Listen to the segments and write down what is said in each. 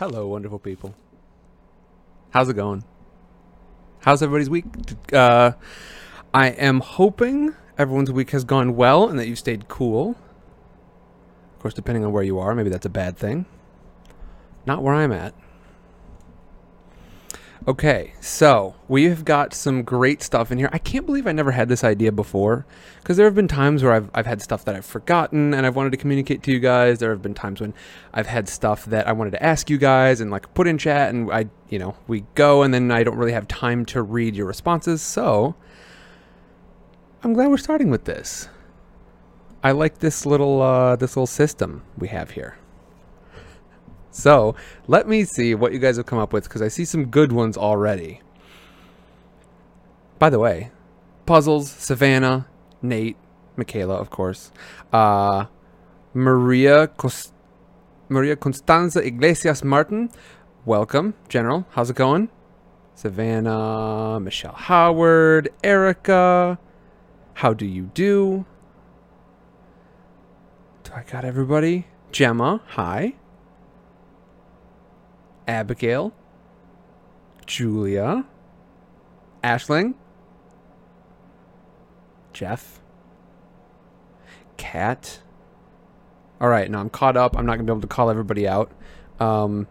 Hello, wonderful people. How's it going? How's everybody's week? Uh, I am hoping everyone's week has gone well and that you've stayed cool. Of course, depending on where you are, maybe that's a bad thing. Not where I'm at. Okay, so we have got some great stuff in here. I can't believe I never had this idea before because there have been times where I've, I've had stuff that I've forgotten and I've wanted to communicate to you guys. There have been times when I've had stuff that I wanted to ask you guys and like put in chat and I, you know, we go and then I don't really have time to read your responses. So I'm glad we're starting with this. I like this little uh, this little system we have here. So let me see what you guys have come up with because I see some good ones already. By the way, puzzles, Savannah, Nate, Michaela, of course, uh, Maria Cost- Maria Constanza Iglesias Martin, welcome, General. How's it going? Savannah, Michelle Howard, Erica. How do you do? Do I got everybody? Gemma, hi. Abigail, Julia, Ashling, Jeff, Cat. All right, now I'm caught up. I'm not gonna be able to call everybody out, um,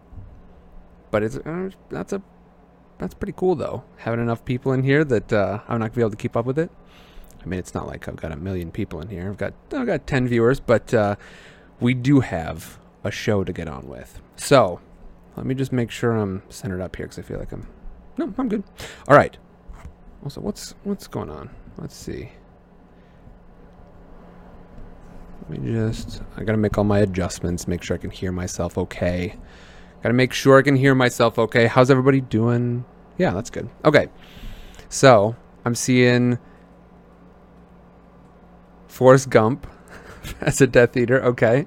but it's uh, that's a that's pretty cool though. Having enough people in here that uh, I'm not gonna be able to keep up with it. I mean, it's not like I've got a million people in here. I've got I've got ten viewers, but uh, we do have a show to get on with. So let me just make sure I'm centered up here because I feel like I'm. No, I'm good. All right. Also, what's what's going on? Let's see. Let me just. I gotta make all my adjustments. Make sure I can hear myself okay. Gotta make sure I can hear myself okay. How's everybody doing? Yeah, that's good. Okay. So I'm seeing Forrest Gump as a Death Eater. Okay.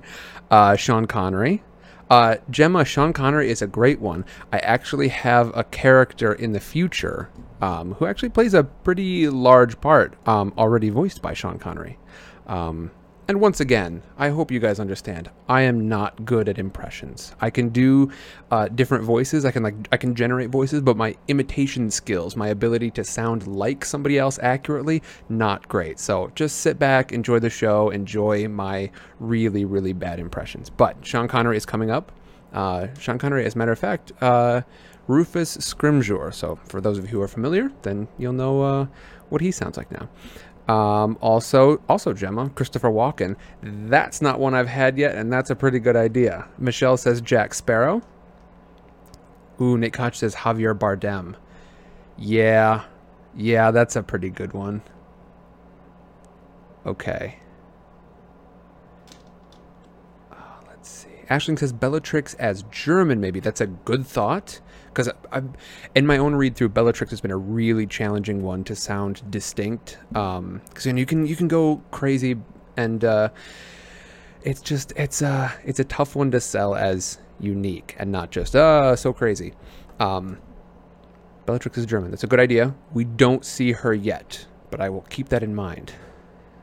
Uh, Sean Connery. Uh, Gemma, Sean Connery is a great one. I actually have a character in the future um, who actually plays a pretty large part, um, already voiced by Sean Connery. Um, and once again, I hope you guys understand. I am not good at impressions. I can do uh, different voices. I can like I can generate voices, but my imitation skills, my ability to sound like somebody else accurately, not great. So just sit back, enjoy the show, enjoy my really really bad impressions. But Sean Connery is coming up. Uh, Sean Connery, as a matter of fact, uh, Rufus Scrimgeour. So for those of you who are familiar, then you'll know uh, what he sounds like now. Um, also, also Gemma, Christopher Walken. That's not one I've had yet, and that's a pretty good idea. Michelle says Jack Sparrow. Ooh, Nate Koch says Javier Bardem. Yeah, yeah, that's a pretty good one. Okay. Uh, let's see. Ashling says Bellatrix as German, maybe. That's a good thought because in my own read through, Bellatrix has been a really challenging one to sound distinct. Because um, you, you can you can go crazy, and uh, it's just it's a uh, it's a tough one to sell as unique and not just uh so crazy. Um, Bellatrix is German. That's a good idea. We don't see her yet, but I will keep that in mind.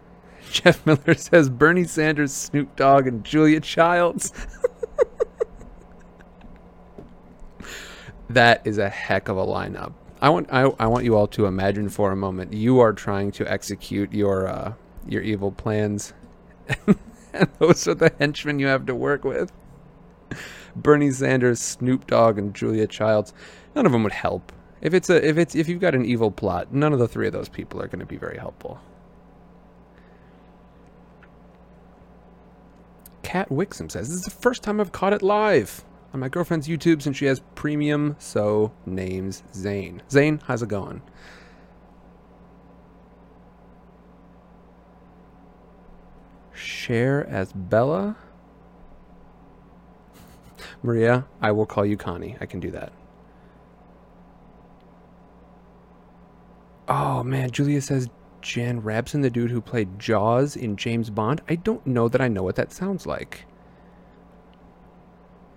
Jeff Miller says Bernie Sanders, Snoop Dogg, and Julia Childs. that is a heck of a lineup. I want I, I want you all to imagine for a moment you are trying to execute your uh, your evil plans, and those are the henchmen you have to work with. Bernie Sanders, Snoop Dogg, and Julia Childs. None of them would help. If it's a if it's if you've got an evil plot, none of the three of those people are going to be very helpful. Cat Wixom says, This is the first time I've caught it live on my girlfriend's YouTube since she has premium, so name's Zane. Zane, how's it going? Cher as Bella. Maria, I will call you Connie. I can do that. Oh man, Julia says Jan Rabson, the dude who played Jaws in James Bond. I don't know that I know what that sounds like.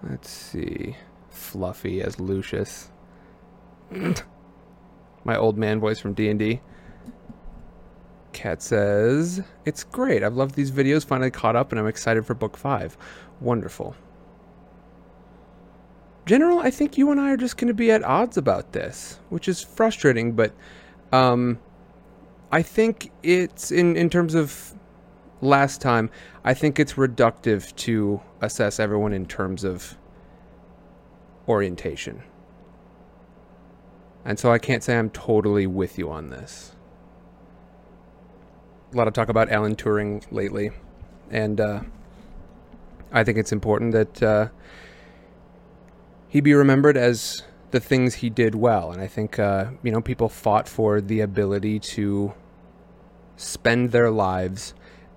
Let's see. Fluffy as Lucius. My old man voice from D&D. Kat says, It's great. I've loved these videos, finally caught up, and I'm excited for book five. Wonderful. General, I think you and I are just going to be at odds about this, which is frustrating, but um, I think it's in in terms of last time, I think it's reductive to assess everyone in terms of orientation. And so I can't say I'm totally with you on this. A lot of talk about Alan Turing lately, and uh, I think it's important that uh, he be remembered as the things he did well. And I think, uh, you know, people fought for the ability to spend their lives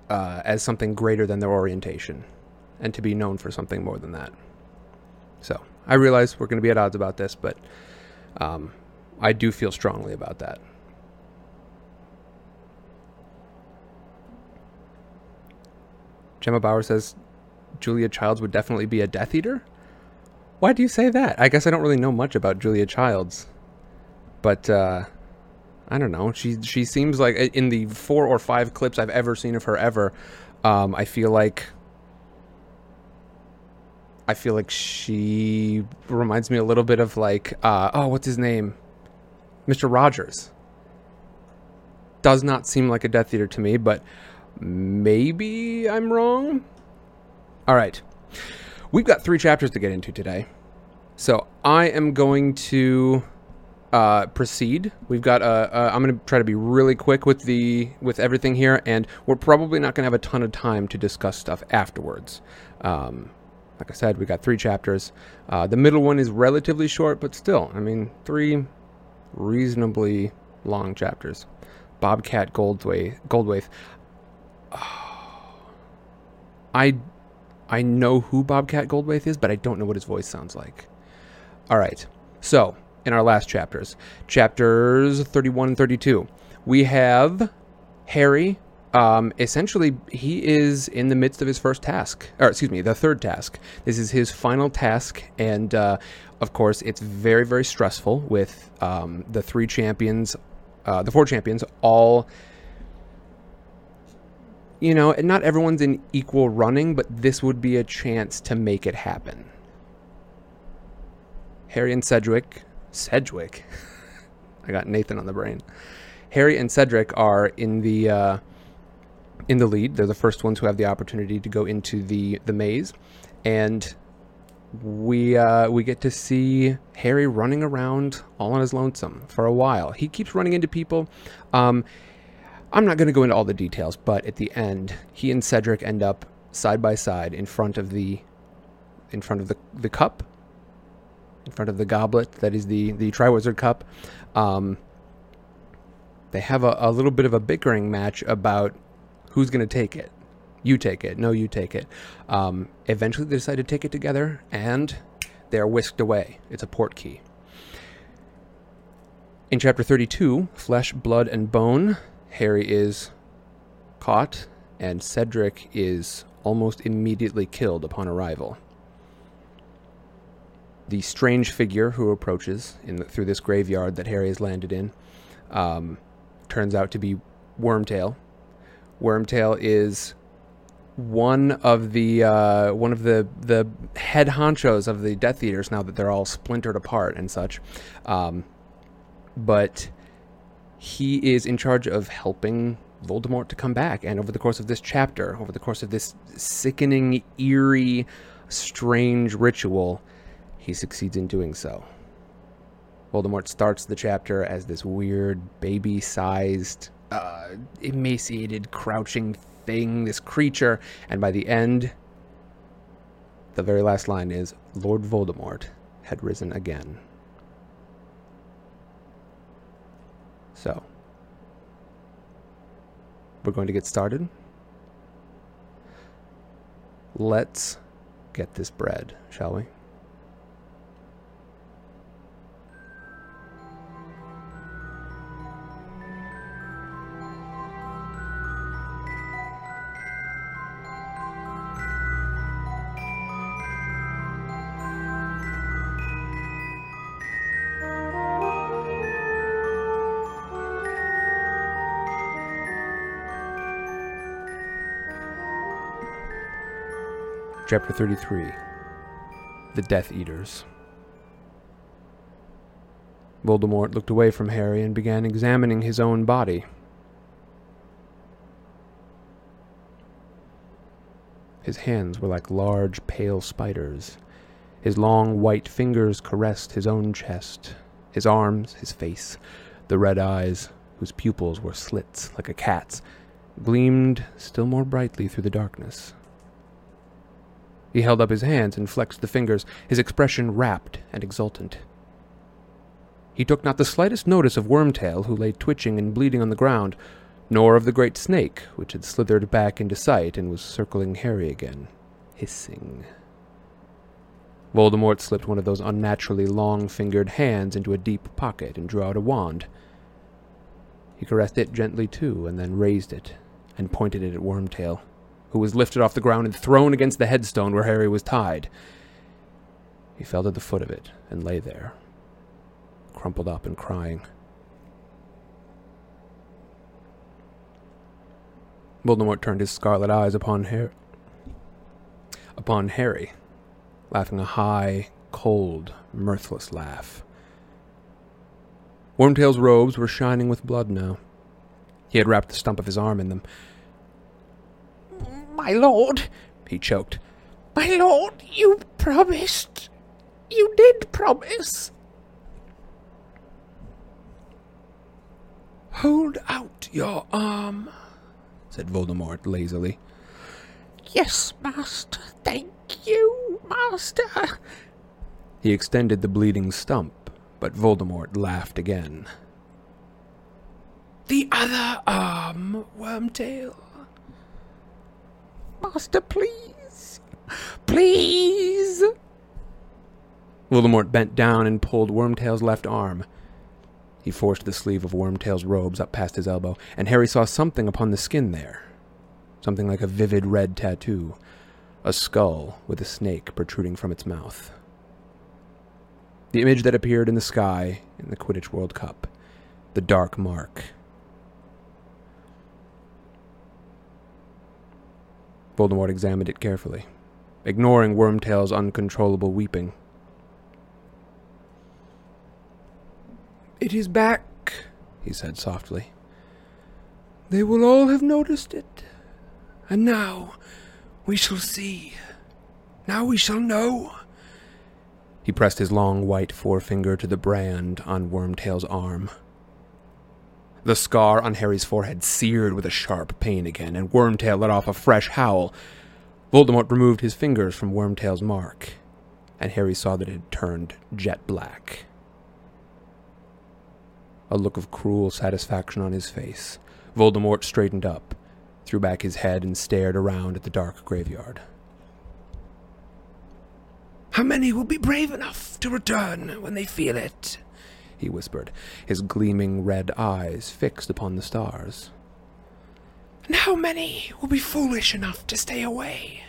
uh, as something greater than their orientation and to be known for something more than that. So I realize we're going to be at odds about this, but um, I do feel strongly about that. Gemma Bauer says Julia Childs would definitely be a Death Eater. Why do you say that? I guess I don't really know much about Julia Childs, but uh, I don't know. She she seems like in the four or five clips I've ever seen of her ever, um, I feel like I feel like she reminds me a little bit of like uh, oh what's his name, Mr. Rogers. Does not seem like a Death Eater to me, but maybe I'm wrong. All right. We've got three chapters to get into today. So I am going to uh, proceed. We've got. Uh, uh, I'm going to try to be really quick with the with everything here, and we're probably not going to have a ton of time to discuss stuff afterwards. Um, like I said, we got three chapters. Uh, the middle one is relatively short, but still, I mean, three reasonably long chapters. Bobcat Goldthwait. Goldthwait. I I know who Bobcat Goldthwait is, but I don't know what his voice sounds like. All right. So, in our last chapters, chapters 31 and 32, we have Harry. Um, essentially, he is in the midst of his first task, or excuse me, the third task. This is his final task, and uh, of course, it's very, very stressful with um, the three champions, uh, the four champions, all you know, and not everyone's in equal running, but this would be a chance to make it happen. Harry and Cedric, Sedgwick, I got Nathan on the brain. Harry and Cedric are in the uh, in the lead. They're the first ones who have the opportunity to go into the the maze, and we uh, we get to see Harry running around all on his lonesome for a while. He keeps running into people. Um, I'm not going to go into all the details, but at the end, he and Cedric end up side by side in front of the in front of the, the cup, in front of the goblet that is the the Triwizard Cup. Um, they have a, a little bit of a bickering match about who's going to take it. You take it. No, you take it. Um, eventually, they decide to take it together, and they're whisked away. It's a port key. In chapter 32, Flesh, Blood, and Bone, Harry is caught, and Cedric is almost immediately killed upon arrival. The strange figure who approaches the, through this graveyard that Harry has landed in um, turns out to be Wormtail. Wormtail is one of the uh, one of the the head honchos of the Death Eaters now that they're all splintered apart and such. Um, but he is in charge of helping Voldemort to come back. And over the course of this chapter, over the course of this sickening, eerie, strange ritual, he succeeds in doing so. Voldemort starts the chapter as this weird, baby sized, uh, emaciated, crouching thing, this creature, and by the end, the very last line is Lord Voldemort had risen again. So, we're going to get started. Let's get this bread, shall we? Chapter 33 The Death Eaters. Voldemort looked away from Harry and began examining his own body. His hands were like large, pale spiders. His long, white fingers caressed his own chest, his arms, his face. The red eyes, whose pupils were slits like a cat's, gleamed still more brightly through the darkness. He held up his hands and flexed the fingers, his expression rapt and exultant. He took not the slightest notice of Wormtail, who lay twitching and bleeding on the ground, nor of the great snake, which had slithered back into sight and was circling Harry again, hissing. Voldemort slipped one of those unnaturally long fingered hands into a deep pocket and drew out a wand. He caressed it gently too, and then raised it and pointed it at Wormtail, who was lifted off the ground and thrown against the headstone where Harry was tied. He fell to the foot of it and lay there, crumpled up and crying. Voldemort turned his scarlet eyes upon Harry, upon Harry, laughing a high, cold, mirthless laugh. Wormtail's robes were shining with blood now. He had wrapped the stump of his arm in them. My lord, he choked. My lord, you promised. You did promise. Hold out your arm, said Voldemort lazily. Yes, master. Thank you, master. He extended the bleeding stump, but Voldemort laughed again. The other arm, Wormtail. Master, please. Please. Voldemort bent down and pulled Wormtail's left arm. He forced the sleeve of Wormtail's robes up past his elbow, and Harry saw something upon the skin there. Something like a vivid red tattoo. A skull with a snake protruding from its mouth. The image that appeared in the sky in the Quidditch World Cup. The dark mark. Voldemort examined it carefully, ignoring Wormtail's uncontrollable weeping. It is back, he said softly. They will all have noticed it. And now we shall see. Now we shall know. He pressed his long white forefinger to the brand on Wormtail's arm. The scar on Harry's forehead seared with a sharp pain again, and Wormtail let off a fresh howl. Voldemort removed his fingers from Wormtail's mark, and Harry saw that it had turned jet black a look of cruel satisfaction on his face. Voldemort straightened up, threw back his head, and stared around at the dark graveyard. How many will be brave enough to return when they feel it? He whispered, his gleaming red eyes fixed upon the stars. And how many will be foolish enough to stay away?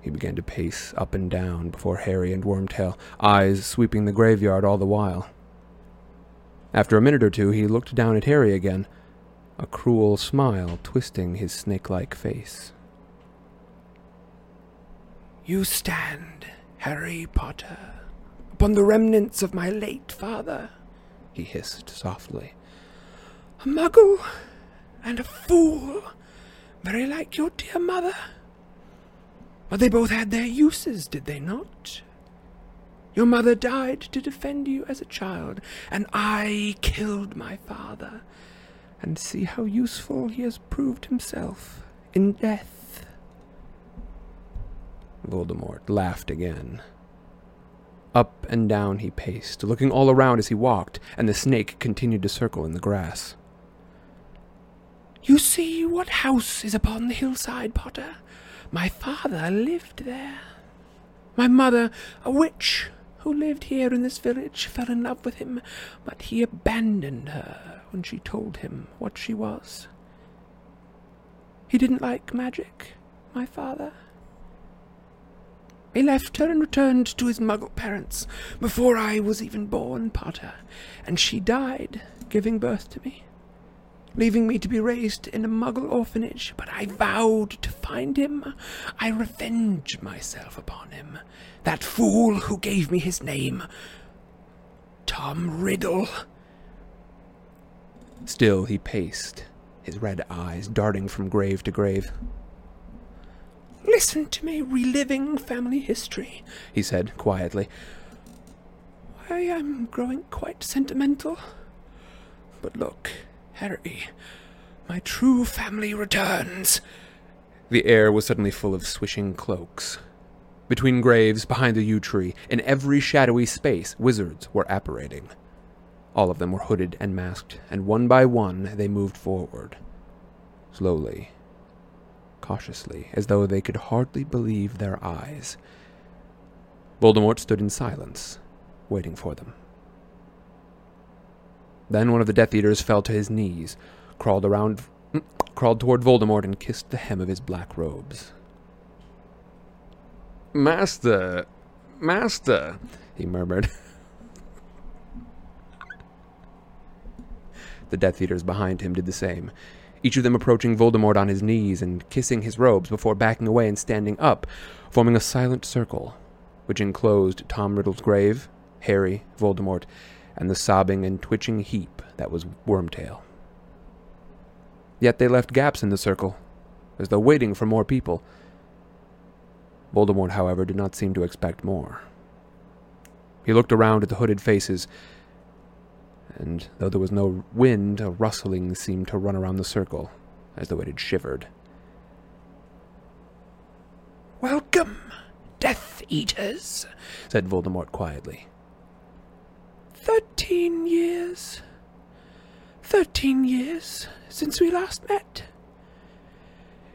He began to pace up and down before Harry and Wormtail, eyes sweeping the graveyard all the while. After a minute or two, he looked down at Harry again, a cruel smile twisting his snake like face. You stand, Harry Potter, upon the remnants of my late father, he hissed softly. A muggle and a fool, very like your dear mother. But they both had their uses, did they not? Your mother died to defend you as a child, and I killed my father. And see how useful he has proved himself in death. Voldemort laughed again. Up and down he paced, looking all around as he walked, and the snake continued to circle in the grass. You see what house is upon the hillside, Potter? My father lived there. My mother, a witch, who lived here in this village fell in love with him, but he abandoned her when she told him what she was. He didn't like magic, my father. He left her and returned to his muggle parents before I was even born, Potter, and she died giving birth to me leaving me to be raised in a muggle orphanage, but I vowed to find him. I revenged myself upon him, that fool who gave me his name. Tom Riddle. Still he paced, his red eyes darting from grave to grave. Listen to me reliving family history, he said quietly. I'm growing quite sentimental. But look, Harry, my true family returns. The air was suddenly full of swishing cloaks. Between graves, behind the yew tree, in every shadowy space, wizards were apparating. All of them were hooded and masked, and one by one they moved forward. Slowly, cautiously, as though they could hardly believe their eyes. Voldemort stood in silence, waiting for them. Then one of the Death Eaters fell to his knees, crawled around, mm, crawled toward Voldemort, and kissed the hem of his black robes. Master, master, he murmured. the Death Eaters behind him did the same, each of them approaching Voldemort on his knees and kissing his robes before backing away and standing up, forming a silent circle, which enclosed Tom Riddle's grave, Harry, Voldemort, and the sobbing and twitching heap that was Wormtail. Yet they left gaps in the circle, as though waiting for more people. Voldemort, however, did not seem to expect more. He looked around at the hooded faces, and though there was no wind, a rustling seemed to run around the circle, as though it had shivered. Welcome, Death Eaters, said Voldemort quietly. Thirteen years. Thirteen years since we last met.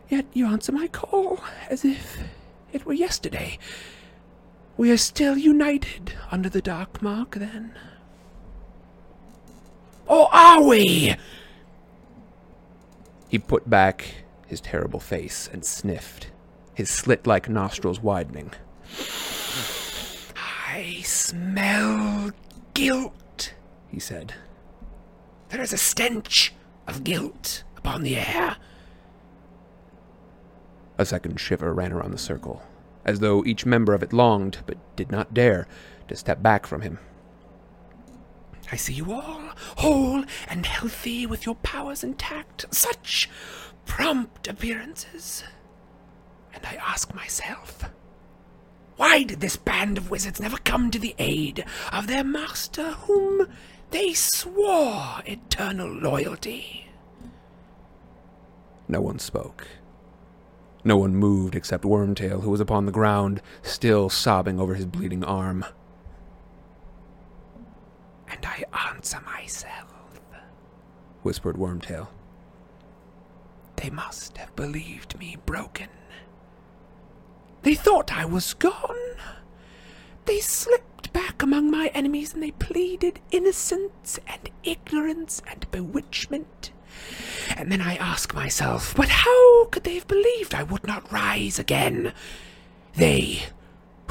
Yet you answer my call as if it were yesterday. We are still united under the dark mark, then. Or are we? He put back his terrible face and sniffed, his slit like nostrils widening. I smell guilt, he said. There is a stench of guilt upon the air. A second shiver ran around the circle, as though each member of it longed, but did not dare, to step back from him. I see you all, whole and healthy, with your powers intact. Such prompt appearances. And I ask myself, why did this band of wizards never come to the aid of their master, whom they swore eternal loyalty? No one spoke. No one moved except Wormtail, who was upon the ground, still sobbing over his bleeding arm. And I answer myself, whispered Wormtail. They must have believed me broken. They thought I was gone. They slipped back among my enemies and they pleaded innocence and ignorance and bewitchment. And then I ask myself, but how could they have believed I would not rise again? They,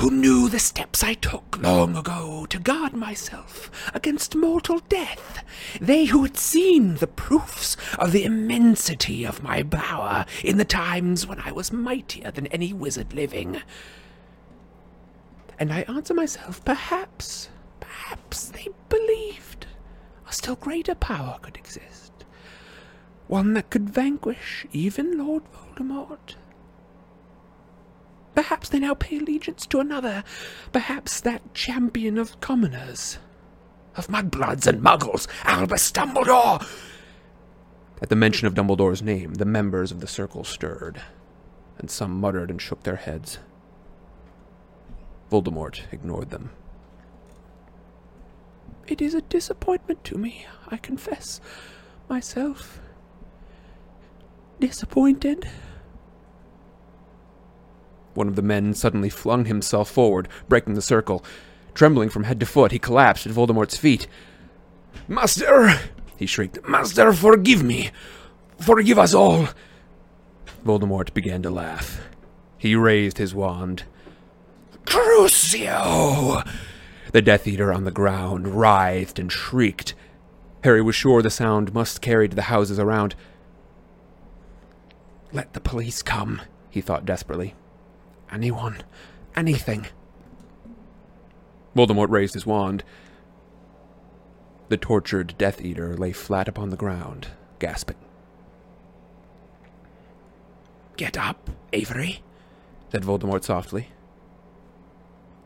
who knew the steps I took long ago to guard myself against mortal death, they who had seen the proofs of the immensity of my power in the times when I was mightier than any wizard living. And I answer myself, perhaps, perhaps they believed a still greater power could exist one that could vanquish even Lord Voldemort. Perhaps they now pay allegiance to another, perhaps that champion of commoners, of mudbloods and muggles, Albus Dumbledore. At the mention of Dumbledore's name, the members of the circle stirred, and some muttered and shook their heads. Voldemort ignored them. It is a disappointment to me, I confess, myself disappointed. One of the men suddenly flung himself forward, breaking the circle. Trembling from head to foot, he collapsed at Voldemort's feet. Master! he shrieked. Master, forgive me! Forgive us all! Voldemort began to laugh. He raised his wand. Crucio! The Death Eater on the ground writhed and shrieked. Harry was sure the sound must carry to the houses around. Let the police come, he thought desperately. Anyone, anything. Voldemort raised his wand. The tortured Death Eater lay flat upon the ground, gasping. Get up, Avery, said Voldemort softly.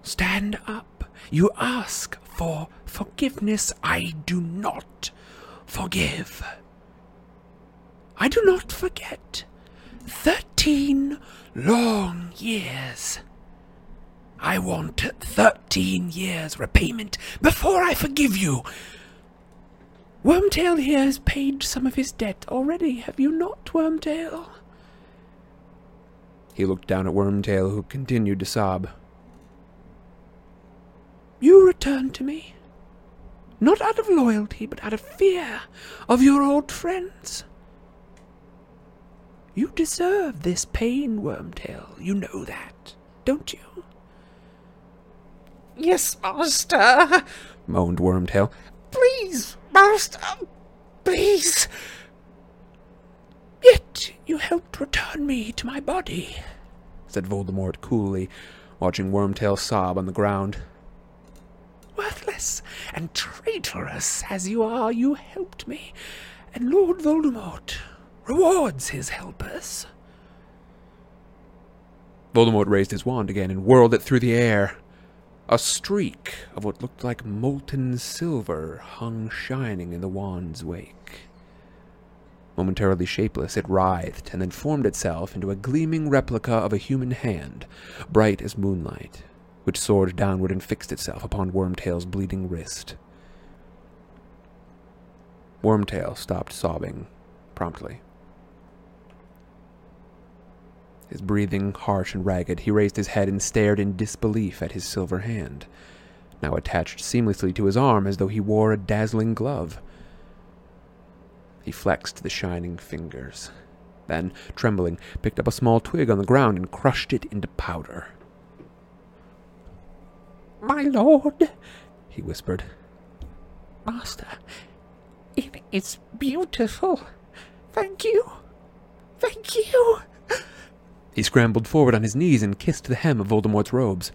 Stand up. You ask for forgiveness. I do not forgive. I do not forget. Thirteen long years. I want thirteen years repayment before I forgive you. Wormtail here has paid some of his debt already, have you not, Wormtail? He looked down at Wormtail, who continued to sob. You return to me, not out of loyalty, but out of fear of your old friends. You deserve this pain, Wormtail. You know that, don't you? Yes, Master, moaned Wormtail. Please, Master, please. Yet you helped return me to my body, said Voldemort coolly, watching Wormtail sob on the ground. Worthless and traitorous as you are, you helped me, and Lord Voldemort rewards his helpers. Voldemort raised his wand again and whirled it through the air. A streak of what looked like molten silver hung shining in the wand's wake. Momentarily shapeless, it writhed and then formed itself into a gleaming replica of a human hand, bright as moonlight, which soared downward and fixed itself upon Wormtail's bleeding wrist. Wormtail stopped sobbing promptly. His breathing harsh and ragged, he raised his head and stared in disbelief at his silver hand, now attached seamlessly to his arm as though he wore a dazzling glove. He flexed the shining fingers, then, trembling, picked up a small twig on the ground and crushed it into powder. My lord, he whispered. Master, it is beautiful. Thank you. Thank you. He scrambled forward on his knees and kissed the hem of Voldemort's robes.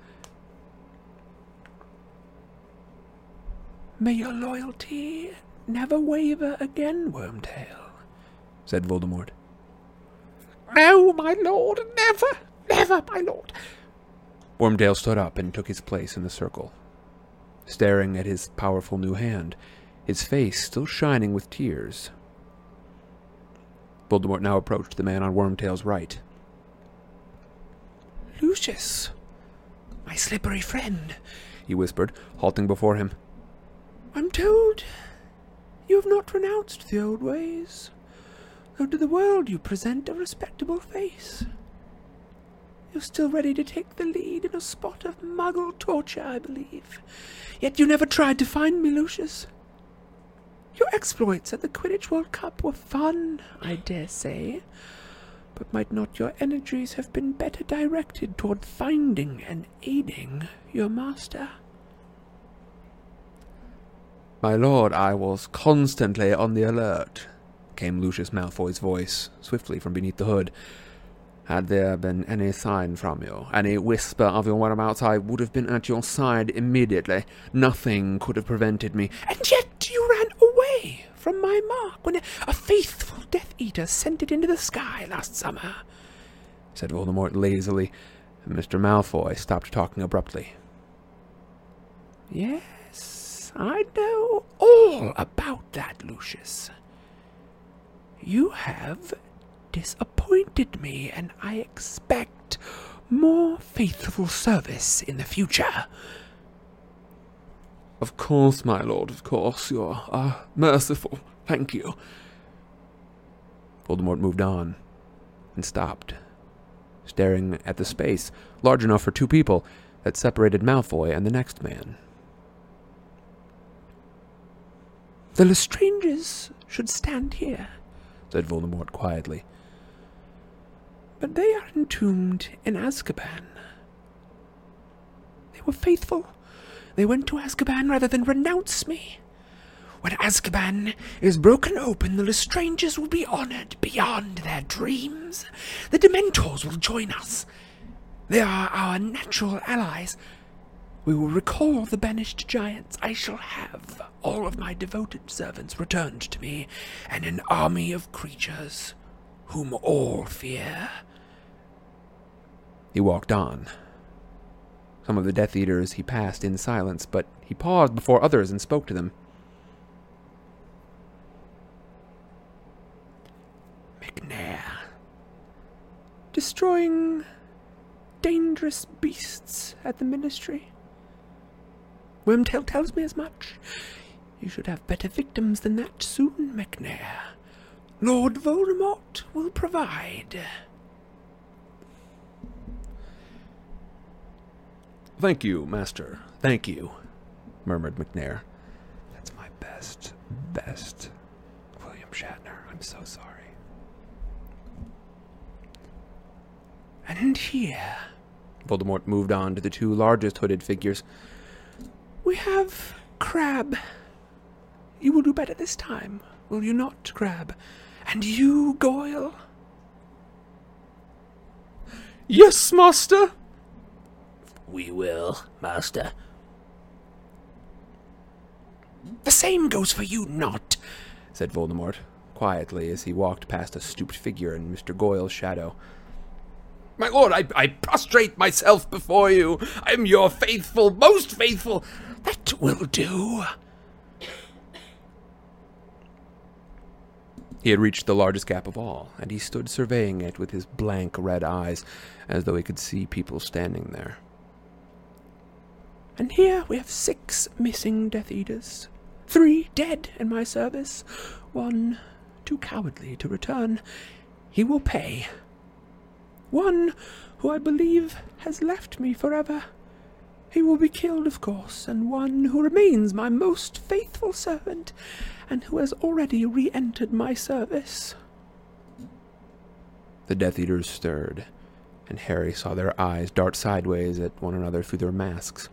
May your loyalty never waver again, Wormtail, said Voldemort. No, my lord, never, never, my lord. Wormtail stood up and took his place in the circle, staring at his powerful new hand, his face still shining with tears. Voldemort now approached the man on Wormtail's right. Lucius, my slippery friend, he whispered, halting before him. I'm told you have not renounced the old ways, though to the world you present a respectable face. You're still ready to take the lead in a spot of muggle torture, I believe. Yet you never tried to find me, Lucius. Your exploits at the Quidditch World Cup were fun, I dare say, but might not your energies have been better directed toward finding and aiding your master? My lord, I was constantly on the alert, came Lucius Malfoy's voice swiftly from beneath the hood. Had there been any sign from you, any whisper of your whereabouts, I would have been at your side immediately. Nothing could have prevented me. And yet you ran away from my mark when a faithful Death Eater sent it into the sky last summer, said Voldemort lazily, and Mr. Malfoy stopped talking abruptly. Yes, I know all about that, Lucius. You have disappointed me, and I expect more faithful service in the future. Of course, my lord, of course. You're uh, merciful. Thank you. Voldemort moved on and stopped, staring at the space, large enough for two people, that separated Malfoy and the next man. The Lestranges should stand here, said Voldemort quietly. But they are entombed in Azkaban. They were faithful they went to Azkaban rather than renounce me. When Azkaban is broken open, the Lestranges will be honored beyond their dreams. The Dementors will join us. They are our natural allies. We will recall the banished giants. I shall have all of my devoted servants returned to me, and an army of creatures whom all fear. He walked on. Some of the Death Eaters he passed in silence, but he paused before others and spoke to them. Macnair. Destroying dangerous beasts at the ministry. Wormtail tells me as much. You should have better victims than that soon, Macnair. Lord Voldemort will provide. Thank you, Master. Thank you, murmured Macnair. That's my best, best William Shatner. I'm so sorry. And here Voldemort moved on to the two largest hooded figures. we have Crabbe. You will do better this time, will you not, Crabbe? And you, Goyle? Yes, Master! We will, Master. The same goes for you, Nott, said Voldemort, quietly as he walked past a stooped figure in Mr. Goyle's shadow. My lord, I, I prostrate myself before you. I am your faithful, most faithful. That will do. He had reached the largest gap of all, and he stood surveying it with his blank red eyes, as though he could see people standing there. And here we have six missing Death Eaters. Three dead in my service, one too cowardly to return. He will pay. One who I believe has left me forever. He will be killed, of course, and one who remains my most faithful servant, and who has already re entered my service. The Death Eaters stirred, and Harry saw their eyes dart sideways at one another through their masks.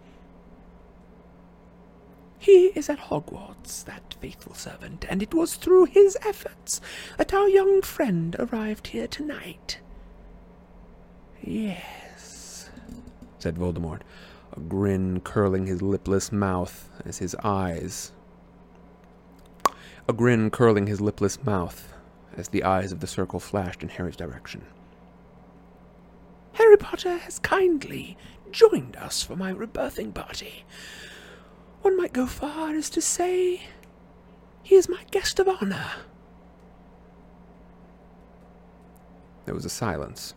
He is at Hogwarts, that faithful servant, and it was through his efforts that our young friend arrived here tonight. Yes, said Voldemort, a grin curling his lipless mouth as his eyes. A grin curling his lipless mouth as the eyes of the circle flashed in Harry's direction. Harry Potter has kindly joined us for my rebirthing party. One might go far as to say he is my guest of honor. There was a silence.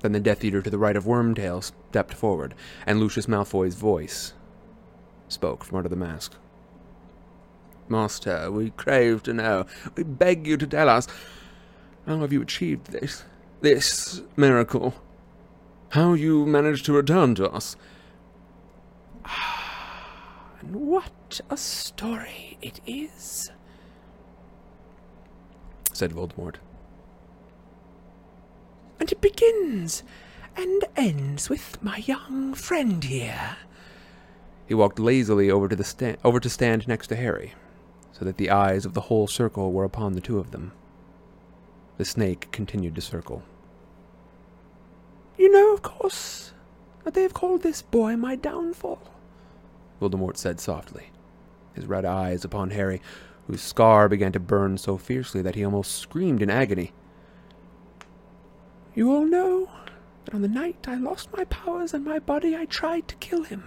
Then the Death Eater to the right of Wormtail stepped forward, and Lucius Malfoy's voice spoke from under the mask. Master, we crave to know. We beg you to tell us. How have you achieved this? This miracle? How you managed to return to us? Ah, And what a story it is, said Voldemort. And it begins and ends with my young friend here. He walked lazily over to the sta- over to stand next to Harry, so that the eyes of the whole circle were upon the two of them. The snake continued to circle. You know, of course, that they have called this boy my downfall. Voldemort said softly, his red eyes upon Harry, whose scar began to burn so fiercely that he almost screamed in agony. You all know that on the night I lost my powers and my body, I tried to kill him.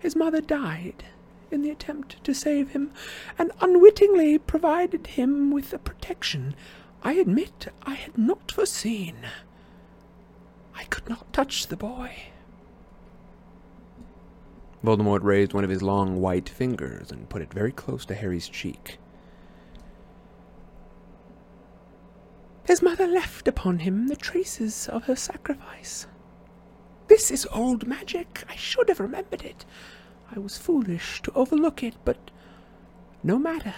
His mother died in the attempt to save him, and unwittingly provided him with a protection I admit I had not foreseen. I could not touch the boy. Voldemort raised one of his long white fingers and put it very close to Harry's cheek. His mother left upon him the traces of her sacrifice. This is old magic. I should have remembered it. I was foolish to overlook it, but no matter.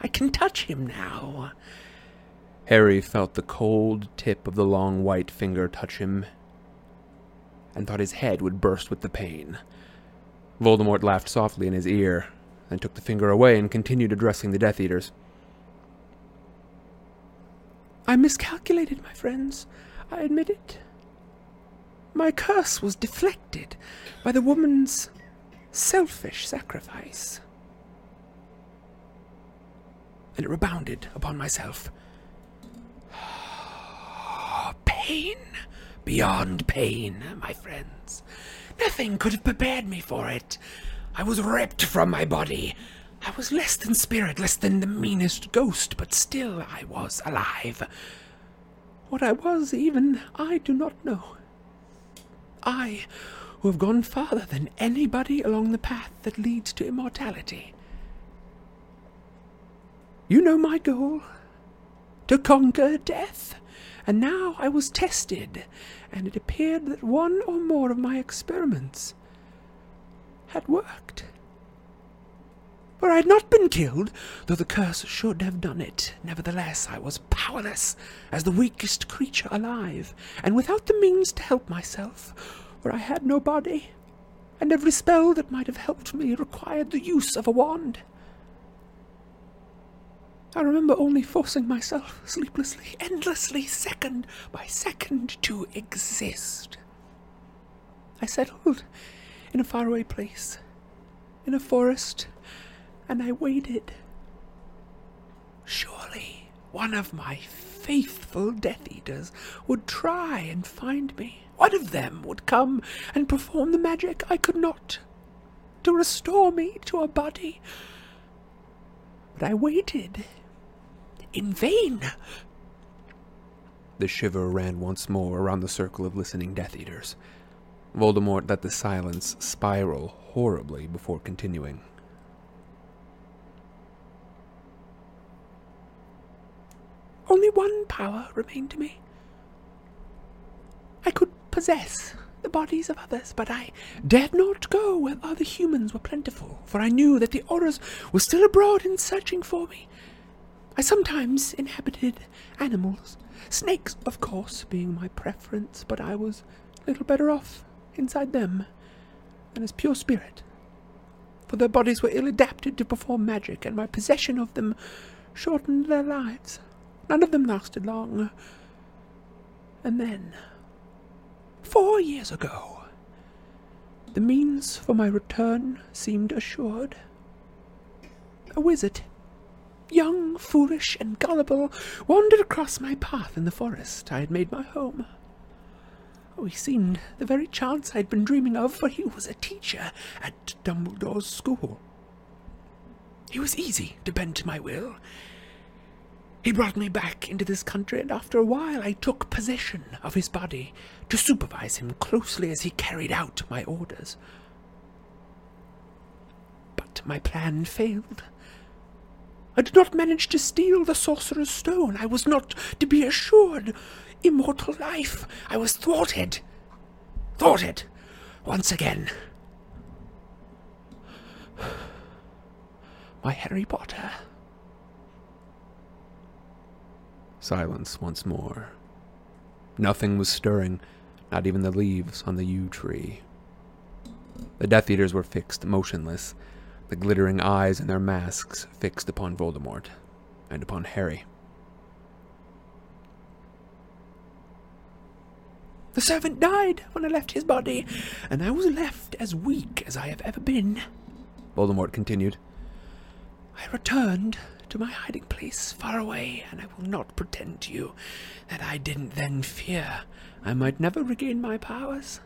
I can touch him now. Harry felt the cold tip of the long white finger touch him and thought his head would burst with the pain. Voldemort laughed softly in his ear, then took the finger away and continued addressing the Death Eaters. I miscalculated, my friends. I admit it. My curse was deflected by the woman's selfish sacrifice. And it rebounded upon myself. Pain beyond pain, my friends. Nothing could have prepared me for it. I was ripped from my body. I was less than spirit, less than the meanest ghost, but still I was alive. What I was, even I do not know. I, who have gone farther than anybody along the path that leads to immortality. You know my goal to conquer death. And now I was tested, and it appeared that one or more of my experiments had worked. For I had not been killed, though the curse should have done it. Nevertheless, I was powerless as the weakest creature alive, and without the means to help myself, for I had no body, and every spell that might have helped me required the use of a wand. I remember only forcing myself sleeplessly, endlessly, second by second, to exist. I settled in a faraway place, in a forest, and I waited. Surely one of my faithful Death Eaters would try and find me. One of them would come and perform the magic I could not, to restore me to a body. But I waited in vain. The shiver ran once more around the circle of listening Death Eaters. Voldemort let the silence spiral horribly before continuing. Only one power remained to me. I could possess the bodies of others, but I dared not go where other humans were plentiful, for I knew that the Aurors were still abroad and searching for me. I sometimes inhabited animals, snakes, of course, being my preference, but I was a little better off inside them than as pure spirit, for their bodies were ill adapted to perform magic, and my possession of them shortened their lives. None of them lasted long. And then, four years ago, the means for my return seemed assured. A wizard young, foolish, and gullible, wandered across my path in the forest I had made my home. Oh, he seemed the very chance I had been dreaming of, for he was a teacher at Dumbledore's school. He was easy to bend to my will. He brought me back into this country, and after a while I took possession of his body to supervise him closely as he carried out my orders. But my plan failed. I did not manage to steal the Sorcerer's Stone. I was not to be assured immortal life. I was thwarted. Thwarted. Once again. My Harry Potter. Silence once more. Nothing was stirring, not even the leaves on the yew tree. The Death Eaters were fixed motionless, the glittering eyes in their masks fixed upon Voldemort and upon Harry. The servant died when I left his body, and I was left as weak as I have ever been. Voldemort continued. I returned to my hiding place far away, and I will not pretend to you that I didn't then fear I might never regain my powers.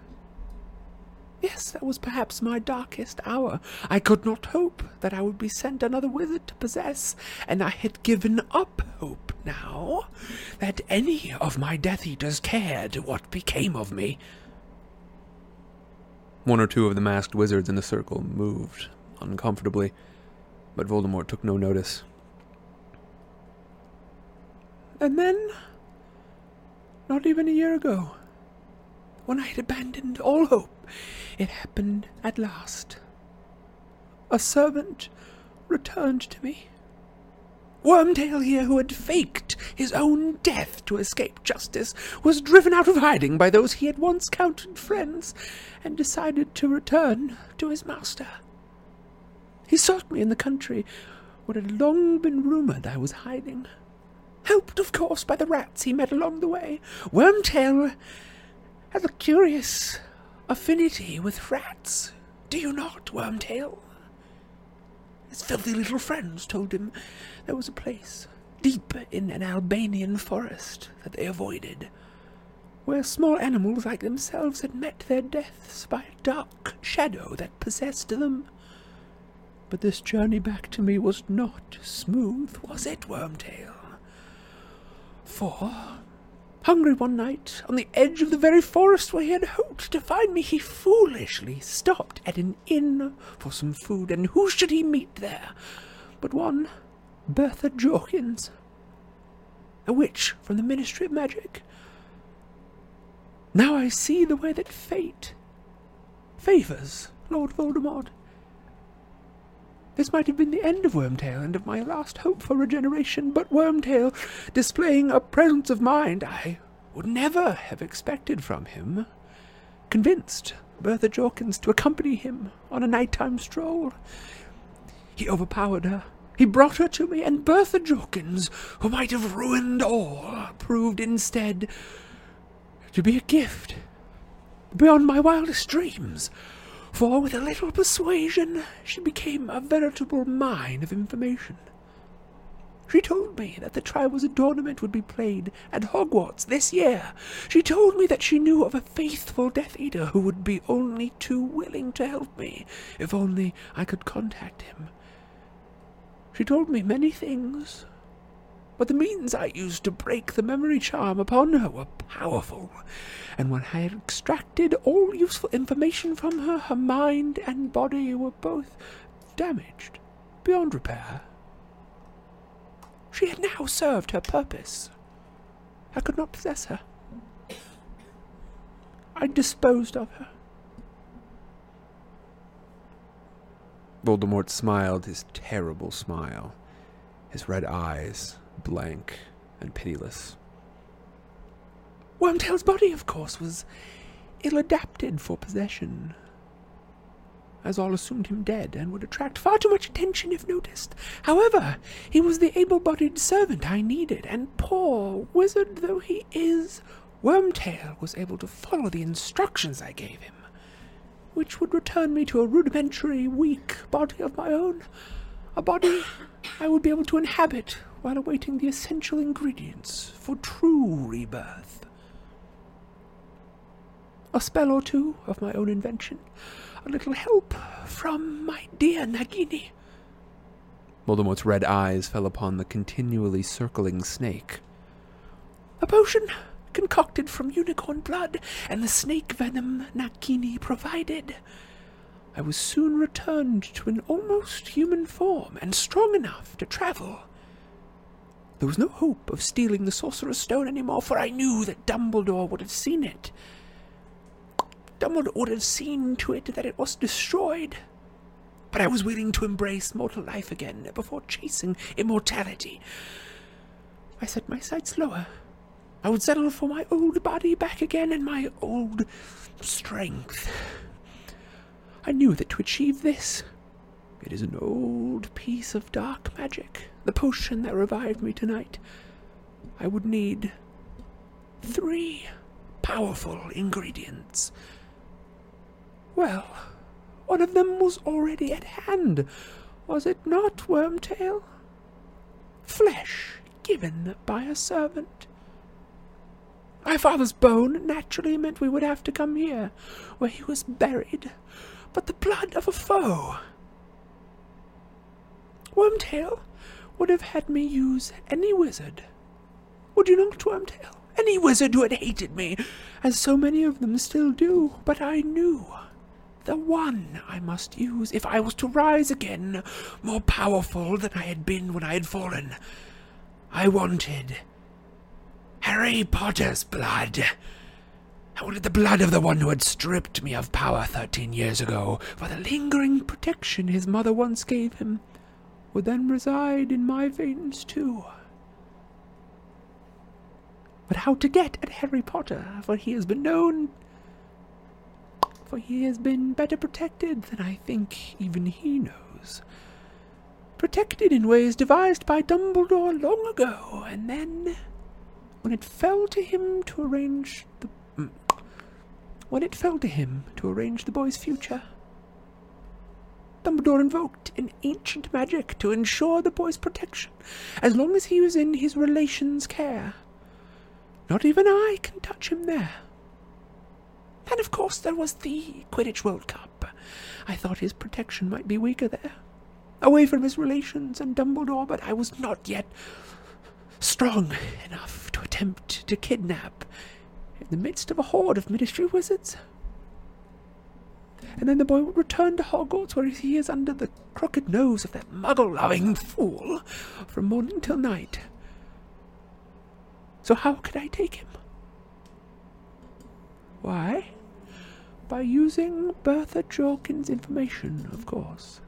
Yes, that was perhaps my darkest hour. I could not hope that I would be sent another wizard to possess, and I had given up hope now that any of my Death Eaters cared what became of me. One or two of the masked wizards in the circle moved uncomfortably, but Voldemort took no notice. And then, not even a year ago, when I had abandoned all hope, it happened at last. A servant returned to me. Wormtail here, who had faked his own death to escape justice, was driven out of hiding by those he had once counted friends, and decided to return to his master. He sought me in the country where it had long been rumored I was hiding. helped, of course, by the rats he met along the way. Wormtail has a curious affinity with rats. Do you not, Wormtail? His filthy little friends told him there was a place deep in an Albanian forest that they avoided, where small animals like themselves had met their deaths by a dark shadow that possessed them. But this journey back to me was not smooth, was it, Wormtail? For, hungry one night, on the edge of the very forest where he had hoped to find me, he foolishly stopped at an inn for some food, and who should he meet there but one Bertha Jorkins, a witch from the Ministry of Magic. Now I see the way that fate favours Lord Voldemort. This might have been the end of Wormtail and of my last hope for regeneration, but Wormtail, displaying a presence of mind I would never have expected from him, convinced Bertha Jorkins to accompany him on a nighttime stroll. He overpowered her. He brought her to me, and Bertha Jorkins, who might have ruined all, proved instead to be a gift beyond my wildest dreams for with a little persuasion she became a veritable mine of information. She told me that the Triwizard Tournament would be played at Hogwarts this year. She told me that she knew of a faithful Death Eater who would be only too willing to help me, if only I could contact him. She told me many things, but the means I used to break the memory charm upon her were powerful, and when I had extracted all useful information from her, her mind and body were both damaged beyond repair. She had now served her purpose. I could not possess her. I disposed of her. Voldemort smiled his terrible smile, his red eyes blank and pitiless. Wormtail's body, of course, was ill adapted for possession, as all assumed him dead and would attract far too much attention if noticed. However, he was the able bodied servant I needed, and poor wizard though he is, Wormtail was able to follow the instructions I gave him, which would return me to a rudimentary, weak body of my own, a body I would be able to inhabit while awaiting the essential ingredients for true rebirth. A spell or two of my own invention, a little help from my dear Nagini. Voldemort's red eyes fell upon the continually circling snake. A potion concocted from unicorn blood and the snake venom Nagini provided. I was soon returned to an almost human form and strong enough to travel there was no hope of stealing the Sorcerer's Stone any more, for I knew that Dumbledore would have seen it. Dumbledore would have seen to it that it was destroyed. But I was willing to embrace mortal life again before chasing immortality. I set my sights lower. I would settle for my old body back again and my old strength. I knew that to achieve this, it is an old piece of dark magic the potion that revived me tonight. I would need three powerful ingredients. Well, one of them was already at hand, was it not, Wormtail? Flesh given by a servant. My father's bone naturally meant we would have to come here, where he was buried, but the blood of a foe. Wormtail, would have had me use any wizard. Would you not, Wormtail? Any wizard who had hated me, as so many of them still do, but I knew the one I must use if I was to rise again, more powerful than I had been when I had fallen. I wanted Harry Potter's blood. I wanted the blood of the one who had stripped me of power thirteen years ago for the lingering protection his mother once gave him would then reside in my veins too. But how to get at Harry Potter, for he has been known. For he has been better protected than I think even he knows. protected in ways devised by Dumbledore long ago, and then, when it fell to him to arrange the. mm, When it fell to him to arrange the boy's future, Dumbledore invoked an ancient magic to ensure the boy's protection as long as he was in his relation's care. Not even I can touch him there. And of course, there was the Quidditch World Cup. I thought his protection might be weaker there, away from his relations and Dumbledore, but I was not yet strong enough to attempt to kidnap in the midst of a horde of Ministry wizards. And then the boy would return to Hogwarts, where he is under the crooked nose of that muggle-loving fool from morning till night. So how could I take him? Why? By using Bertha Jorkin's information, of course.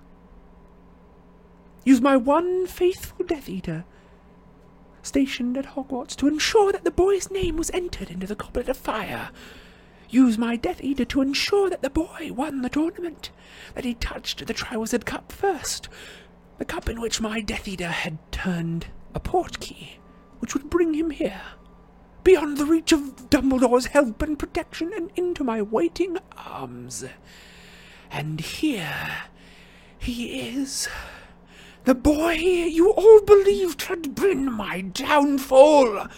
Use my one faithful Death Eater, stationed at Hogwarts, to ensure that the boy's name was entered into the Goblet of Fire. Use my Death Eater to ensure that the boy won the tournament, that he touched the Triwizard Cup first, the cup in which my Death Eater had turned a portkey, which would bring him here beyond the reach of Dumbledore's help and protection and into my waiting arms. And here he is. The boy you all believed had been my downfall.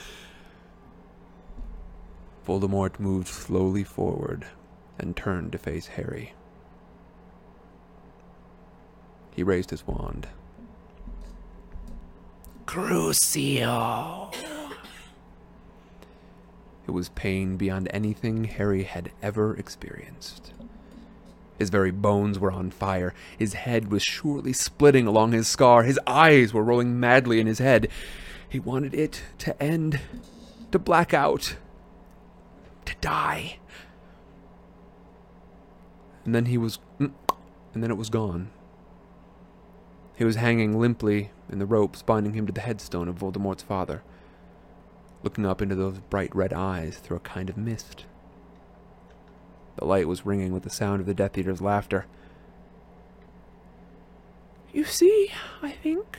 Voldemort moved slowly forward and turned to face Harry. He raised his wand. Crucio. It was pain beyond anything Harry had ever experienced. His very bones were on fire. His head was surely splitting along his scar. His eyes were rolling madly in his head. He wanted it to end, to black out, to die. And then he was. mm, And then it was gone. He was hanging limply in the ropes binding him to the headstone of Voldemort's father, looking up into those bright red eyes through a kind of mist. The light was ringing with the sound of the Death Eater's laughter. You see, I think,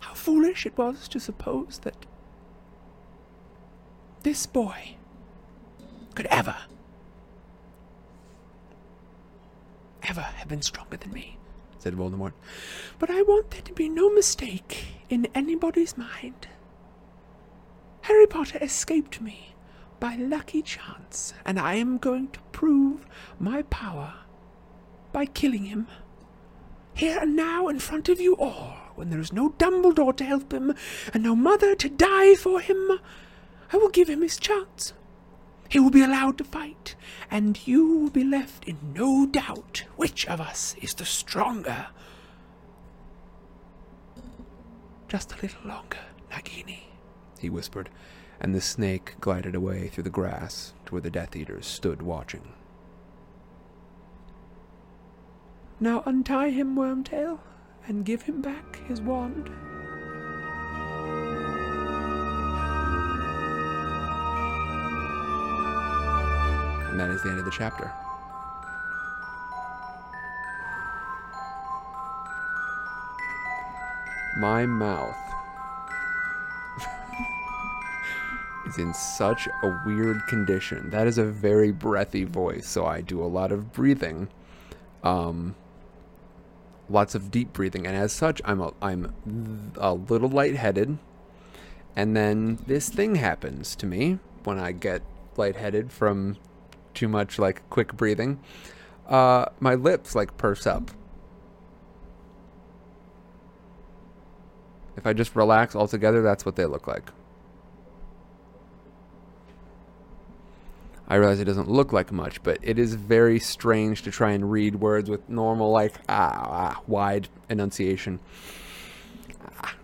how foolish it was to suppose that this boy could ever, ever have been stronger than me. said Voldemort. But I want there to be no mistake in anybody's mind. Harry Potter escaped me by lucky chance, and I am going to prove my power by killing him. Here and now, in front of you all, when there is no Dumbledore to help him, and no mother to die for him, I will give him his chance. He will be allowed to fight, and you will be left in no doubt which of us is the stronger. Just a little longer, Nagini. he whispered, and the snake glided away through the grass to where the Death Eaters stood watching. Now untie him, Wormtail, and give him back his wand. That is the end of the chapter. My mouth is in such a weird condition. That is a very breathy voice, so I do a lot of breathing. Um lots of deep breathing and as such I'm a, I'm a little lightheaded. And then this thing happens to me when I get lightheaded from too much like quick breathing. Uh, my lips like purse up. If I just relax altogether, that's what they look like. I realize it doesn't look like much, but it is very strange to try and read words with normal, like, ah, ah wide enunciation. Ah,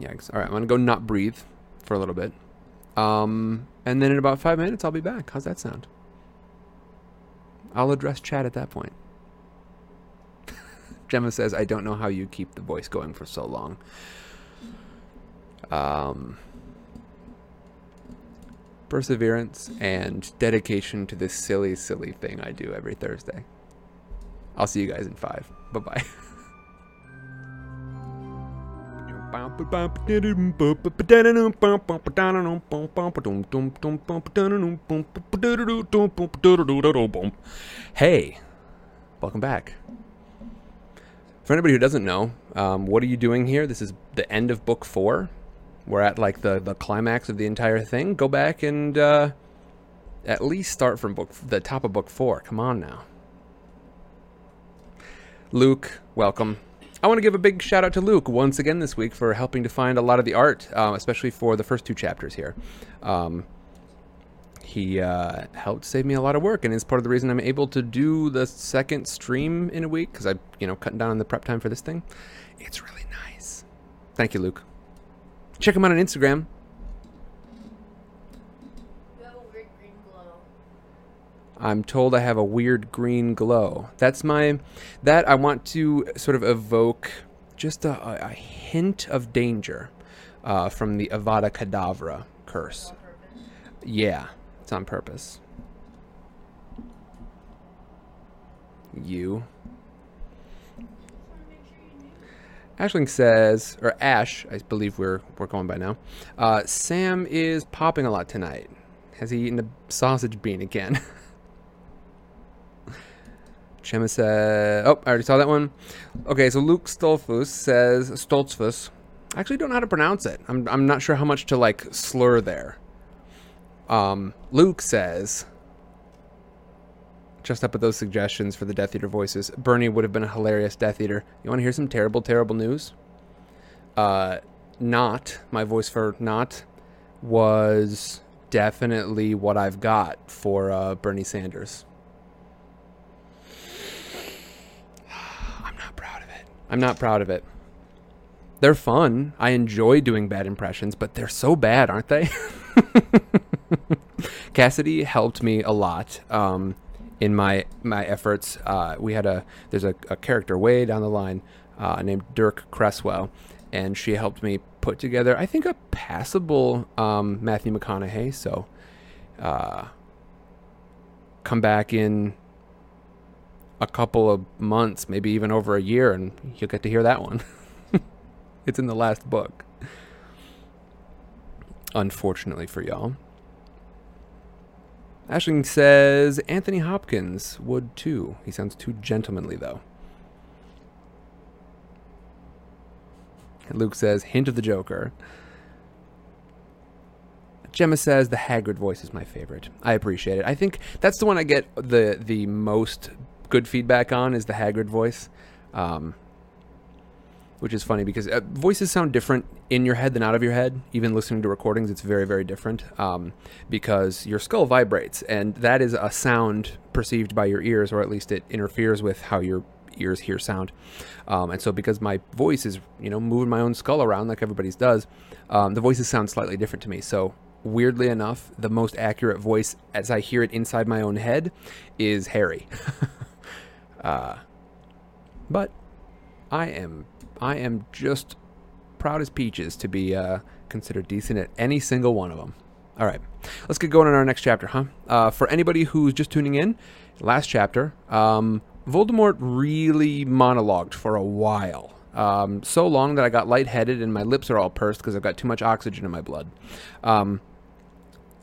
yikes. All right, I'm going to go not breathe for a little bit. Um, and then in about five minutes, I'll be back. How's that sound? I'll address chat at that point. Gemma says, I don't know how you keep the voice going for so long. Um, perseverance and dedication to this silly, silly thing I do every Thursday. I'll see you guys in five. Bye bye. Hey, welcome back. For anybody who doesn't know, um, what are you doing here? This is the end of book four. We're at like the, the climax of the entire thing. Go back and uh, at least start from book the top of book four. Come on now. Luke, welcome. I want to give a big shout out to Luke once again this week for helping to find a lot of the art, uh, especially for the first two chapters here. Um, he uh, helped save me a lot of work, and is part of the reason I'm able to do the second stream in a week because I, you know, cutting down on the prep time for this thing. It's really nice. Thank you, Luke. Check him out on Instagram. You have a weird green glow. I'm told I have a weird green glow. That's my that I want to sort of evoke just a, a- hint of danger uh, from the Avada Kedavra curse. Yeah, it's on purpose. You. Ashling says, or Ash, I believe we're we're going by now. Uh, Sam is popping a lot tonight. Has he eaten a sausage bean again? Chema said, "Oh, I already saw that one." Okay, so Luke Stolfus says Stoltzfus. I actually don't know how to pronounce it. I'm I'm not sure how much to like slur there. Um, Luke says, just up with those suggestions for the Death Eater voices. Bernie would have been a hilarious Death Eater. You want to hear some terrible, terrible news? Uh, not my voice for Nott was definitely what I've got for uh, Bernie Sanders. I'm not proud of it. I'm not proud of it. They're fun. I enjoy doing bad impressions, but they're so bad, aren't they? Cassidy helped me a lot um, in my my efforts. Uh, we had a there's a, a character way down the line uh, named Dirk Cresswell, and she helped me put together I think a passable um, Matthew McConaughey. So uh, come back in a couple of months, maybe even over a year, and you'll get to hear that one. it's in the last book. Unfortunately for y'all. Ashling says Anthony Hopkins would too. He sounds too gentlemanly though. Luke says hint of the Joker. Gemma says the Hagrid voice is my favorite. I appreciate it. I think that's the one I get the the most good feedback on is the Hagrid voice. Um, which is funny because uh, voices sound different in your head than out of your head. Even listening to recordings, it's very, very different um, because your skull vibrates, and that is a sound perceived by your ears, or at least it interferes with how your ears hear sound. Um, and so, because my voice is, you know, moving my own skull around like everybody's does, um, the voices sound slightly different to me. So, weirdly enough, the most accurate voice as I hear it inside my own head is Harry. uh, but I am I am just proud as peaches to be uh, considered decent at any single one of them. All right, let's get going on our next chapter, huh? Uh, for anybody who's just tuning in, last chapter, um, Voldemort really monologued for a while. Um, so long that I got lightheaded and my lips are all pursed because I've got too much oxygen in my blood. Um,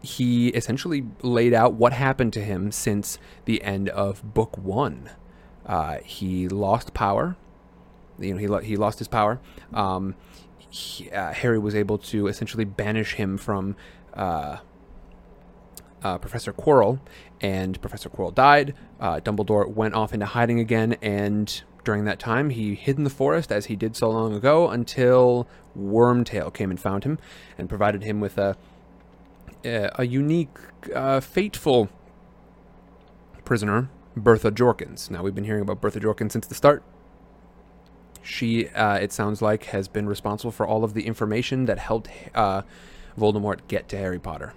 he essentially laid out what happened to him since the end of book one. Uh, he lost power. You know, he lo- he lost his power. Um, he, uh, Harry was able to essentially banish him from uh, uh, Professor Quirrell, and Professor Quirrell died. Uh, Dumbledore went off into hiding again, and during that time, he hid in the forest as he did so long ago until Wormtail came and found him and provided him with a a, a unique, uh, fateful prisoner, Bertha Jorkins. Now we've been hearing about Bertha Jorkins since the start. She, uh, it sounds like, has been responsible for all of the information that helped uh, Voldemort get to Harry Potter.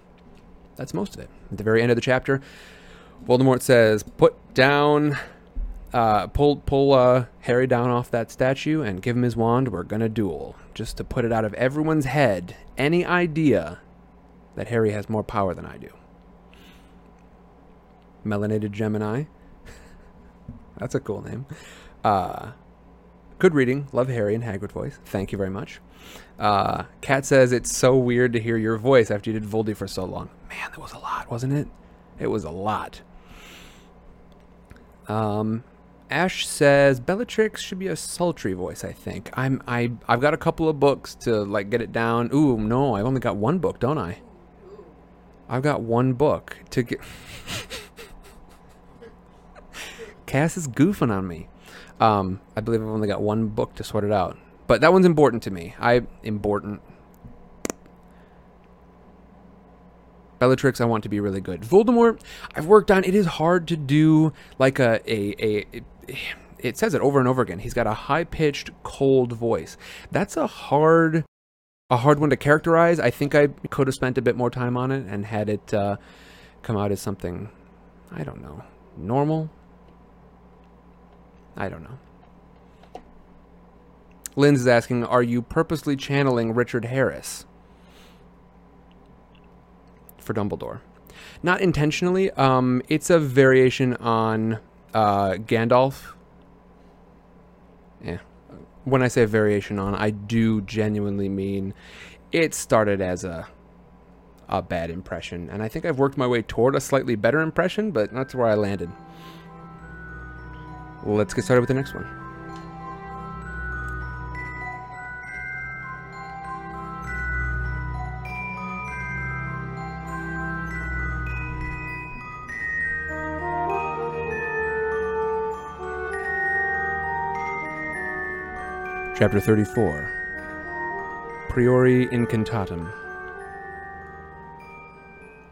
That's most of it. At the very end of the chapter, Voldemort says, "Put down, uh, pull, pull uh, Harry down off that statue and give him his wand. We're gonna duel, just to put it out of everyone's head. Any idea that Harry has more power than I do?" Melanated Gemini. That's a cool name. Uh, Good reading. Love Harry and Hagrid voice. Thank you very much. Uh, Kat says it's so weird to hear your voice after you did Voldy for so long. Man, that was a lot, wasn't it? It was a lot. Um, Ash says Bellatrix should be a sultry voice. I think I'm I I've got a couple of books to like get it down. Ooh, no, I've only got one book, don't I? I've got one book to get. Cass is goofing on me. Um, I believe I've only got one book to sort it out, but that one's important to me. I important. Bellatrix, I want to be really good. Voldemort, I've worked on. It is hard to do like a a a. It says it over and over again. He's got a high pitched, cold voice. That's a hard, a hard one to characterize. I think I could have spent a bit more time on it and had it uh, come out as something, I don't know, normal. I don't know. Lynn's is asking, are you purposely channeling Richard Harris? for Dumbledore. Not intentionally. Um, it's a variation on uh, Gandalf. Yeah. When I say variation on, I do genuinely mean it started as a a bad impression, and I think I've worked my way toward a slightly better impression, but that's where I landed. Let's get started with the next one. Chapter 34 Priori Incantatum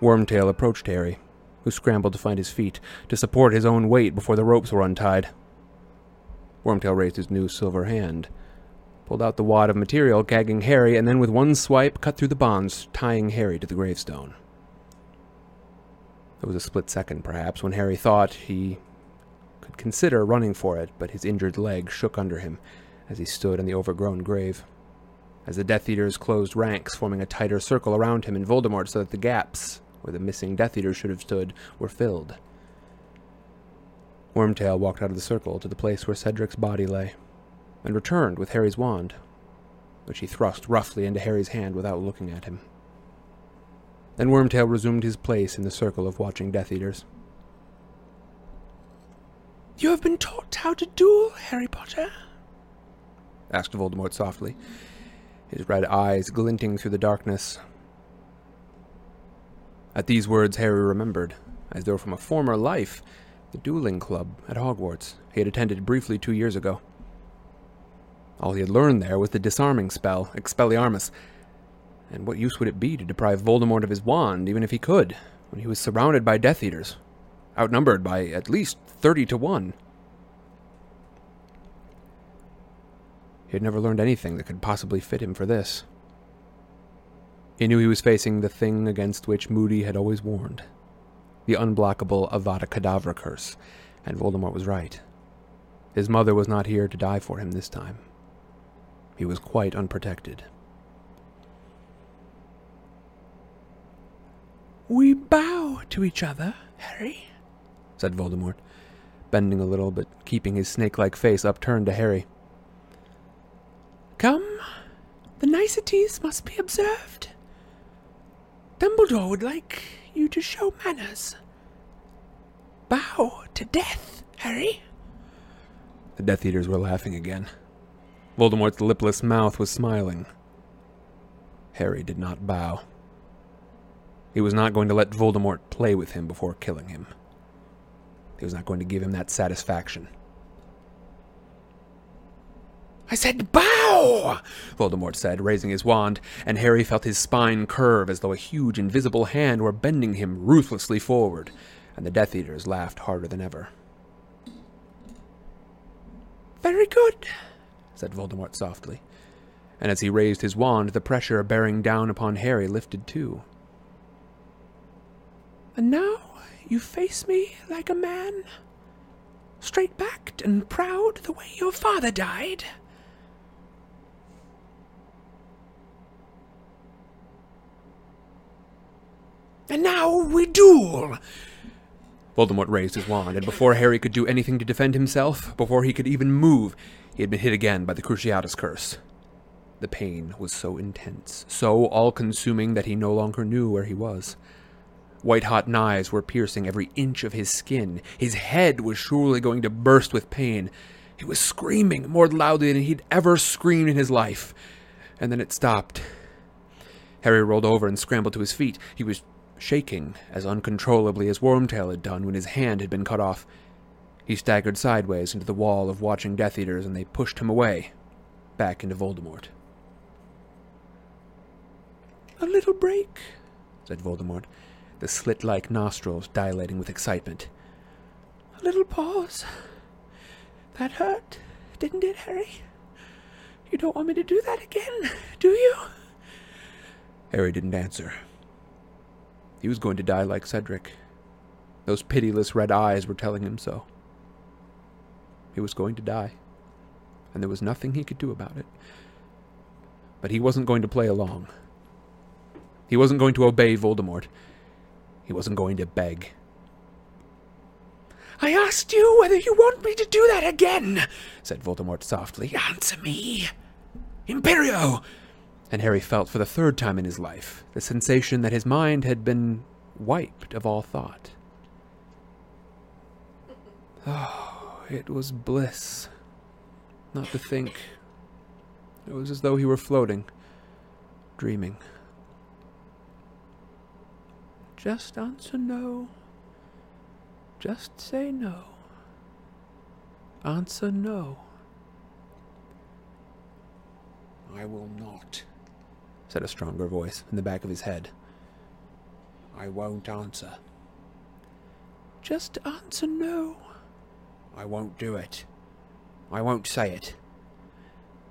Wormtail approached Harry, who scrambled to find his feet to support his own weight before the ropes were untied. Wormtail raised his new silver hand, pulled out the wad of material gagging Harry, and then with one swipe cut through the bonds, tying Harry to the gravestone. There was a split second, perhaps, when Harry thought he could consider running for it, but his injured leg shook under him as he stood in the overgrown grave. As the Death Eaters closed ranks, forming a tighter circle around him and Voldemort so that the gaps where the missing Death Eaters should have stood were filled. Wormtail walked out of the circle to the place where Cedric's body lay, and returned with Harry's wand, which he thrust roughly into Harry's hand without looking at him. Then Wormtail resumed his place in the circle of watching Death Eaters. You have been taught how to duel, Harry Potter? asked Voldemort softly, his red eyes glinting through the darkness. At these words, Harry remembered, as though from a former life, the dueling club at Hogwarts he had attended briefly two years ago. All he had learned there was the disarming spell, Expelliarmus, and what use would it be to deprive Voldemort of his wand, even if he could, when he was surrounded by Death Eaters, outnumbered by at least thirty to one? He had never learned anything that could possibly fit him for this. He knew he was facing the thing against which Moody had always warned the unblockable Avada Kedavra curse, and Voldemort was right. His mother was not here to die for him this time. He was quite unprotected. We bow to each other, Harry, said Voldemort, bending a little but keeping his snake like face upturned to Harry. Come, the niceties must be observed. Dumbledore would like you to show manners. Bow to death, Harry. The Death Eaters were laughing again. Voldemort's lipless mouth was smiling. Harry did not bow. He was not going to let Voldemort play with him before killing him. He was not going to give him that satisfaction. I said bow! Voldemort said, raising his wand, and Harry felt his spine curve as though a huge invisible hand were bending him ruthlessly forward, and the Death Eaters laughed harder than ever. Very good, said Voldemort softly, and as he raised his wand, the pressure bearing down upon Harry lifted too. And now you face me like a man, straight backed and proud the way your father died. And now we duel. Voldemort raised his wand, and before Harry could do anything to defend himself, before he could even move, he had been hit again by the Cruciatus curse. The pain was so intense, so all consuming that he no longer knew where he was. White hot knives were piercing every inch of his skin. His head was surely going to burst with pain. He was screaming more loudly than he'd ever screamed in his life. And then it stopped. Harry rolled over and scrambled to his feet. He was shaking as uncontrollably as Wormtail had done when his hand had been cut off. He staggered sideways into the wall of watching Death Eaters, and they pushed him away, back into Voldemort. A little break. said Voldemort, the slit like nostrils dilating with excitement. A little pause. That hurt, didn't it, Harry? You don't want me to do that again, do you? Harry didn't answer. He was going to die like Cedric. Those pitiless red eyes were telling him so. He was going to die, and there was nothing he could do about it. But he wasn't going to play along. He wasn't going to obey Voldemort. He wasn't going to beg. I asked you whether you want me to do that again, said Voldemort softly. Answer me. Imperio! And Harry felt for the third time in his life the sensation that his mind had been wiped of all thought. Oh, it was bliss. Not to think. It was as though he were floating, dreaming. Just answer no. Just say no. Answer no. I will not, said a stronger voice in the back of his head. I won't answer. Just answer no. I won't do it. I won't say it.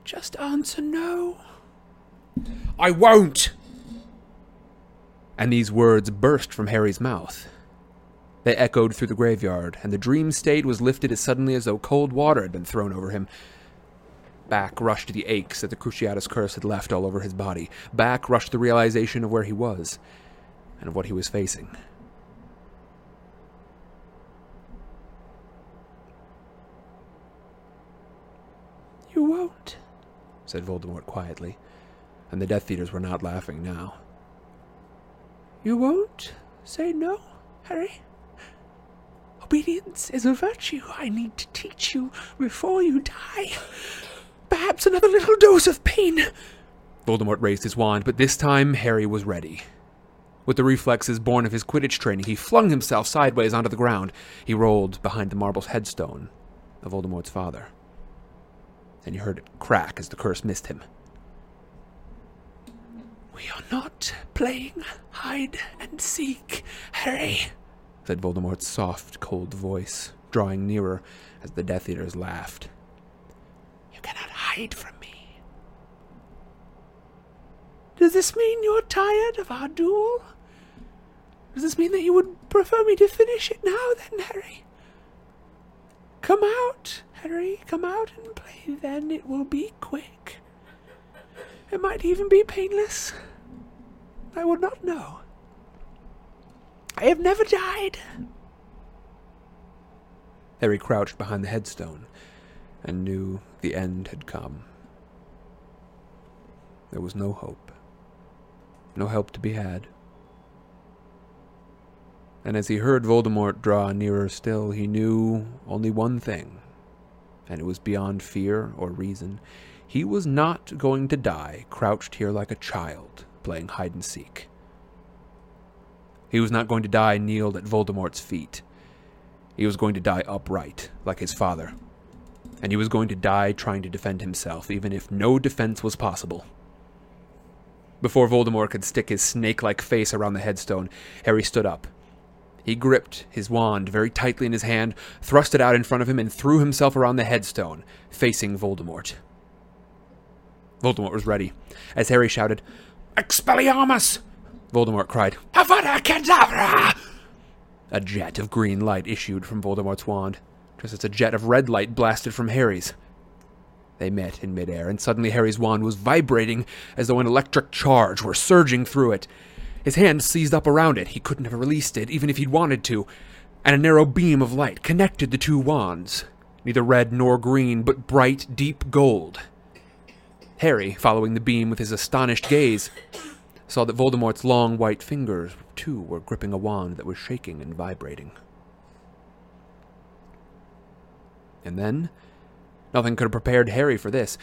Just answer no. I won't! And these words burst from Harry's mouth. They echoed through the graveyard, and the dream state was lifted as suddenly as though cold water had been thrown over him. Back rushed the aches that the Cruciatus curse had left all over his body. Back rushed the realization of where he was, and of what he was facing. You won't, said Voldemort quietly, and the Death Eaters were not laughing now. You won't say no, Harry? Obedience is a virtue I need to teach you before you die. Perhaps another little dose of pain. Voldemort raised his wand, but this time Harry was ready. With the reflexes born of his Quidditch training, he flung himself sideways onto the ground. He rolled behind the marble headstone of Voldemort's father. Then he heard it crack as the curse missed him. We are not playing hide and seek, Harry, said Voldemort's soft, cold voice, drawing nearer as the Death Eaters laughed. Cannot hide from me. Does this mean you're tired of our duel? Does this mean that you would prefer me to finish it now, then, Harry? Come out, Harry, come out and play, then it will be quick. It might even be painless. I would not know. I have never died. Harry crouched behind the headstone and knew the end had come. There was no hope. No help to be had. And as he heard Voldemort draw nearer still, he knew only one thing, and it was beyond fear or reason. He was not going to die crouched here like a child, playing hide and seek. He was not going to die kneeled at Voldemort's feet. He was going to die upright, like his father. And he was going to die trying to defend himself, even if no defense was possible. Before Voldemort could stick his snake like face around the headstone, Harry stood up. He gripped his wand very tightly in his hand, thrust it out in front of him, and threw himself around the headstone, facing Voldemort. Voldemort was ready. As Harry shouted, Expelliarmus! Voldemort cried, Avada Kedavra! A jet of green light issued from Voldemort's wand, just as a jet of red light blasted from Harry's. They met in midair, and suddenly Harry's wand was vibrating as though an electric charge were surging through it. His hand seized up around it. He couldn't have released it, even if he'd wanted to. and a narrow beam of light connected the two wands, neither red nor green, but bright, deep gold. Harry, following the beam with his astonished gaze, saw that Voldemort's long white fingers, too, were gripping a wand that was shaking and vibrating. And then, nothing could have prepared Harry for this.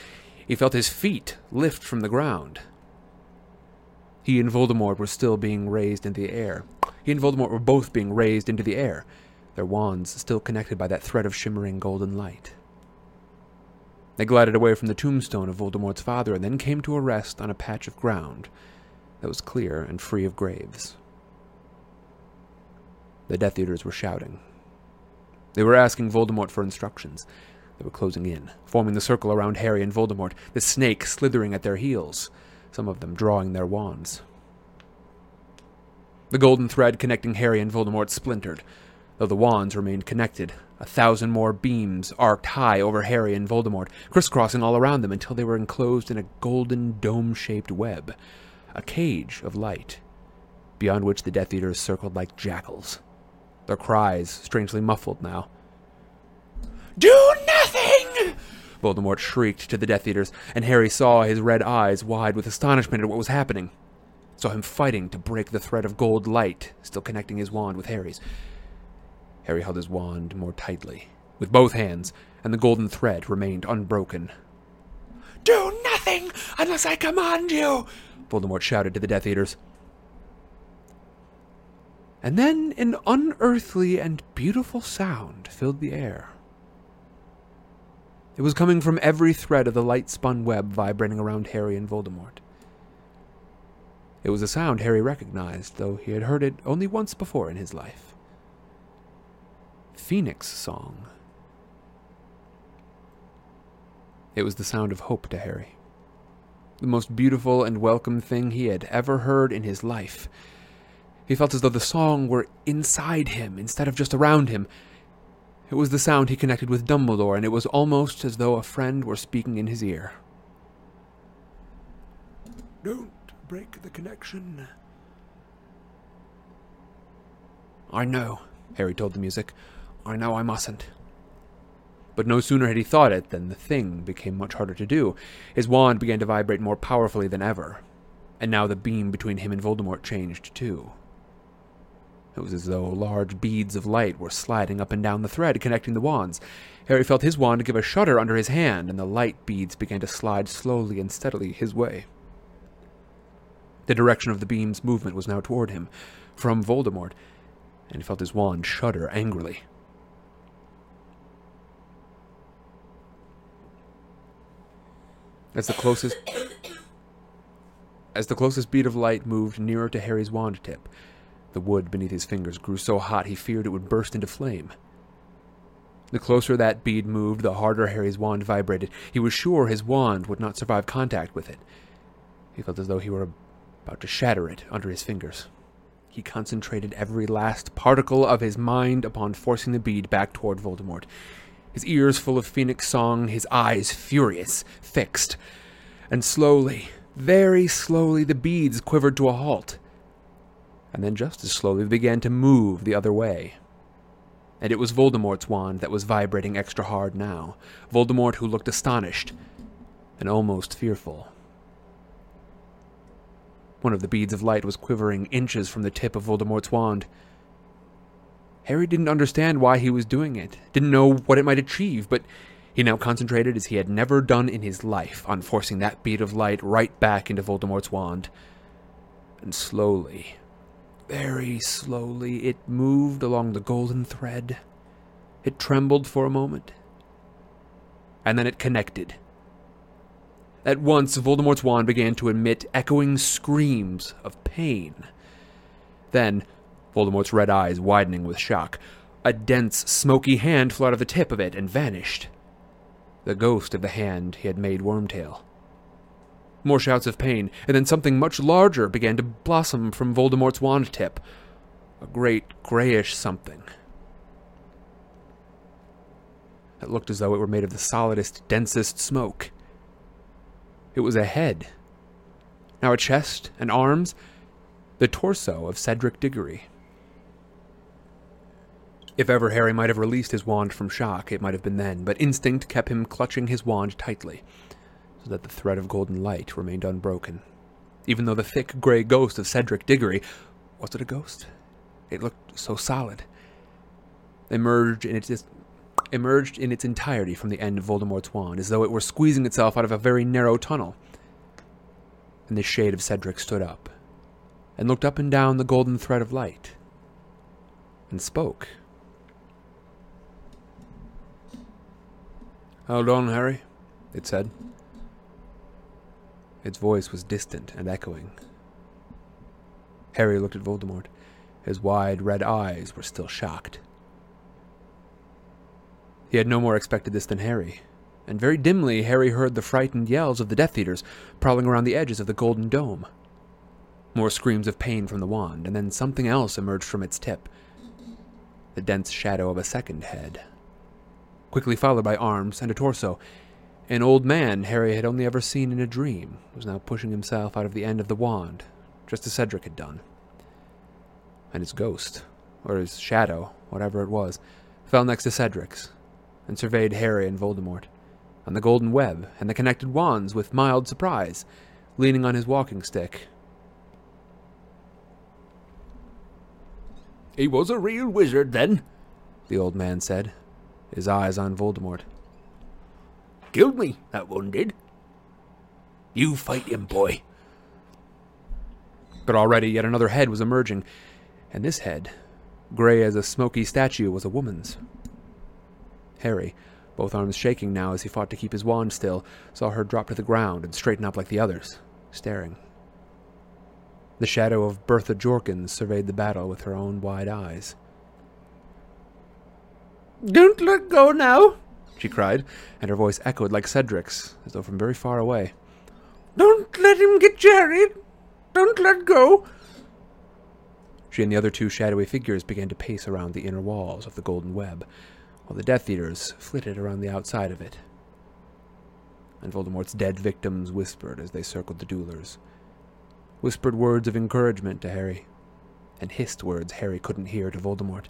He felt his feet lift from the ground. He and Voldemort were still being raised into the air. He and Voldemort were both being raised into the air, their wands still connected by that thread of shimmering golden light. They glided away from the tombstone of Voldemort's father and then came to a rest on a patch of ground that was clear and free of graves. The Death Eaters were shouting. They were asking Voldemort for instructions. They were closing in, forming the circle around Harry and Voldemort, the snake slithering at their heels, some of them drawing their wands. The golden thread connecting Harry and Voldemort splintered, though the wands remained connected. A thousand more beams arced high over Harry and Voldemort, crisscrossing all around them until they were enclosed in a golden dome shaped web, a cage of light, beyond which the Death Eaters circled like jackals, their cries strangely muffled now. Do nothing! Voldemort shrieked to the Death Eaters, and Harry saw his red eyes wide with astonishment at what was happening. Saw him fighting to break the thread of gold light still connecting his wand with Harry's. Harry held his wand more tightly, with both hands, and the golden thread remained unbroken. Do nothing unless I command you! Voldemort shouted to the Death Eaters. And then an unearthly and beautiful sound filled the air. It was coming from every thread of the light spun web vibrating around Harry and Voldemort. It was a sound Harry recognized, though he had heard it only once before in his life. Phoenix Song. It was the sound of hope to Harry. The most beautiful and welcome thing he had ever heard in his life. He felt as though the song were inside him instead of just around him. It was the sound he connected with Dumbledore, and it was almost as though a friend were speaking in his ear. Don't break the connection. I know, Harry told the music. I know I mustn't. But no sooner had he thought it than the thing became much harder to do. His wand began to vibrate more powerfully than ever, and now the beam between him and Voldemort changed too. It was as though large beads of light were sliding up and down the thread connecting the wands. Harry felt his wand give a shudder under his hand, and the light beads began to slide slowly and steadily his way. The direction of the beam's movement was now toward him, from Voldemort, and he felt his wand shudder angrily. As the closest as the closest bead of light moved nearer to Harry's wand tip, the wood beneath his fingers grew so hot he feared it would burst into flame. The closer that bead moved, the harder Harry's wand vibrated. He was sure his wand would not survive contact with it. He felt as though he were about to shatter it under his fingers. He concentrated every last particle of his mind upon forcing the bead back toward Voldemort. His ears full of Phoenix song, his eyes furious, fixed. And slowly, very slowly, the beads quivered to a halt. And then just as slowly began to move the other way. And it was Voldemort's wand that was vibrating extra hard now. Voldemort who looked astonished and almost fearful. One of the beads of light was quivering inches from the tip of Voldemort's wand. Harry didn't understand why he was doing it, didn't know what it might achieve, but he now concentrated as he had never done in his life on forcing that bead of light right back into Voldemort's wand. And slowly, very slowly, it moved along the golden thread. It trembled for a moment, and then it connected. At once, Voldemort's wand began to emit echoing screams of pain. Then, Voldemort's red eyes widening with shock, a dense, smoky hand flew out of the tip of it and vanished. The ghost of the hand he had made Wormtail. More shouts of pain, and then something much larger began to blossom from Voldemort's wand tip. A great grayish something. It looked as though it were made of the solidest, densest smoke. It was a head. Now a chest and arms, the torso of Cedric Diggory. If ever Harry might have released his wand from shock, it might have been then, but instinct kept him clutching his wand tightly, that the thread of golden light remained unbroken. Even though the thick gray ghost of Cedric Diggory was it a ghost? It looked so solid. Emerged in its emerged in its entirety from the end of Voldemort's wand, as though it were squeezing itself out of a very narrow tunnel. And the shade of Cedric stood up, and looked up and down the golden thread of light, and spoke. Hold on, Harry, it said. Its voice was distant and echoing. Harry looked at Voldemort. His wide red eyes were still shocked. He had no more expected this than Harry, and very dimly Harry heard the frightened yells of the Death Eaters prowling around the edges of the Golden Dome. More screams of pain from the wand, and then something else emerged from its tip the dense shadow of a second head. Quickly followed by arms and a torso, an old man Harry had only ever seen in a dream was now pushing himself out of the end of the wand, just as Cedric had done. And his ghost, or his shadow, whatever it was, fell next to Cedric's, and surveyed Harry and Voldemort, and the golden web and the connected wands with mild surprise, leaning on his walking stick. He was a real wizard, then, the old man said, his eyes on Voldemort. Killed me, that one did. You fight him, boy. But already yet another head was emerging, and this head, gray as a smoky statue, was a woman's. Harry, both arms shaking now as he fought to keep his wand still, saw her drop to the ground and straighten up like the others, staring. The shadow of Bertha Jorkins surveyed the battle with her own wide eyes. Don't let go now, she cried, and her voice echoed like Cedric's, as though from very far away. Don't let him get Harry. Don't let go. She and the other two shadowy figures began to pace around the inner walls of the golden web, while the Death Eaters flitted around the outside of it. And Voldemort's dead victims whispered as they circled the duelers whispered words of encouragement to Harry, and hissed words Harry couldn't hear to Voldemort.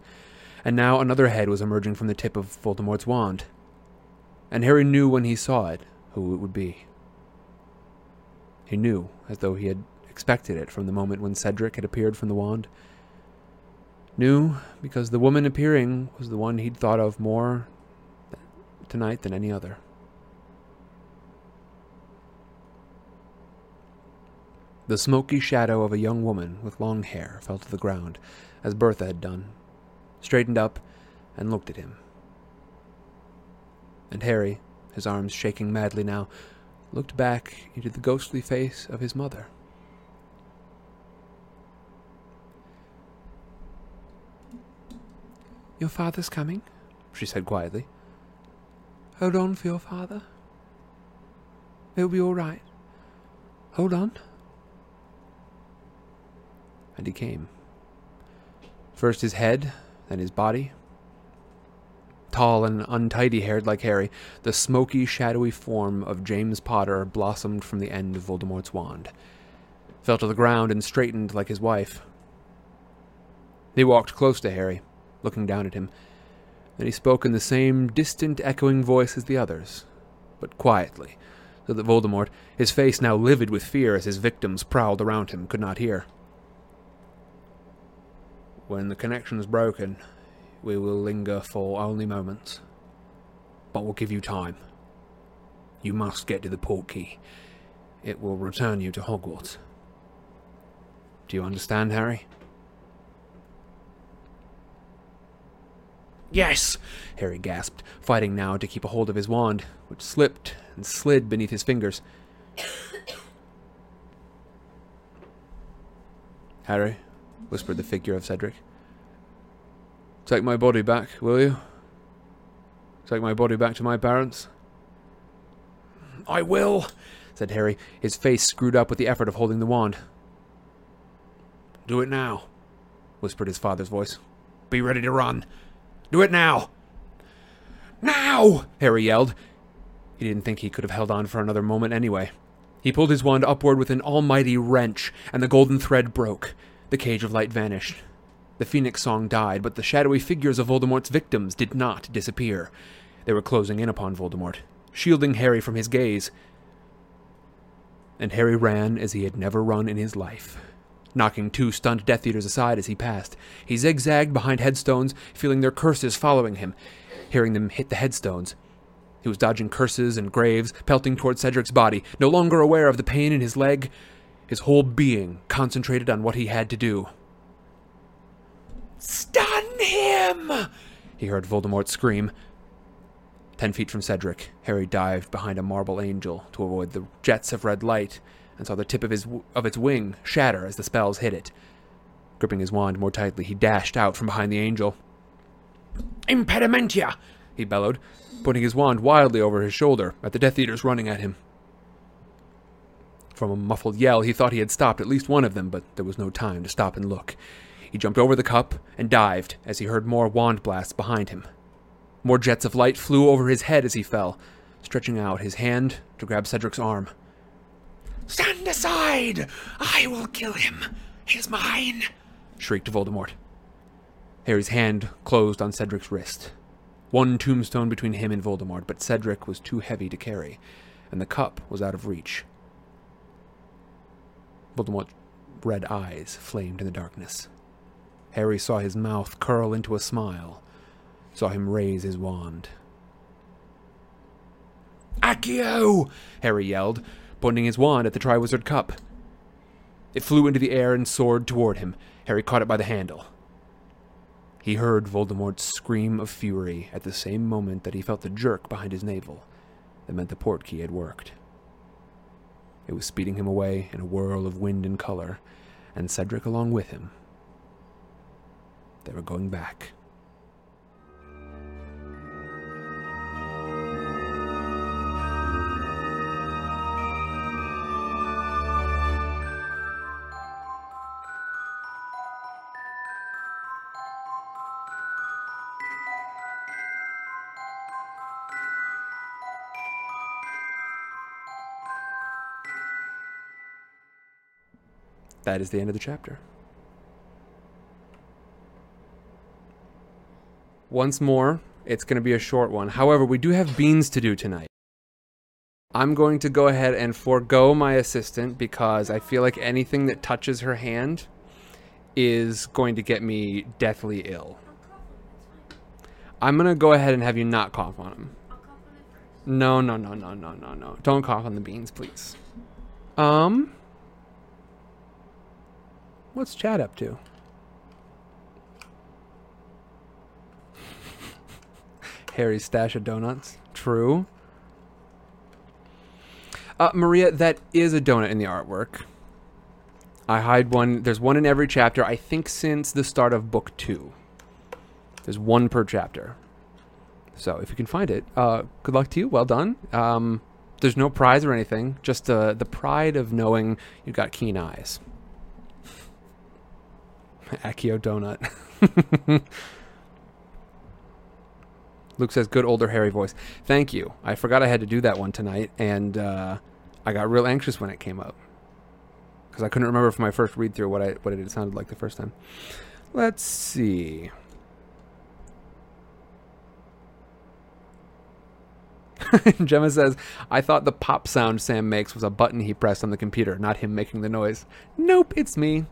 And now another head was emerging from the tip of Voldemort's wand, and Harry knew when he saw it who it would be. He knew, as though he had expected it from the moment when Cedric had appeared from the wand. Knew because the woman appearing was the one he'd thought of more tonight than any other. The smoky shadow of a young woman with long hair fell to the ground, as Bertha had done, straightened up, and looked at him. And Harry, his arms shaking madly now, looked back into the ghostly face of his mother. Your father's coming, she said quietly. Hold on for your father. It'll be all right. Hold on and he came. First his head, then his body. Tall and untidy haired like Harry, the smoky, shadowy form of James Potter blossomed from the end of Voldemort's wand, fell to the ground and straightened like his wife. He walked close to Harry, looking down at him. Then he spoke in the same distant, echoing voice as the others, but quietly, so that Voldemort, his face now livid with fear as his victims prowled around him, could not hear. When the connection is broken, we will linger for only moments. But we'll give you time. You must get to the portkey. It will return you to Hogwarts. Do you understand, Harry? Yes, Harry gasped, fighting now to keep a hold of his wand, which slipped and slid beneath his fingers. Harry, whispered the figure of Cedric. Take my body back, will you? Take my body back to my parents? I will, said Harry, his face screwed up with the effort of holding the wand. Do it now, whispered his father's voice. Be ready to run. Do it now. Now! Harry yelled. He didn't think he could have held on for another moment anyway. He pulled his wand upward with an almighty wrench, and the golden thread broke. The cage of light vanished. The phoenix song died, but the shadowy figures of Voldemort's victims did not disappear. They were closing in upon Voldemort, shielding Harry from his gaze. And Harry ran as he had never run in his life, knocking two stunned Death Eaters aside as he passed. He zigzagged behind headstones, feeling their curses following him, hearing them hit the headstones. He was dodging curses and graves, pelting toward Cedric's body, no longer aware of the pain in his leg, his whole being concentrated on what he had to do. Stun him! He heard Voldemort scream. Ten feet from Cedric, Harry dived behind a marble angel to avoid the jets of red light and saw the tip of, his, of its wing shatter as the spells hit it. Gripping his wand more tightly, he dashed out from behind the angel. Impedimenta! he bellowed, putting his wand wildly over his shoulder at the Death Eaters running at him. From a muffled yell, he thought he had stopped at least one of them, but there was no time to stop and look. He jumped over the cup and dived as he heard more wand blasts behind him. More jets of light flew over his head as he fell, stretching out his hand to grab Cedric's arm. Stand aside! I will kill him! He's mine! shrieked Voldemort. Harry's hand closed on Cedric's wrist. One tombstone between him and Voldemort, but Cedric was too heavy to carry, and the cup was out of reach. Voldemort's red eyes flamed in the darkness. Harry saw his mouth curl into a smile, saw him raise his wand. Accio! Harry yelled, pointing his wand at the Triwizard Cup. It flew into the air and soared toward him. Harry caught it by the handle. He heard Voldemort's scream of fury at the same moment that he felt the jerk behind his navel that meant the portkey had worked. It was speeding him away in a whirl of wind and color, and Cedric along with him. They were going back. That is the end of the chapter. Once more, it's going to be a short one. However, we do have beans to do tonight. I'm going to go ahead and forego my assistant because I feel like anything that touches her hand is going to get me deathly ill. I'm going to go ahead and have you not cough on him. No, no, no, no, no, no, no. Don't cough on the beans, please. Um, what's Chad up to? Harry's stash of donuts. True. Uh, Maria, that is a donut in the artwork. I hide one. There's one in every chapter. I think since the start of book two. There's one per chapter. So if you can find it, uh, good luck to you. Well done. Um, there's no prize or anything. Just uh, the pride of knowing you've got keen eyes. Accio donut. Luke says, "Good older Harry voice." Thank you. I forgot I had to do that one tonight, and uh, I got real anxious when it came up because I couldn't remember from my first read through what I what it sounded like the first time. Let's see. Gemma says, I thought the pop sound Sam makes was a button he pressed on the computer, not him making the noise. Nope, it's me.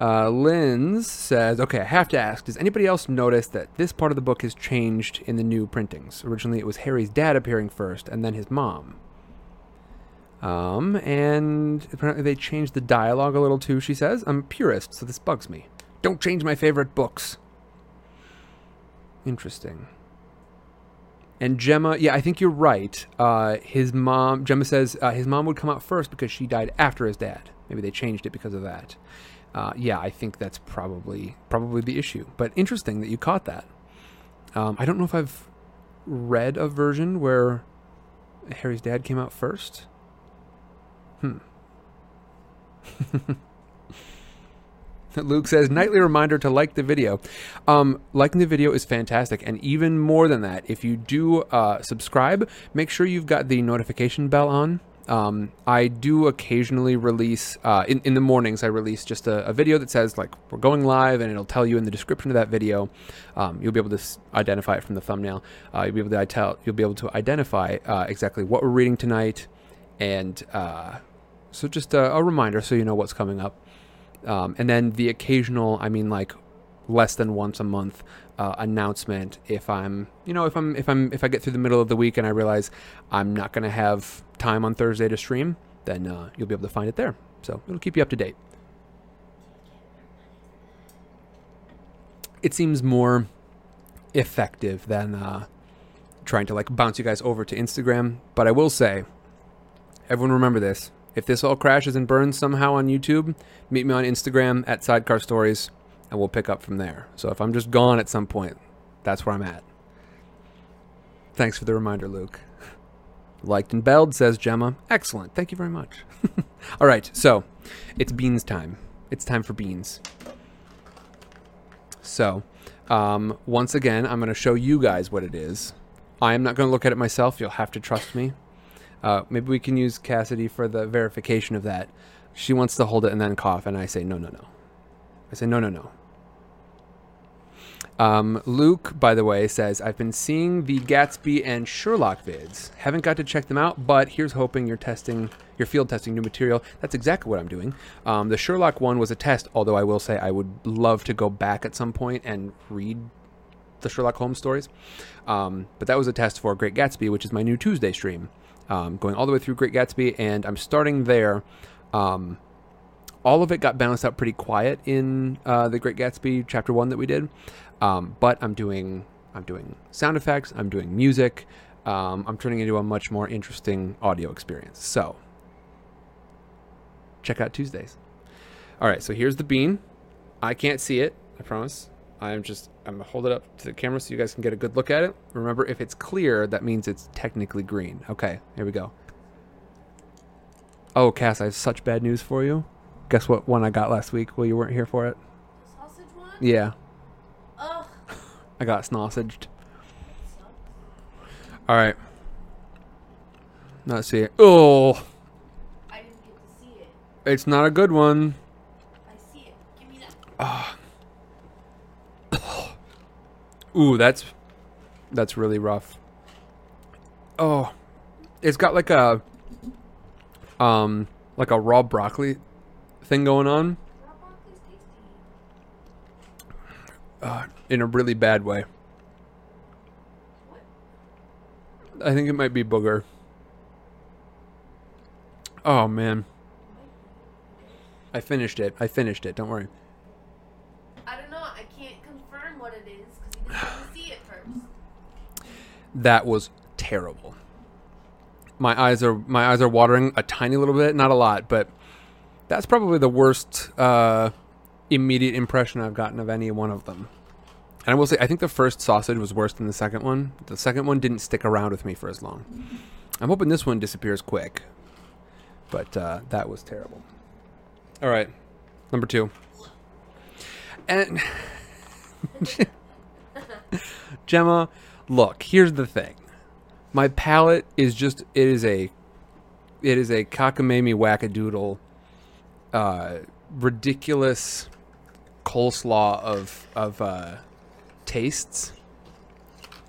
Uh, Linz says, okay, I have to ask, does anybody else notice that this part of the book has changed in the new printings? Originally, it was Harry's dad appearing first, and then his mom. Um, and apparently they changed the dialogue a little too, she says. I'm a purist, so this bugs me. Don't change my favorite books. Interesting. And Gemma, yeah, I think you're right. Uh, his mom, Gemma says uh, his mom would come out first because she died after his dad. Maybe they changed it because of that. Uh, yeah, I think that's probably probably the issue. But interesting that you caught that. Um, I don't know if I've read a version where Harry's dad came out first. Hmm. Luke says, nightly reminder to like the video. Um, liking the video is fantastic. And even more than that, if you do uh, subscribe, make sure you've got the notification bell on. Um, I do occasionally release uh, in in the mornings. I release just a, a video that says like we're going live, and it'll tell you in the description of that video. Um, you'll be able to s- identify it from the thumbnail. Uh, you'll be able to tell. You'll be able to identify uh, exactly what we're reading tonight, and uh, so just a, a reminder so you know what's coming up. Um, and then the occasional, I mean, like less than once a month uh, announcement if I'm, you know, if I'm, if I'm, if I get through the middle of the week and I realize I'm not going to have time on Thursday to stream, then uh, you'll be able to find it there. So it'll keep you up to date. It seems more effective than uh, trying to like bounce you guys over to Instagram. But I will say, everyone remember this: if this all crashes and burns somehow on YouTube, meet me on Instagram at Sidecar Stories, and we'll pick up from there. So if I'm just gone at some point, that's where I'm at. Thanks for the reminder, Luke. Liked and belled, says Gemma. Excellent. Thank you very much. all right, so it's beans time. It's time for beans. So, um, once again, I'm going to show you guys what it is. I am not going to look at it myself. You'll have to trust me. Uh, maybe we can use Cassidy for the verification of that. She wants to hold it and then cough, and I say, no, no, no. I said, no, no, no. Um, Luke, by the way, says, I've been seeing the Gatsby and Sherlock vids. Haven't got to check them out, but here's hoping you're testing, you're field testing new material. That's exactly what I'm doing. Um, the Sherlock one was a test, although I will say I would love to go back at some point and read the Sherlock Holmes stories. Um, but that was a test for Great Gatsby, which is my new Tuesday stream, um, going all the way through Great Gatsby, and I'm starting there. Um, all of it got balanced out pretty quiet in uh, the Great Gatsby chapter one that we did, um, but I'm doing I'm doing sound effects, I'm doing music, um, I'm turning into a much more interesting audio experience. So check out Tuesdays. All right, so here's the bean. I can't see it, I promise. I'm just I'm gonna hold it up to the camera so you guys can get a good look at it. Remember, if it's clear, that means it's technically green. Okay, here we go. Oh, Cass, I have such bad news for you. Guess what one I got last week Well, you weren't here for it? Sausage one? Yeah, Ugh. I got snossaged. All right. Let's see. Oh, I didn't get to see it. it's not a good one. I see it. Give me that. Ooh, that's that's really rough. Oh, it's got like a um like a raw broccoli thing going on Raw broccoli's tasty. uh, in a really bad way. I think it might be booger. Oh man, I finished it. I finished it. Don't worry. I don't know. I can't confirm what it is because you didn't see it first. That was terrible. My eyes are my eyes are watering a tiny little bit, not a lot, but that's probably the worst uh, immediate impression I've gotten of any one of them. And I will say, I think the first sausage was worse than the second one. The second one didn't stick around with me for as long. I'm hoping this one disappears quick, but uh, that was terrible. All right, number two. And Gemma, look, here's the thing. My palate is just it is a it is a cockamamie wackadoodle uh ridiculous coleslaw of of uh tastes.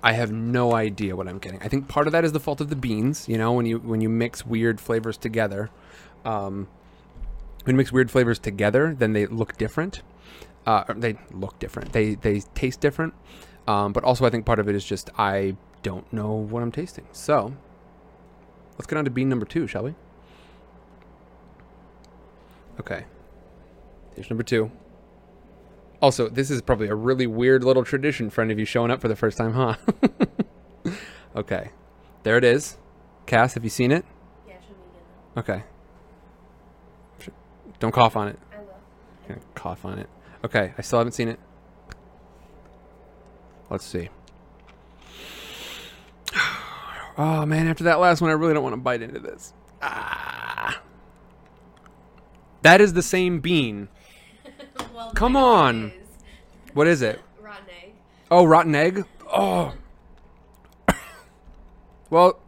I have no idea what I'm getting. I think part of that is the fault of the beans, you know, when you when you mix weird flavors together. Um when you mix weird flavors together, then they look different. Uh, they look different. They they taste different. Um, but also, I think part of it is just I don't know what I'm tasting. So let's get on to bean number two, shall we? Okay. Here's number two. Also, this is probably a really weird little tradition for any of you showing up for the first time, huh? okay. There it is. Cass, have you seen it? Yeah, show me again. Okay. Don't cough on it. I will. Gonna cough on it. Okay, I still haven't seen it. Let's see. Oh man, after that last one, I really don't want to bite into this. Ah. That is the same bean. well, Come on. is. What is it? Rotten egg. Oh, rotten egg. Oh. well,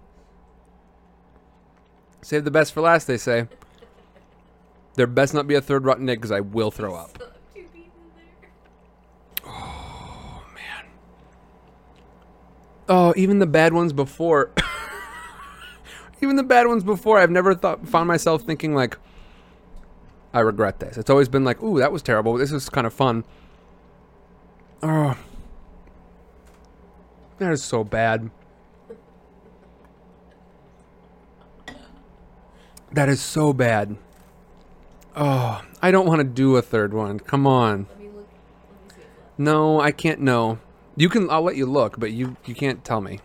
Save the best for last, they say. There best not be a third rotten egg because I will throw up. Still have two bees in there. Oh man. Oh, even the bad ones before. even the bad ones before, I've never thought found myself thinking like, I regret this. It's always been like, ooh, that was terrible. This is kind of fun. Oh, that is so bad. That is so bad. Oh, I don't want to do a third one. Come on. Let me look. Let me see. No, I can't know. You can. I'll let you look, but you you can't tell me.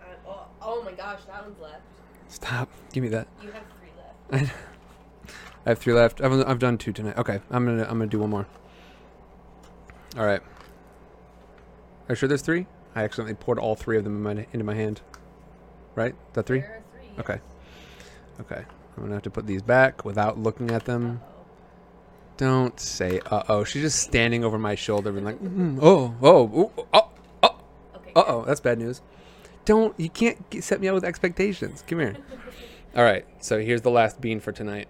Uh, oh, oh my gosh, that one's left. Stop. Give me that. You have three left. I have three left. I've I've done two tonight. Okay, I'm gonna I'm gonna do one more. All right. Are you sure there's three? I accidentally poured all three of them in my, into my hand. Right? Is that three? There are three. Okay. Okay. I'm gonna have to put these back without looking at them. Uh-oh. Don't say uh oh. She's just standing over my shoulder, being like, mm, oh, oh, oh, oh, Okay. Uh oh, that's bad news. Don't you can't set me up with expectations. Come here. All right, so here's the last bean for tonight,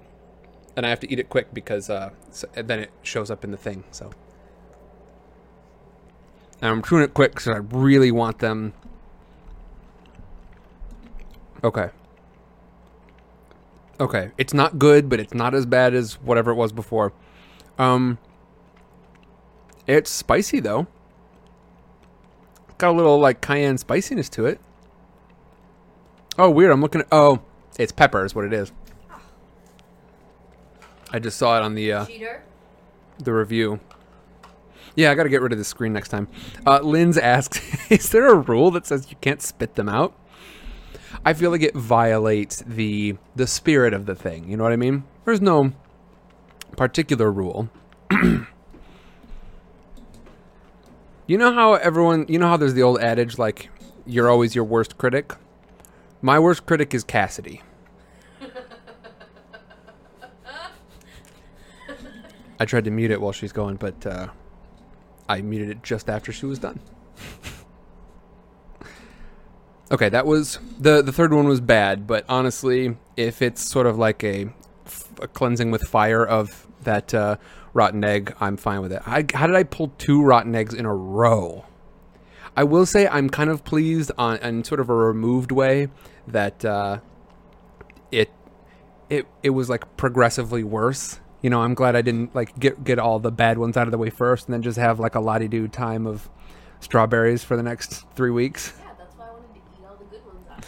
and I have to eat it quick because uh, so, then it shows up in the thing. So, and I'm chewing it quick because I really want them. Okay. Okay, it's not good, but it's not as bad as whatever it was before. Um, it's spicy though. Got a little like cayenne spiciness to it. Oh, weird. I'm looking at. Oh, it's pepper, is what it is. I just saw it on the uh, Cheater. the review. Yeah, I got to get rid of the screen next time. Uh, Lynn's asks, "Is there a rule that says you can't spit them out?" I feel like it violates the the spirit of the thing. You know what I mean? There's no particular rule. you know how everyone, you know how there's the old adage like you're always your worst critic? My worst critic is Cassidy. I tried to mute it while she's going, but uh, I muted it just after she was done. okay, that was the the third one was bad, but honestly, if it's sort of like a cleansing with fire of that uh, rotten egg, I'm fine with it. I, how did I pull two rotten eggs in a row? I will say I'm kind of pleased on in sort of a removed way that uh, it it it was like progressively worse. You know, I'm glad I didn't like get get all the bad ones out of the way first, and then just have like a lottie do time of strawberries for the next three weeks. Yeah, that's why I wanted to eat all the good ones out.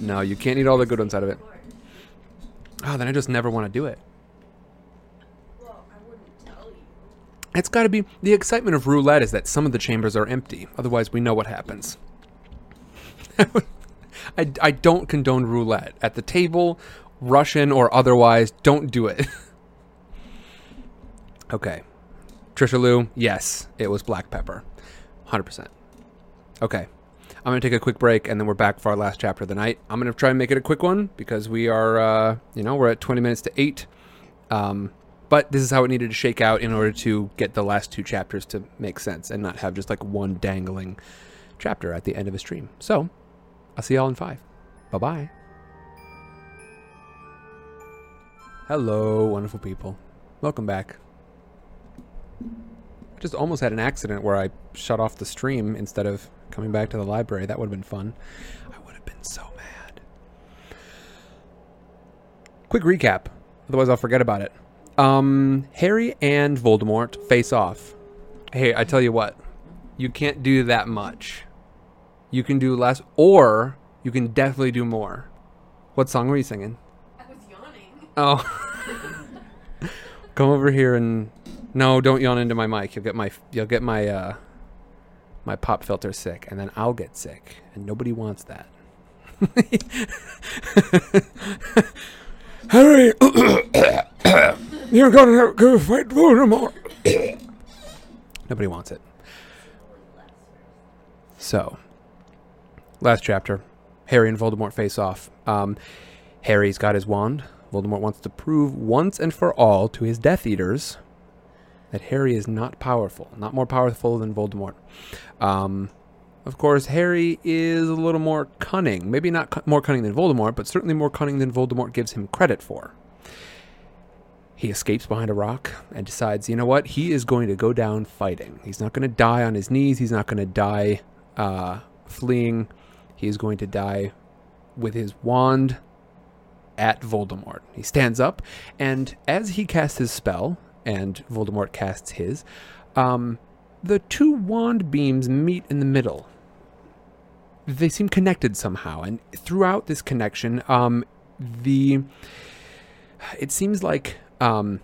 No, you can't eat all the good ones out of it. Oh, then I just never want to do it. Well, I wouldn't tell you. It's got to be the excitement of roulette is that some of the chambers are empty. Otherwise, we know what happens. I, I don't condone roulette at the table, Russian or otherwise. Don't do it. okay, Trisha Lou. Yes, it was black pepper, hundred percent. Okay, I'm gonna take a quick break and then we're back for our last chapter of the night. I'm gonna try and make it a quick one because we are, uh, you know, we're at 20 minutes to eight. Um, but this is how it needed to shake out in order to get the last two chapters to make sense and not have just like one dangling chapter at the end of a stream. So, I'll see y'all in five. Bye bye. Hello, wonderful people. Welcome back. I just almost had an accident where I shut off the stream instead of coming back to the library. That would have been fun. I would have been so mad. Quick recap, otherwise I'll forget about it. Um, Harry and Voldemort face off. Hey, I tell you what, you can't do that much. You can do less, or you can definitely do more. What song were you singing? I was yawning. Oh, come over here and no, don't yawn into my mic. You'll get my you'll get my uh my pop filter sick, and then I'll get sick, and nobody wants that. Harry, you're gonna have to fight Voldemort. nobody wants it. So, last chapter, Harry and Voldemort face off. Um, Harry's got his wand. Voldemort wants to prove once and for all to his Death Eaters that Harry is not powerful, not more powerful than Voldemort. Um, Of course, Harry is a little more cunning. Maybe not cu- more cunning than Voldemort, but certainly more cunning than Voldemort gives him credit for. He escapes behind a rock and decides, you know what? He is going to go down fighting. He's not going to die on his knees. He's not going to die uh, fleeing. He is going to die with his wand at Voldemort. He stands up, and as he casts his spell, and Voldemort casts his, um, the two wand beams meet in the middle. They seem connected somehow, and throughout this connection, um, the it seems like um,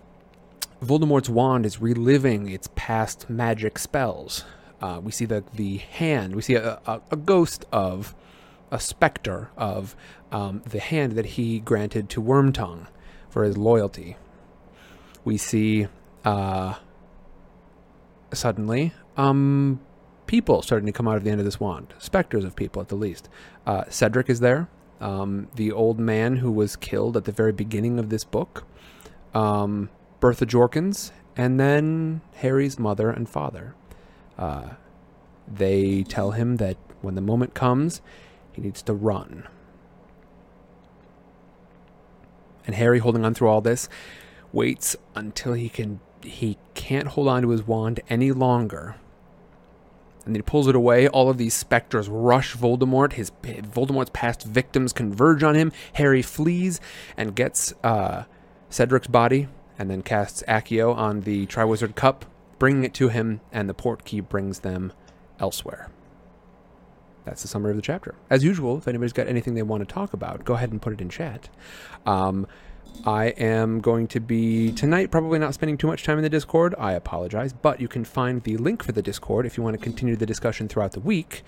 Voldemort's wand is reliving its past magic spells. Uh, we see the the hand. We see a, a, a ghost of a specter of um, the hand that he granted to Wormtongue for his loyalty. We see uh, suddenly um, people starting to come out of the end of this wand, specters of people at the least. Uh, Cedric is there, um, the old man who was killed at the very beginning of this book, um, Bertha Jorkins, and then Harry's mother and father. Uh, they tell him that when the moment comes, he needs to run. And Harry, holding on through all this, waits until he can he can't hold on to his wand any longer. And he pulls it away. All of these specters rush Voldemort. His Voldemort's past victims converge on him. Harry flees and gets uh, Cedric's body, and then casts Accio on the Triwizard Cup, bringing it to him. And the Portkey brings them elsewhere. That's the summary of the chapter. As usual, if anybody's got anything they want to talk about, go ahead and put it in chat. Um, I am going to be tonight probably not spending too much time in the Discord. I apologize, but you can find the link for the Discord if you want to continue the discussion throughout the week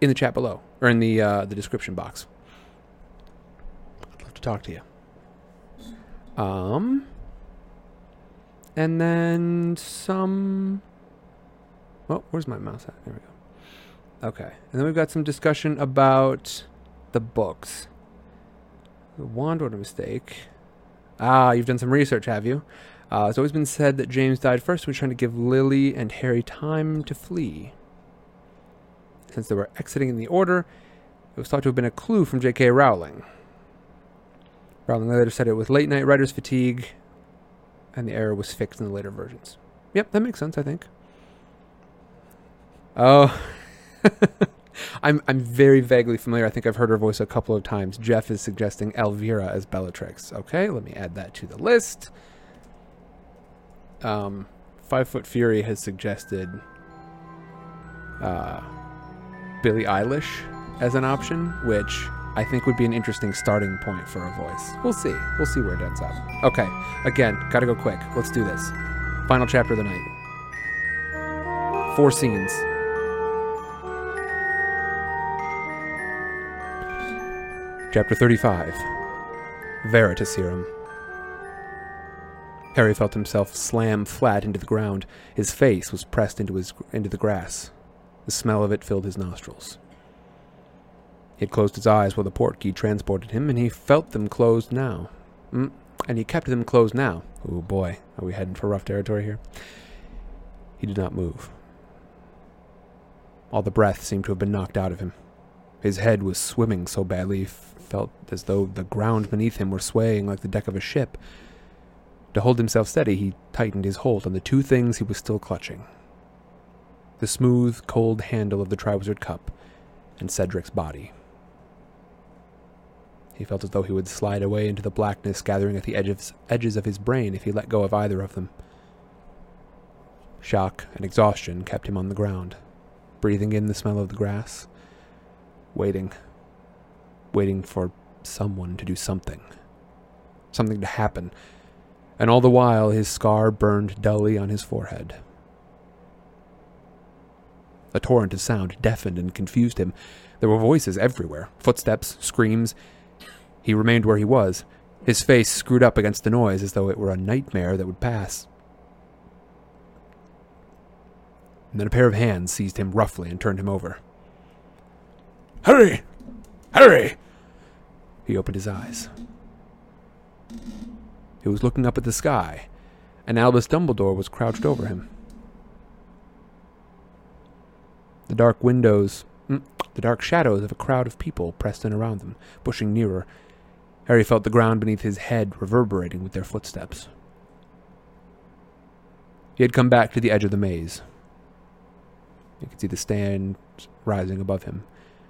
in the chat below or in the uh, the description box. I'd love to talk to you. Um, and then some. Oh, where's my mouse at? There we go. Okay, and then we've got some discussion about the books. Wand, what a mistake. Ah, you've done some research, have you? Uh, it's always been said that James died first. We're trying to give Lily and Harry time to flee. Since they were exiting in the order, it was thought to have been a clue from J.K. Rowling. Rowling later said it was late night writer's fatigue, and the error was fixed in the later versions. Yep, that makes sense, I think. Oh. I'm I'm very vaguely familiar. I think I've heard her voice a couple of times. Jeff is suggesting Elvira as Bellatrix. Okay, let me add that to the list. Um, Five Foot Fury has suggested uh, Billie Eilish as an option, which I think would be an interesting starting point for a voice. We'll see. We'll see where it ends up. Okay, again, gotta go quick. Let's do this. Final chapter of the night. Four scenes. Chapter 35 Veritaserum. Harry felt himself slam flat into the ground. His face was pressed into, his, into the grass. The smell of it filled his nostrils. He had closed his eyes while the portkey transported him, and he felt them closed now. Mm, and he kept them closed now. Oh boy, are we heading for rough territory here? He did not move. All the breath seemed to have been knocked out of him. His head was swimming so badly felt as though the ground beneath him were swaying like the deck of a ship. To hold himself steady, he tightened his hold on the two things he was still clutching the smooth, cold handle of the Triwizard Cup and Cedric's body. He felt as though he would slide away into the blackness gathering at the edges, edges of his brain if he let go of either of them. Shock and exhaustion kept him on the ground, breathing in the smell of the grass, waiting, waiting for someone to do something, something to happen, and all the while his scar burned dully on his forehead. A torrent of sound deafened and confused him. There were voices everywhere, footsteps, screams. He remained where he was, his face screwed up against the noise as though it were a nightmare that would pass. And then a pair of hands seized him roughly and turned him over. Hurry! Harry! He opened his eyes. He was looking up at the sky, and Albus Dumbledore was crouched over him. The dark windows, mm, the dark shadows of a crowd of people pressed in around them, pushing nearer. Harry felt the ground beneath his head reverberating with their footsteps. He had come back to the edge of the maze. He could see the stands rising above him,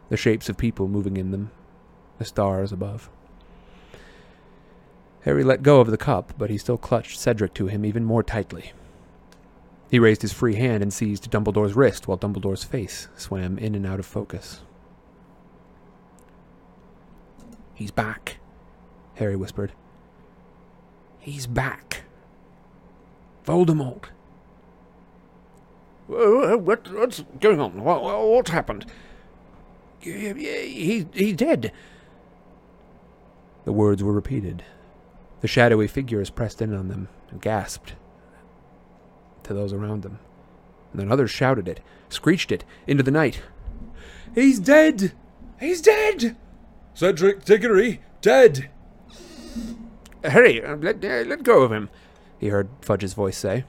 the shapes of people moving in them, the stars above. Harry let go of the cup, but he still clutched Cedric to him even more tightly. He raised his free hand and seized Dumbledore's wrist while Dumbledore's face swam in and out of focus. He's back, Harry whispered. He's back. Voldemort. What, what's going on? What, what's happened? He, he's dead. The words were repeated. The shadowy figures pressed in on them and gasped to those around them. And then others shouted it, screeched it into the night. He's dead! He's dead! Cedric Diggory, dead! Harry, uh, let, uh, let go of him, he heard Fudge's voice say,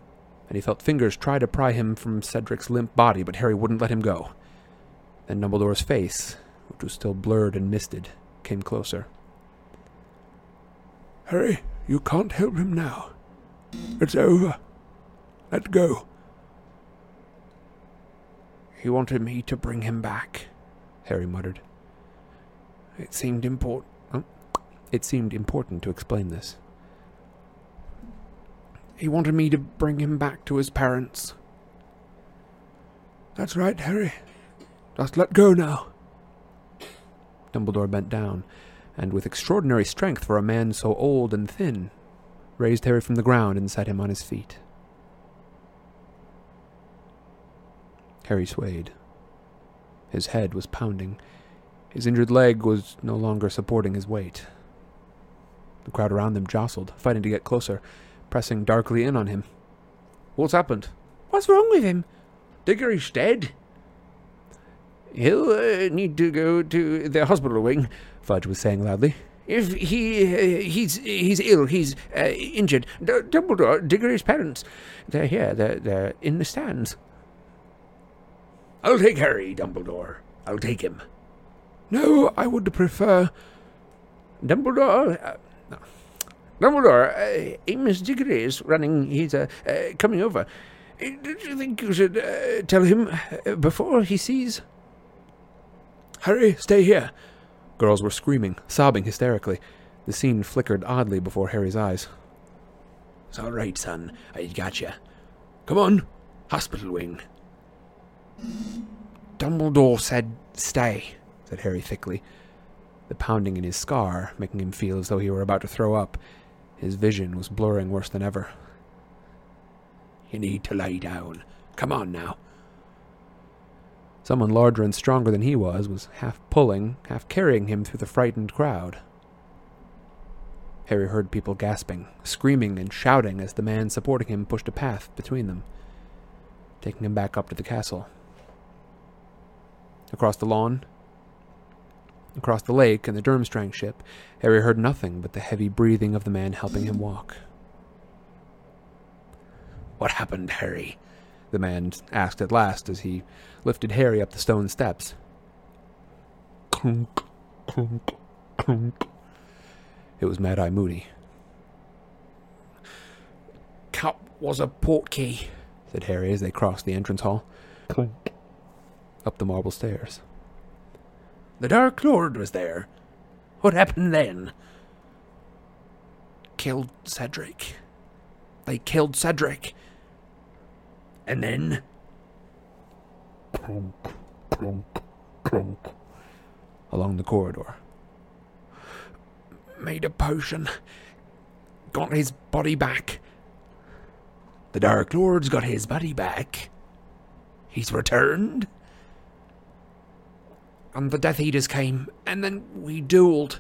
and he felt fingers try to pry him from Cedric's limp body, but Harry wouldn't let him go. Then Dumbledore's face, which was still blurred and misted, came closer. Harry, you can't help him now. It's over. Let go. He wanted me to bring him back, Harry muttered. It seemed important. Oh, it seemed important to explain this. He wanted me to bring him back to his parents. That's right, Harry. Just let go now. Dumbledore bent down, and with extraordinary strength for a man so old and thin, raised Harry from the ground and set him on his feet. Harry swayed. His head was pounding. His injured leg was no longer supporting his weight. The crowd around them jostled, fighting to get closer, pressing darkly in on him. What's happened? What's wrong with him? Diggory's dead. He'll uh, need to go to the hospital wing, Fudge was saying loudly. If he uh, he's he's ill, he's uh, injured. D- Dumbledore, Diggory's parents, they're here. They're they're in the stands. I'll take Harry, Dumbledore. I'll take him. No, I would prefer. Dumbledore. Uh, no. Dumbledore, uh, Amos Diggory is running. He's uh, uh, coming over. Uh, Don't you think you should uh, tell him uh, before he sees? Harry, stay here. Girls were screaming, sobbing hysterically. The scene flickered oddly before Harry's eyes. It's all right, son. I got you. Come on, hospital wing. Dumbledore said stay, said Harry thickly, the pounding in his scar making him feel as though he were about to throw up. His vision was blurring worse than ever. You need to lie down. Come on now. Someone larger and stronger than he was was half pulling, half carrying him through the frightened crowd. Harry heard people gasping, screaming, and shouting as the man supporting him pushed a path between them, taking him back up to the castle. Across the lawn, across the lake and the Durmstrang ship, Harry heard nothing but the heavy breathing of the man helping him walk. What happened, Harry? The man asked at last as he lifted Harry up the stone steps. Clunk, clunk, clunk. It was Mad Eye Moody. Cup was a portkey, said Harry as they crossed the entrance hall, Clunk. up the marble stairs. The Dark Lord was there. What happened then? Killed Cedric. They killed Cedric. And then? Clunk, clunk, clunk. Along the corridor. Made a potion. Got his body back. The Dark Lord's got his body back. He's returned. And the Death Eaters came, and then we dueled.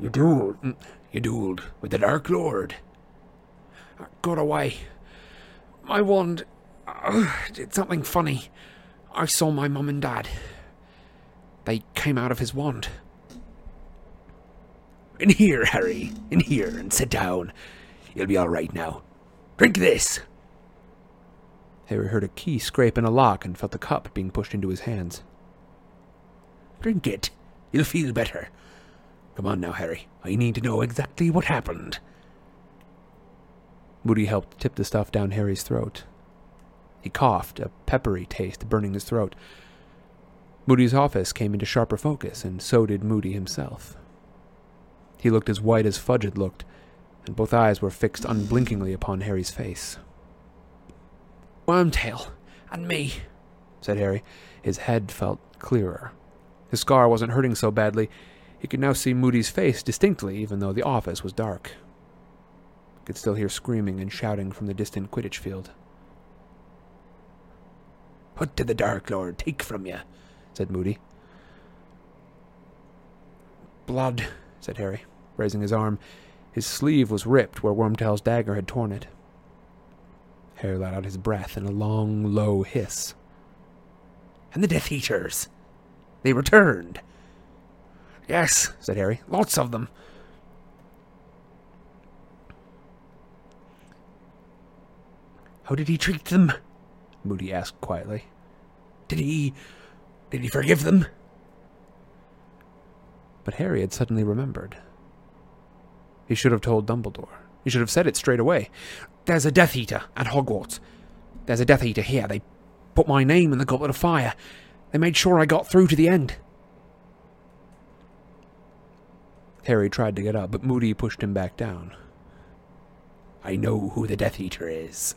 You do. Mm, You dueled with the Dark Lord. I got away. My wand uh, did something funny. I saw my mum and dad. They came out of his wand. In here, Harry. In here, and sit down. You'll be all right now. Drink this. Harry heard a key scrape in a lock and felt the cup being pushed into his hands. Drink it. You'll feel better. Come on now, Harry. I need to know exactly what happened. Moody helped tip the stuff down Harry's throat. He coughed, a peppery taste burning his throat. Moody's office came into sharper focus, and so did Moody himself. He looked as white as Fudge had looked, and both eyes were fixed unblinkingly upon Harry's face. Wormtail, and me, said Harry. His head felt clearer. His scar wasn't hurting so badly. He could now see Moody's face distinctly, even though the office was dark. Could still hear screaming and shouting from the distant Quidditch field. Put to the Dark Lord take from you? said Moody. Blood, said Harry, raising his arm. His sleeve was ripped where Wormtail's dagger had torn it. Harry let out his breath in a long, low hiss. And the Death Eaters. They returned. Yes, said Harry. Lots of them. How did he treat them? Moody asked quietly. Did he. did he forgive them? But Harry had suddenly remembered. He should have told Dumbledore. He should have said it straight away. There's a Death Eater at Hogwarts. There's a Death Eater here. They put my name in the Goblet of Fire. They made sure I got through to the end. Harry tried to get up, but Moody pushed him back down. I know who the Death Eater is,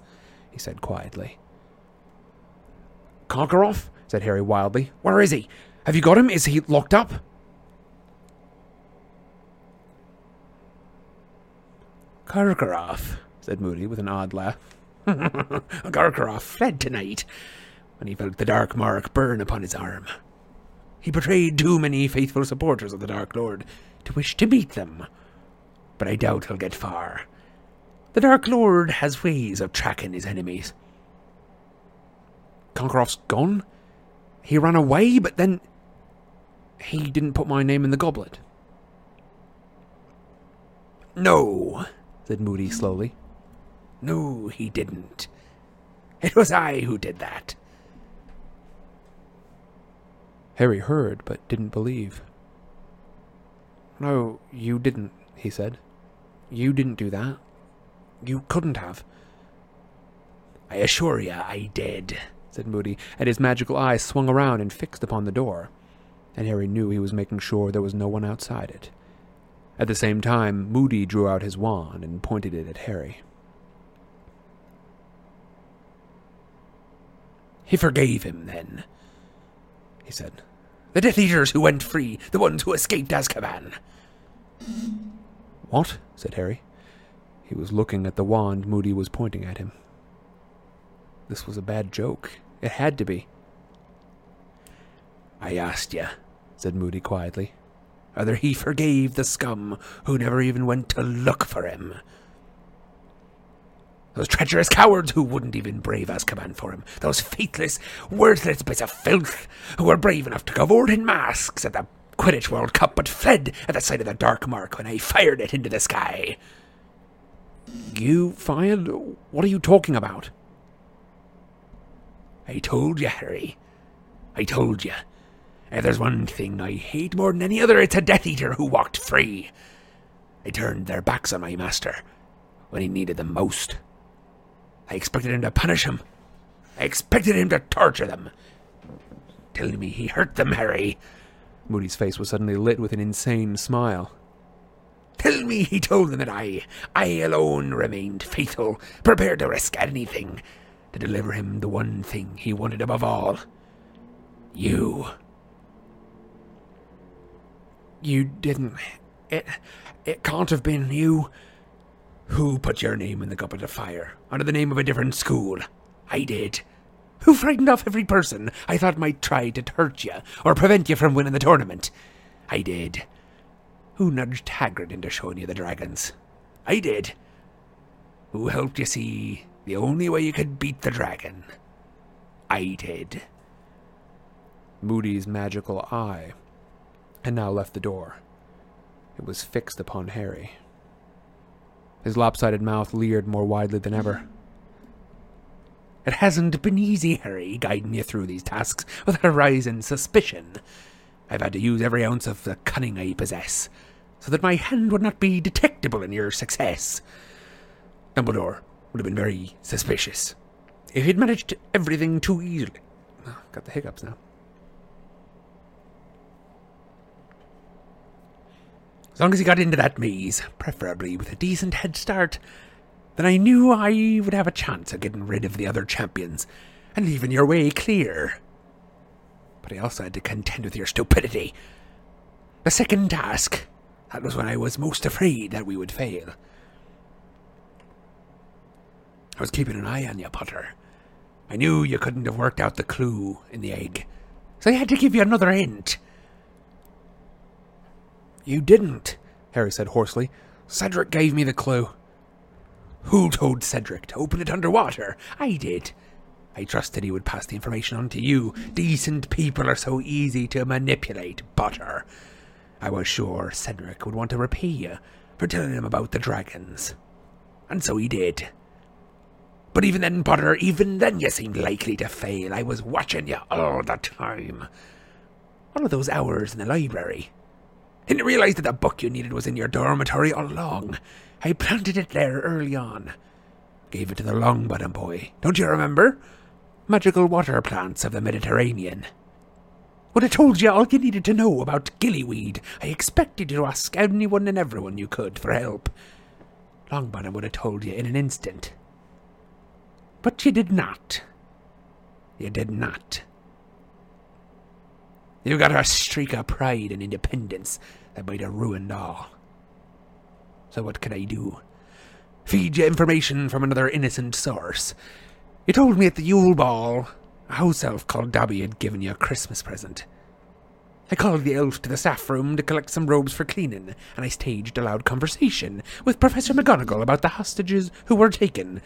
he said quietly. Karkaroff? said Harry wildly. Where is he? Have you got him? Is he locked up? Karkaroff, said Moody with an odd laugh. Karkaroff fled tonight when he felt the dark mark burn upon his arm. He betrayed too many faithful supporters of the Dark Lord to wish to meet them, but I doubt he'll get far. The Dark Lord has ways of tracking his enemies. Karkaroff's gone? He ran away, but then he didn't put my name in the goblet. No, said Moody slowly. No, he didn't. It was I who did that. Harry heard, but didn't believe. No, you didn't, he said. You didn't do that. You couldn't have. I assure you, I did, said Moody, and his magical eyes swung around and fixed upon the door. And Harry knew he was making sure there was no one outside it. At the same time, Moody drew out his wand and pointed it at Harry. He forgave him, then, he said. The Death Eaters who went free, the ones who escaped Azkaban. What? said Harry. He was looking at the wand Moody was pointing at him. This was a bad joke. It had to be. I asked you, said Moody quietly, whether he forgave the scum who never even went to look for him. Those treacherous cowards who wouldn't even brave Azkaban for him. Those faithless, worthless bits of filth who were brave enough to cavort in masks at the Quidditch World Cup but fled at the sight of the dark mark when I fired it into the sky. You fired? What are you talking about? I told you, Harry. I told you. If there's one thing I hate more than any other, it's a Death Eater who walked free. They turned their backs on my master when he needed them most. I expected him to punish him. I expected him to torture them. Tell me he hurt them, Harry. Moody's face was suddenly lit with an insane smile. Tell me he told them that I, I alone remained faithful, prepared to risk anything to deliver him the one thing he wanted above all. You. You didn't. It. It can't have been you. Who put your name in the goblet of fire under the name of a different school? I did. Who frightened off every person I thought might try to hurt you or prevent you from winning the tournament? I did. Who nudged Hagrid into showing you the dragons? I did. Who helped you see the only way you could beat the dragon? I did. Moody's magical eye had now left the door. It was fixed upon Harry. His lopsided mouth leered more widely than ever. It hasn't been easy, Harry, guiding you through these tasks with a rising suspicion. I've had to use every ounce of the cunning I possess, so that my hand would not be detectable in your success. Dumbledore would have been very suspicious if he'd managed everything too easily. Oh, got the hiccups now. As long as he got into that maze, preferably with a decent head start, then I knew I would have a chance of getting rid of the other champions and leaving your way clear. But I also had to contend with your stupidity. The second task, that was when I was most afraid that we would fail. I was keeping an eye on you, Potter. I knew you couldn't have worked out the clue in the egg, so I had to give you another hint. You didn't, Harry said hoarsely. Cedric gave me the clue. Who told Cedric to open it underwater? I did. I trusted he would pass the information on to you. Decent people are so easy to manipulate, Potter. I was sure Cedric would want to repay you for telling him about the dragons. And so he did. But even then, Potter, even then you seemed likely to fail. I was watching you all the time. All of those hours in the library. Didn't realize that the book you needed was in your dormitory all along. I planted it there early on. Gave it to the Longbottom boy. Don't you remember? Magical water plants of the Mediterranean. Would have told you all you needed to know about gillyweed. I expected you to ask anyone and everyone you could for help. Longbottom would have told you in an instant. But you did not. You did not. You got a streak of pride and independence that might have ruined all. So what could I do? Feed you information from another innocent source. You told me at the Yule Ball house elf called Dobby had given you a Christmas present. I called the elf to the staff room to collect some robes for cleaning, and I staged a loud conversation with Professor McGonagall about the hostages who were taken,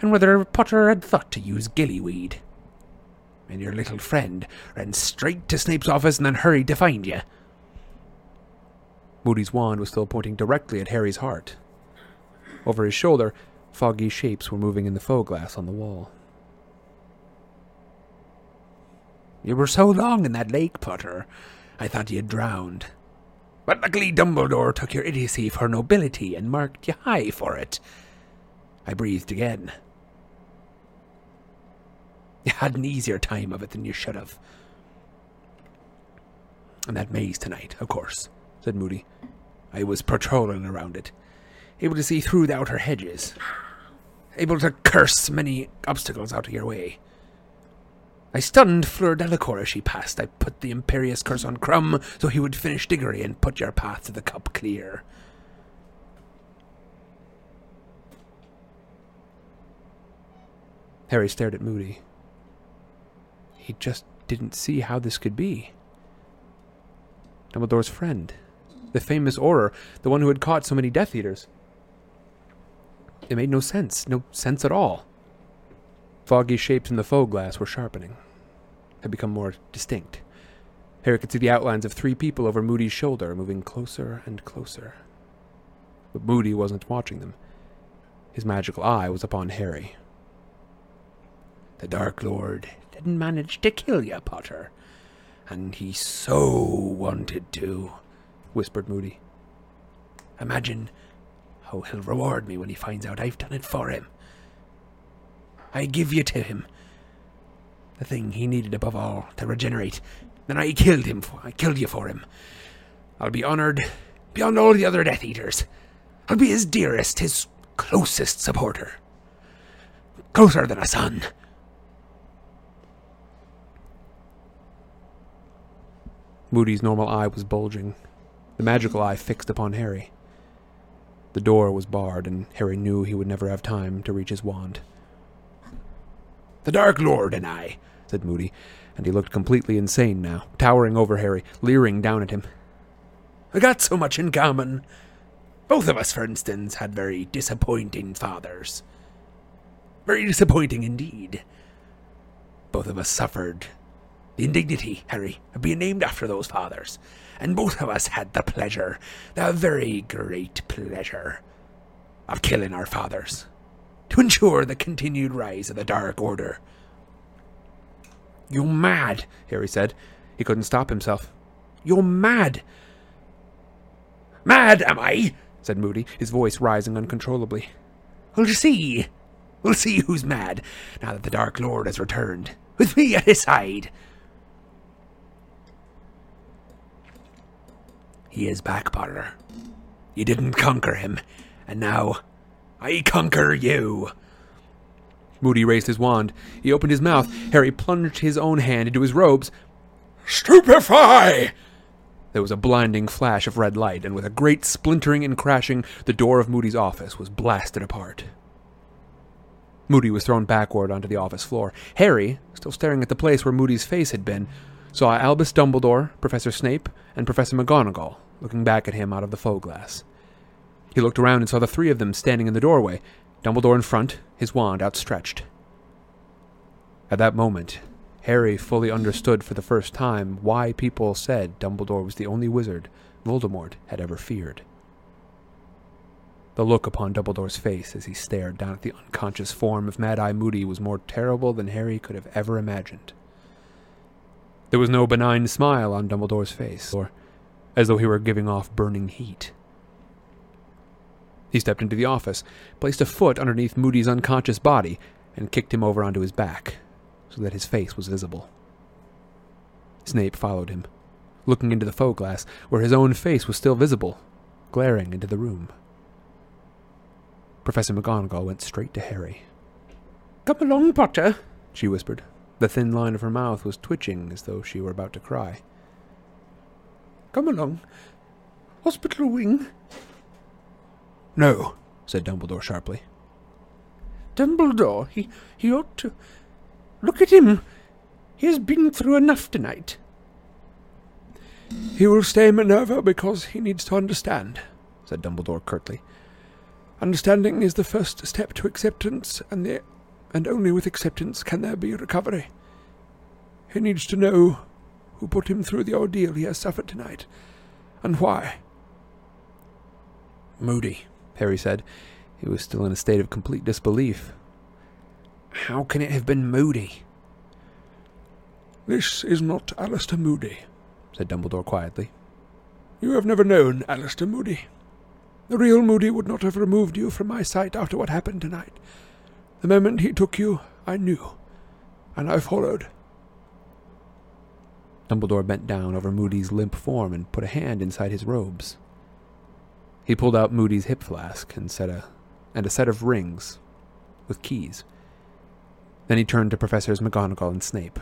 and whether Potter had thought to use gillyweed. And your little friend ran straight to Snape's office and then hurried to find you. Moody's wand was still pointing directly at Harry's heart. Over his shoulder, foggy shapes were moving in the Foe-Glass on the wall. You were so long in that lake, Potter, I thought you had drowned. But luckily Dumbledore took your idiocy for nobility and marked you high for it. I breathed again. You had an easier time of it than you should have. And that maze tonight, of course, said Moody. I was patrolling around it, able to see through the outer hedges, able to curse many obstacles out of your way. I stunned Fleur Delacour as she passed. I put the Imperius curse on Krum so he would finish Diggory and put your path to the cup clear. Harry stared at Moody. He just didn't see how this could be. Dumbledore's friend, the famous Auror, the one who had caught so many Death Eaters. It made no sense, no sense at all. Foggy shapes in the Foe-Glass were sharpening, had become more distinct. Harry could see the outlines of three people over Moody's shoulder, moving closer and closer. But Moody wasn't watching them. His magical eye was upon Harry. The Dark Lord didn't manage to kill you, Potter. And he so wanted to, whispered Moody. Imagine how he'll reward me when he finds out I've done it for him. I give you to him. The thing he needed above all to regenerate. Then I killed him. For, I killed you for him. I'll be honored beyond all the other Death Eaters. I'll be his dearest, his closest supporter. Closer than a son. Moody's normal eye was bulging, the magical eye fixed upon Harry. The door was barred, and Harry knew he would never have time to reach his wand. The Dark Lord and I, said Moody, and he looked completely insane now, towering over Harry, leering down at him. We got so much in common. Both of us, for instance, had very disappointing fathers. Very disappointing indeed. Both of us suffered the indignity, Harry, of being named after those fathers. And both of us had the pleasure, the very great pleasure, of killing our fathers. To ensure the continued rise of the Dark Order. You're mad, Harry said. He couldn't stop himself. You're mad. Mad, am I? said Moody, his voice rising uncontrollably. We'll see. We'll see who's mad now that the Dark Lord has returned, with me at his side. He is back, Potter. You didn't conquer him, and now I conquer you. Moody raised his wand. He opened his mouth. Harry plunged his own hand into his robes. Stupefy! There was a blinding flash of red light, and with a great splintering and crashing, the door of Moody's office was blasted apart. Moody was thrown backward onto the office floor. Harry, still staring at the place where Moody's face had been, saw Albus Dumbledore, Professor Snape, and Professor McGonagall looking back at him out of the Foe-Glass. He looked around and saw the three of them standing in the doorway, Dumbledore in front, his wand outstretched. At that moment, Harry fully understood for the first time why people said Dumbledore was the only wizard Voldemort had ever feared. The look upon Dumbledore's face as he stared down at the unconscious form of Mad Eye Moody was more terrible than Harry could have ever imagined. There was no benign smile on Dumbledore's face, or as though he were giving off burning heat. He stepped into the office, placed a foot underneath Moody's unconscious body, and kicked him over onto his back, so that his face was visible. Snape followed him, looking into the Foe-Glass, where his own face was still visible, glaring into the room. Professor McGonagall went straight to Harry. Come along, Potter, she whispered. The thin line of her mouth was twitching as though she were about to cry. Come along. Hospital wing. No, said Dumbledore sharply. Dumbledore, he, he ought to. Look at him. He has been through enough tonight. He will stay Minerva because he needs to understand, said Dumbledore curtly. Understanding is the first step to acceptance, and the and only with acceptance can there be recovery. He needs to know who put him through the ordeal he has suffered tonight, and why. Moody, Harry said. He was still in a state of complete disbelief. How can it have been Moody? This is not Alastor Moody, said Dumbledore quietly. You have never known Alastor Moody. The real Moody would not have removed you from my sight after what happened tonight. The moment he took you, I knew, and I followed. Dumbledore bent down over Moody's limp form and put a hand inside his robes. He pulled out Moody's hip flask and set a and a set of rings with keys. Then he turned to Professors McGonagall and Snape.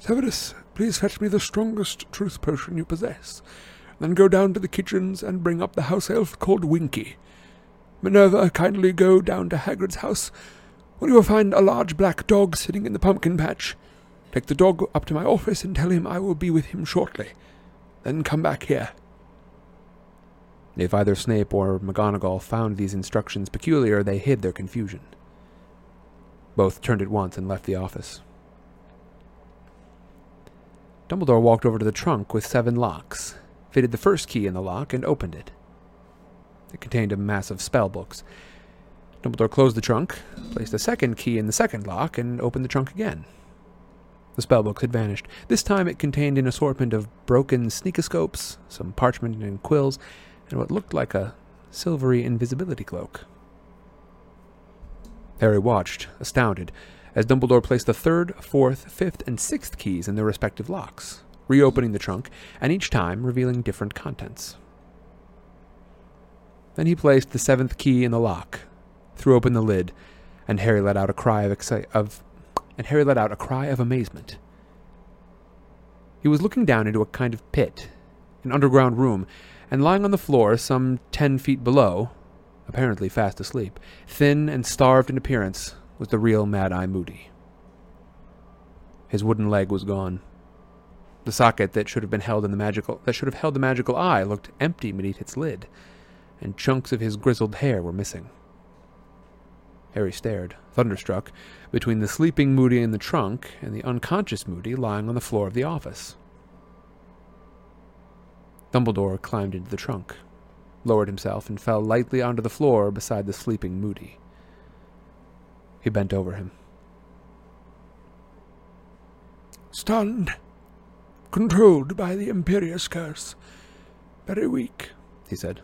Severus, please fetch me the strongest truth potion you possess. Then go down to the kitchens and bring up the house elf called Winky. Minerva, kindly go down to Hagrid's house, where you will find a large black dog sitting in the pumpkin patch. Take the dog up to my office and tell him I will be with him shortly. Then come back here. If either Snape or McGonagall found these instructions peculiar, they hid their confusion. Both turned at once and left the office. Dumbledore walked over to the trunk with seven locks, fitted the first key in the lock, and opened it. It contained a mass of spell books. Dumbledore closed the trunk, placed a second key in the second lock, and opened the trunk again. The spellbooks had vanished. This time it contained an assortment of broken sneakoscopes, some parchment and quills, and what looked like a silvery invisibility cloak. Harry watched, astounded, as Dumbledore placed the third, fourth, fifth, and sixth keys in their respective locks, reopening the trunk, and each time revealing different contents. Then he placed the seventh key in the lock, threw open the lid, and Harry let out a cry of, of and Harry let out a cry of amazement. He was looking down into a kind of pit, an underground room, and lying on the floor some ten feet below, apparently fast asleep, thin and starved in appearance, was the real Mad Eye Moody. His wooden leg was gone. The socket that should have been held in the magical that should have held the magical eye looked empty beneath its lid, and chunks of his grizzled hair were missing. Harry stared, thunderstruck, between the sleeping Moody in the trunk and the unconscious Moody lying on the floor of the office. Dumbledore climbed into the trunk, lowered himself, and fell lightly onto the floor beside the sleeping Moody. He bent over him. Stunned. Controlled by the Imperius curse. Very weak, He said.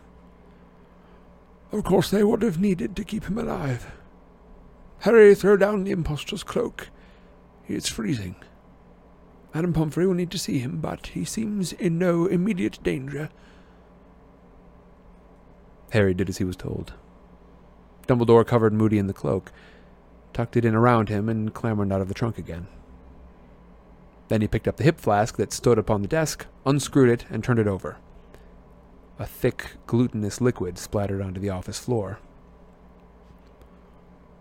Of course they would have needed to keep him alive. Harry, throw down the impostor's cloak. Is freezing. Madam Pomfrey will need to see him, but he seems in no immediate danger. Harry did as he was told. Dumbledore covered Moody in the cloak, tucked it in around him, and clambered out of the trunk again. Then he picked up the hip flask that stood upon the desk, unscrewed it, and turned it over. A thick, glutinous liquid splattered onto the office floor,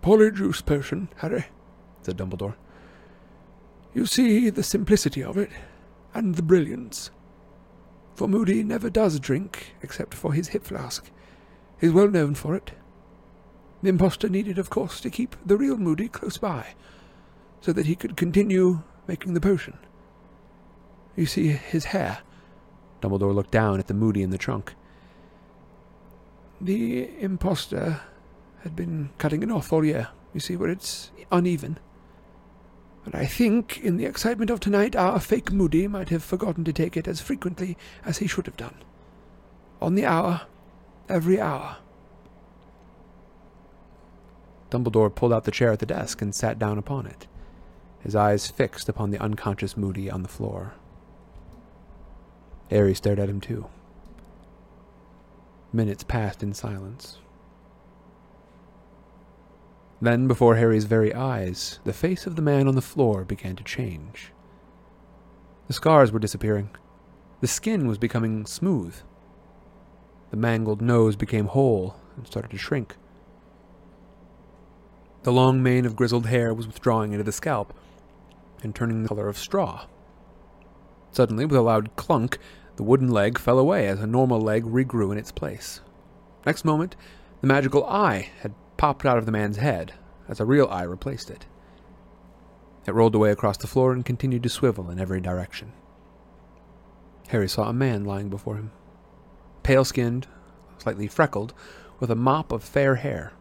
Polyjuice potion, Harry. said Dumbledore. You see the simplicity of it, and the brilliance. For Moody never does drink except for his hip flask. He's well known for it. The impostor needed, of course, to keep the real Moody close by, so that he could continue making the potion. You see his hair. Dumbledore looked down at the Moody in the trunk. The impostor had been cutting it off all year. You see where it's uneven. But I think, in the excitement of tonight, our fake Moody might have forgotten to take it as frequently as he should have done. On the hour, every hour. Dumbledore pulled out the chair at the desk and sat down upon it, his eyes fixed upon the unconscious Moody on the floor. Harry stared at him too. Minutes passed in silence. Then, before Harry's very eyes, the face of the man on the floor began to change. The scars were disappearing. The skin was becoming smooth. The mangled nose became whole and started to shrink. The long mane of grizzled hair was withdrawing into the scalp and turning the color of straw. Suddenly, with a loud clunk, the wooden leg fell away as a normal leg regrew in its place. Next moment, the magical eye had popped out of the man's head as a real eye replaced it. It rolled away across the floor and continued to swivel in every direction. Harry saw a man lying before him, pale skinned, slightly freckled, with a mop of fair hair.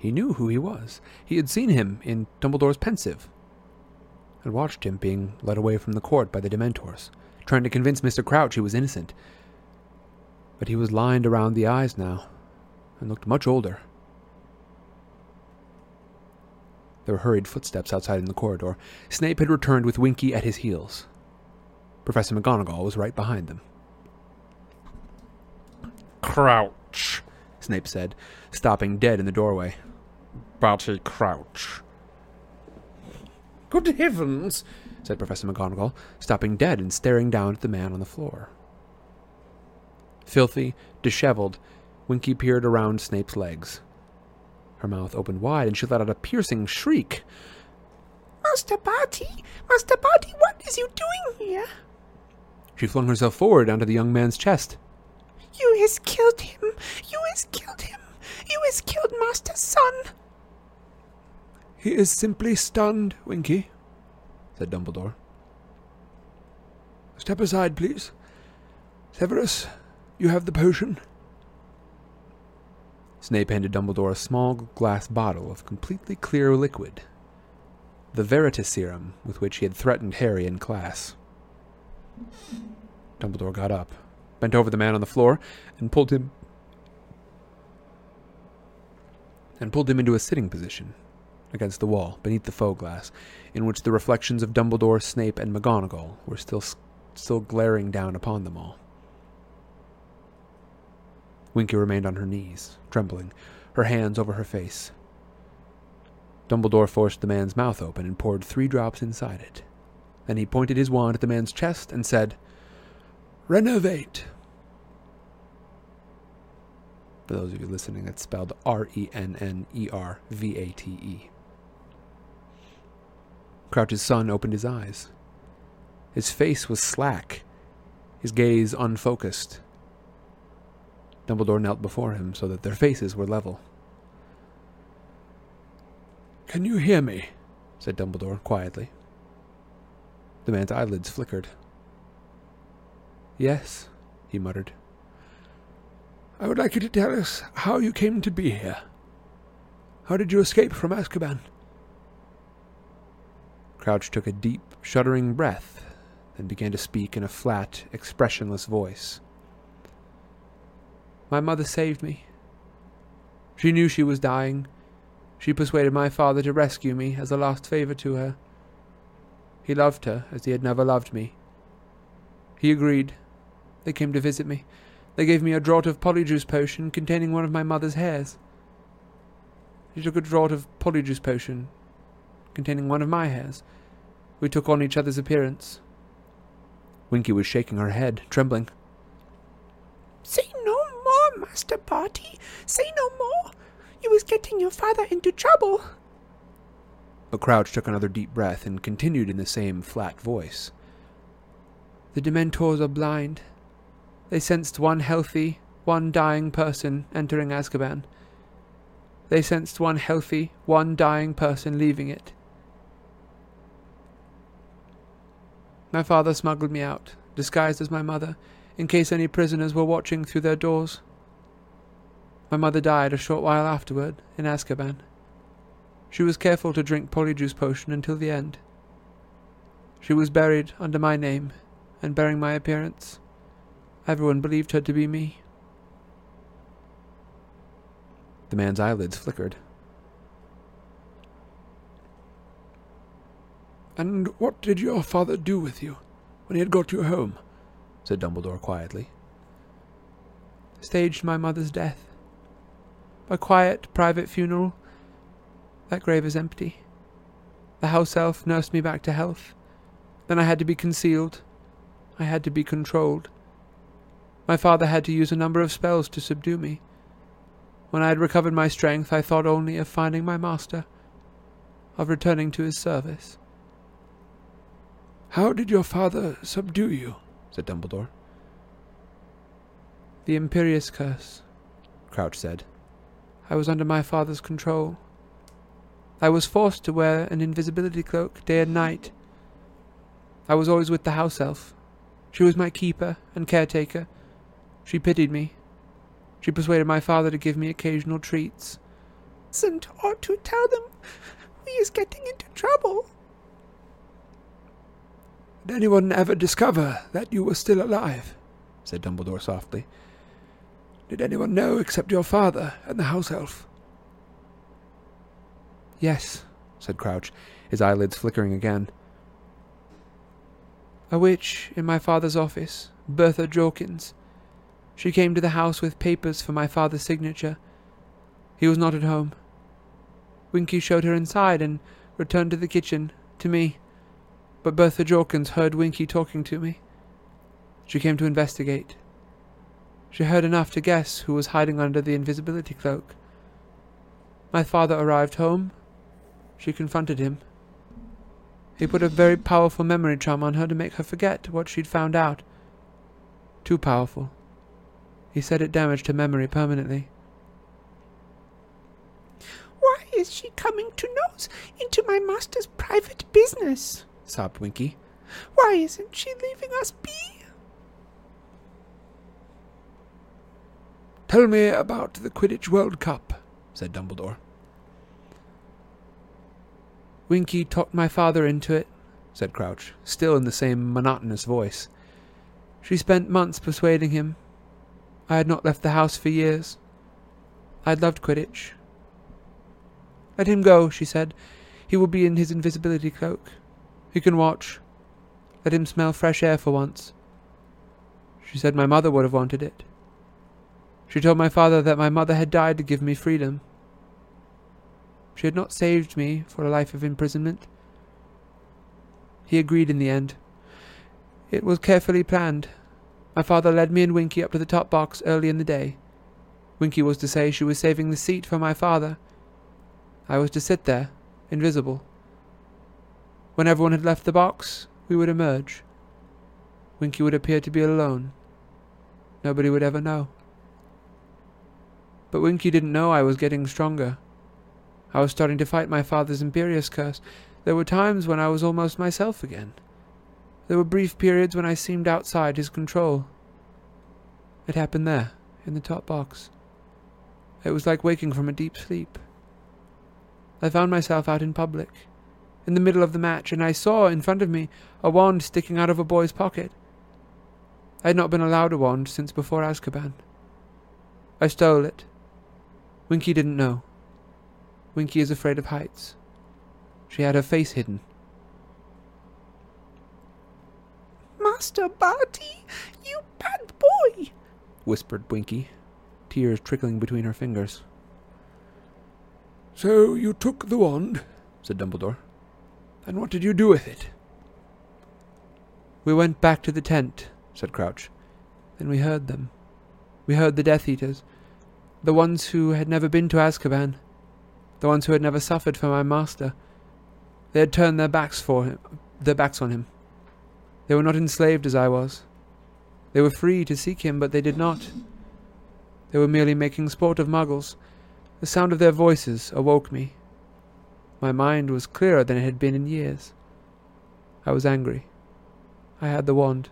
He knew who he was. He had seen him in Dumbledore's Pensieve, had watched him being led away from the court by the Dementors, trying to convince Mr. Crouch he was innocent. But he was lined around the eyes now, and looked much older. There were hurried footsteps outside in the corridor. Snape had returned with Winky at his heels. Professor McGonagall was right behind them. Crouch, Snape said, stopping dead in the doorway. Barty Crouch. Good heavens, said Professor McGonagall, stopping dead and staring down at the man on the floor. Filthy, disheveled, Winky peered around Snape's legs. Her mouth opened wide, and she let out a piercing shriek. Master Barty, Master Barty, what is you doing here? She flung herself forward onto the young man's chest. You has killed him. You has killed him. You has killed Master's son. He is simply stunned, Winky. said Dumbledore. Step aside, please. Severus, you have the potion. Snape handed Dumbledore a small glass bottle of completely clear liquid, the Veritaserum with which he had threatened Harry in class. Dumbledore got up, bent over the man on the floor, and pulled him and pulled him into a sitting position against the wall beneath the Foe-Glass, in which the reflections of Dumbledore, Snape, and McGonagall were still still glaring down upon them all. Winky remained on her knees, trembling, her hands over her face. Dumbledore forced the man's mouth open and poured three drops inside it. Then he pointed his wand at the man's chest and said, Rennervate. For those of you listening, it's spelled R E N N E R V A T E. Crouch's son opened his eyes. His face was slack, his gaze unfocused. Dumbledore knelt before him so that their faces were level. Can you hear me? said Dumbledore quietly. The man's eyelids flickered. Yes, he muttered. I would like you to tell us how you came to be here. How did you escape from Azkaban? Crouch took a deep, shuddering breath, then began to speak in a flat, expressionless voice. My mother saved me. She knew she was dying. She persuaded my father to rescue me as a last favor to her. He loved her as he had never loved me. He agreed. They came to visit me. They gave me a draught of polyjuice potion containing one of my mother's hairs. She took a draught of polyjuice potion containing one of my hairs. We took on each other's appearance. Winky was shaking her head, trembling. Say no Master Barty. Say no more. You was getting your father into trouble. But Crouch took another deep breath and continued in the same flat voice. The Dementors are blind. They sensed one healthy, one dying person entering Azkaban. They sensed one healthy, one dying person leaving it. My father smuggled me out, disguised as my mother, in case any prisoners were watching through their doors. My mother died a short while afterward in Azkaban. She was careful to drink Polyjuice potion until the end. She was buried under my name and bearing my appearance. Everyone believed her to be me. The man's eyelids flickered. And what did your father do with you when he had got you home? said Dumbledore quietly. Staged my mother's death. A quiet, private funeral. That grave is empty. The house elf nursed me back to health. Then I had to be concealed. I had to be controlled. My father had to use a number of spells to subdue me. When I had recovered my strength, I thought only of finding my master, of returning to his service. How did your father subdue you? said Dumbledore. The Imperius Curse, Crouch said. I was under my father's control. I was forced to wear an invisibility cloak day and night. I was always with the house elf. She was my keeper and caretaker. She pitied me. She persuaded my father to give me occasional treats. Sent ought to tell them we is getting into trouble. Did anyone ever discover that you were still alive? said Dumbledore softly. Did anyone know except your father and the house elf? Yes, said Crouch, his eyelids flickering again. A witch in my father's office, Bertha Jorkins. She came to the house with papers for my father's signature. He was not at home. Winky showed her inside and returned to the kitchen, to me. But Bertha Jorkins heard Winky talking to me. She came to investigate. She heard enough to guess who was hiding under the invisibility cloak. My father arrived home. She confronted him. He put a very powerful memory charm on her to make her forget what she'd found out. Too powerful. He said it damaged her memory permanently. Why is she coming to nose into my master's private business? sobbed Winky. Why isn't she leaving us be? Tell me about the Quidditch World Cup, said Dumbledore. Winky talked my father into it, said Crouch, still in the same monotonous voice. She spent months persuading him. I had not left the house for years. I had loved Quidditch. Let him go, she said. He will be in his invisibility cloak. He can watch. Let him smell fresh air for once. She said my mother would have wanted it. She told my father that my mother had died to give me freedom. She had not saved me for a life of imprisonment. He agreed in the end. It was carefully planned. My father led me and Winky up to the top box early in the day. Winky was to say she was saving the seat for my father. I was to sit there, invisible. When everyone had left the box, we would emerge. Winky would appear to be alone. Nobody would ever know. But Winky didn't know I was getting stronger. I was starting to fight my father's Imperius curse. There were times when I was almost myself again. There were brief periods when I seemed outside his control. It happened there, in the top box. It was like waking from a deep sleep. I found myself out in public, in the middle of the match, and I saw in front of me a wand sticking out of a boy's pocket. I had not been allowed a wand since before Azkaban. I stole it. Winky didn't know. Winky is afraid of heights. She had her face hidden. Master Barty, you bad boy! whispered Winky, tears trickling between her fingers. So you took the wand, said Dumbledore. and what did you do with it? We went back to the tent, said Crouch. Then we heard them. We heard the Death Eaters, the ones who had never been to Azkaban, the ones who had never suffered for my master. They had turned their backs for him, their backs on him. They were not enslaved as I was. They were free to seek him, but they did not. They were merely making sport of muggles. The sound of their voices awoke me. My mind was clearer than it had been in years. I was angry. I had the wand.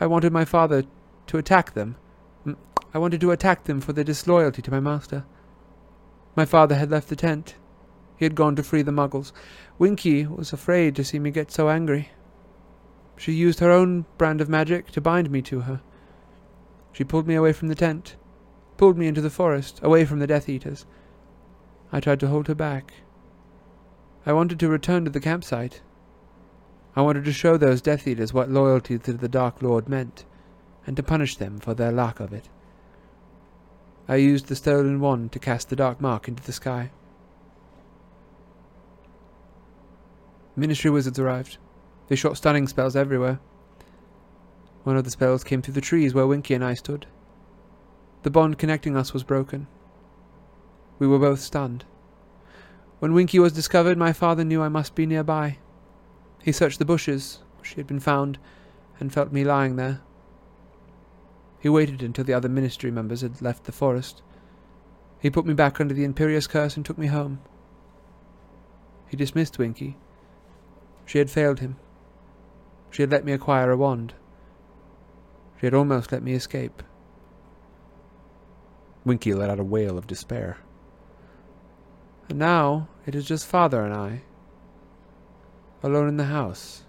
I wanted my father to attack them. Mm, I wanted to attack them for their disloyalty to my master. My father had left the tent. He had gone to free the muggles. Winky was afraid to see me get so angry. She used her own brand of magic to bind me to her. She pulled me away from the tent, pulled me into the forest, away from the Death Eaters. I tried to hold her back. I wanted to return to the campsite. I wanted to show those Death Eaters what loyalty to the Dark Lord meant, and to punish them for their lack of it. I used the stolen wand to cast the dark mark into the sky. Ministry wizards arrived. They shot stunning spells everywhere. One of the spells came through the trees where Winky and I stood. The bond connecting us was broken. We were both stunned. When Winky was discovered, my father knew I must be nearby. He searched the bushes where she had been found and felt me lying there. He waited until the other ministry members had left the forest. He put me back under the Imperius curse and took me home. He dismissed Winky. She had failed him. She had let me acquire a wand. She had almost let me escape. Winky let out a wail of despair. And now it is just father and I, alone in the house.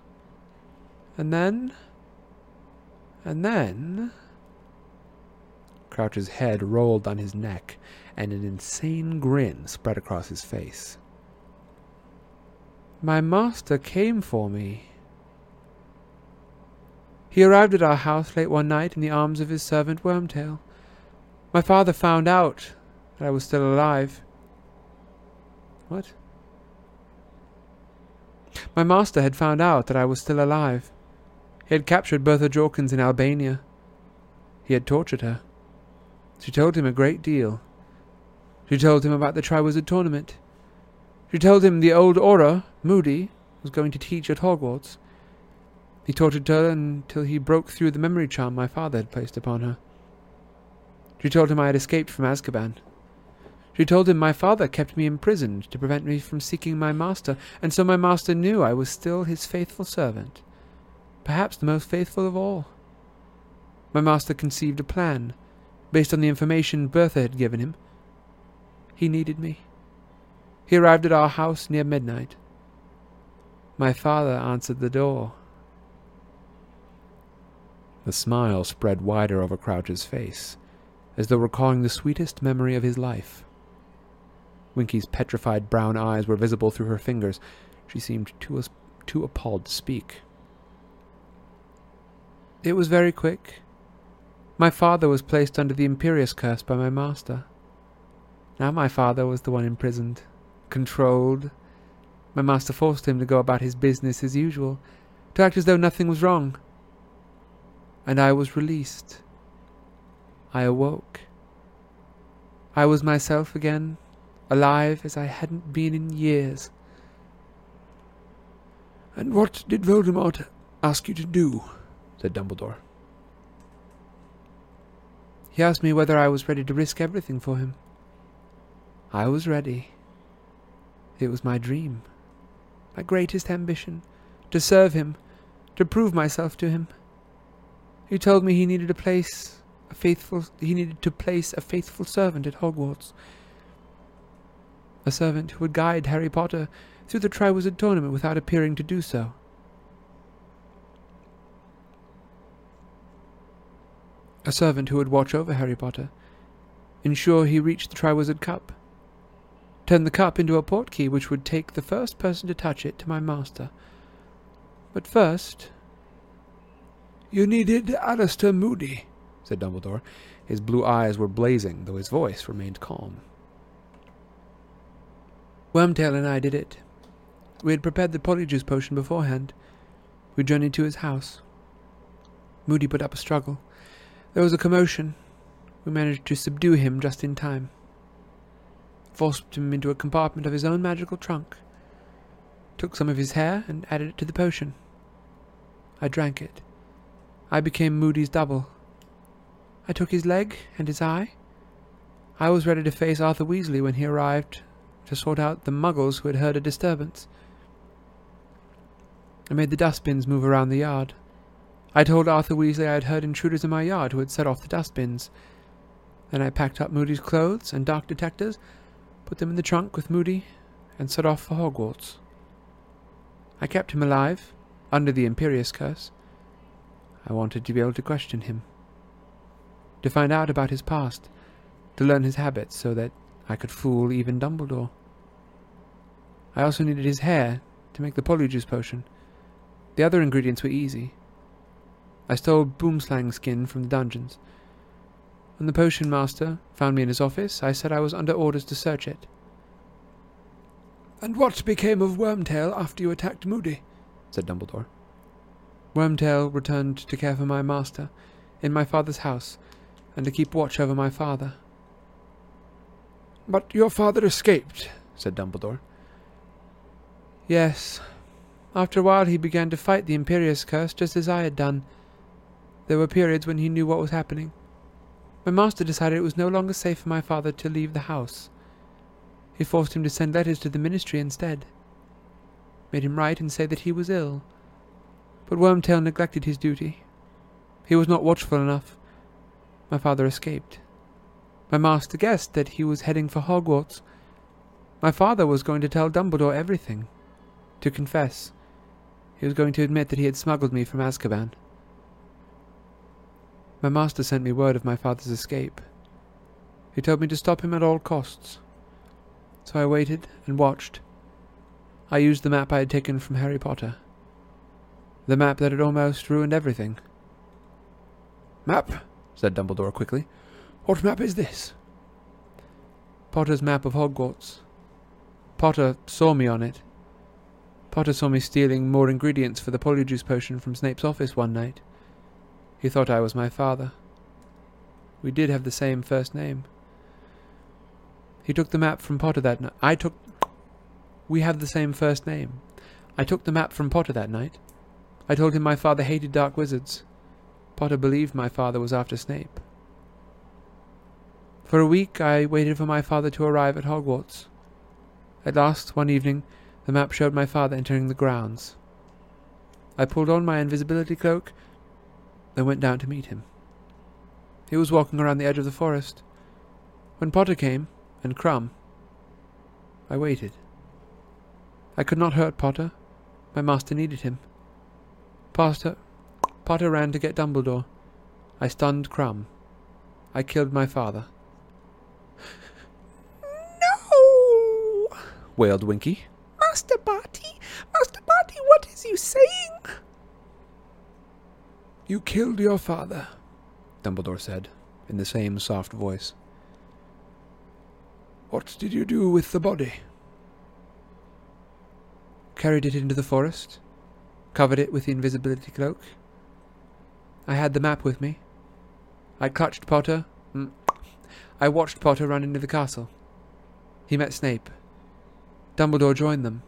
And then. And then. Crouch's head rolled on his neck, and an insane grin spread across his face. My master came for me. He arrived at our house late one night in the arms of his servant Wormtail. My father found out that I was still alive. What? My master had found out that I was still alive. He had captured Bertha Jorkins in Albania. He had tortured her. She told him a great deal. She told him about the Triwizard Tournament. She told him the old Auror, Moody, was going to teach at Hogwarts. He tortured her until he broke through the memory charm my father had placed upon her. She told him I had escaped from Azkaban. She told him my father kept me imprisoned to prevent me from seeking my master, and so my master knew I was still his faithful servant, perhaps the most faithful of all. My master conceived a plan, based on the information Bertha had given him. He needed me. He arrived at our house near midnight. My father answered the door. The smile spread wider over Crouch's face, as though recalling the sweetest memory of his life. Winky's petrified brown eyes were visible through her fingers. She seemed too, too appalled to speak. It was very quick. My father was placed under the Imperius curse by my master. Now my father was the one imprisoned, controlled. My master forced him to go about his business as usual, to act as though nothing was wrong. And I was released. I awoke. I was myself again, alive as I hadn't been in years. And what did Voldemort ask you to do? said Dumbledore. He asked me whether I was ready to risk everything for him. I was ready. It was my dream, my greatest ambition, to serve him, to prove myself to him. He told me he needed a place, a faithful he needed to place a faithful servant at Hogwarts. A servant who would guide Harry Potter through the Triwizard Tournament without appearing to do so. A servant who would watch over Harry Potter, ensure he reached the Triwizard Cup, turn the cup into a portkey which would take the first person to touch it to my master. But first, You needed Alastor Moody. said Dumbledore. His blue eyes were blazing, though his voice remained calm. Wormtail and I did it. We had prepared the polyjuice potion beforehand. We journeyed to his house. Moody put up a struggle. There was a commotion. We managed to subdue him just in time. Forced him into a compartment of his own magical trunk. Took some of his hair and added it to the potion. I drank it. I became Moody's double. I took his leg and his eye. I was ready to face Arthur Weasley when he arrived to sort out the muggles who had heard a disturbance. I made the dustbins move around the yard. I told Arthur Weasley I had heard intruders in my yard who had set off the dustbins. Then I packed up Moody's clothes and dark detectors, put them in the trunk with Moody, and set off for Hogwarts. I kept him alive, under the Imperius curse. I wanted to be able to question him, to find out about his past, to learn his habits so that I could fool even Dumbledore. I also needed his hair to make the polyjuice potion. The other ingredients were easy. I stole Boomslang skin from the dungeons. When the potion master found me in his office, I said I was under orders to search it. And what became of Wormtail after you attacked Moody? said Dumbledore. Wormtail returned to care for my master in my father's house and to keep watch over my father, But your father escaped. said Dumbledore. Yes. After a while he began to fight the Imperius curse just as I had done. There were periods when he knew what was happening. My master decided it was no longer safe for my father to leave the house. He forced him to send letters to the ministry instead. Made him write and say that he was ill. But Wormtail neglected his duty. He was not watchful enough. My father escaped. My master guessed that he was heading for Hogwarts. My father was going to tell Dumbledore everything. To confess. He was going to admit that he had smuggled me from Azkaban. My master sent me word of my father's escape. He told me to stop him at all costs. So I waited and watched. I used the map I had taken from Harry Potter. The map that had almost ruined everything. Map? said Dumbledore quickly. What map is this? Potter's map of Hogwarts. Potter saw me on it. Potter saw me stealing more ingredients for the polyjuice potion from Snape's office one night. He thought I was my father. We did have the same first name. He took the map from Potter that night. I took. We have the same first name. I took the map from Potter that night. I told him my father hated dark wizards. Potter believed my father was after Snape. For a week I waited for my father to arrive at Hogwarts. At last, one evening, the map showed my father entering the grounds. I pulled on my invisibility cloak, then went down to meet him. He was walking around the edge of the forest. When Potter came, and Krum, I waited. I could not hurt Potter. My master needed him. Potter, Potter ran to get Dumbledore. I stunned Krum. I killed my father. No! wailed Winky. Master Barty! Master Barty, what is you saying? You killed your father. Dumbledore said, in the same soft voice. What did you do with the body? Carried it into the forest, covered it with the invisibility cloak. I had the map with me. I clutched Potter. mm, I watched Potter run into the castle. He met Snape. Dumbledore joined them.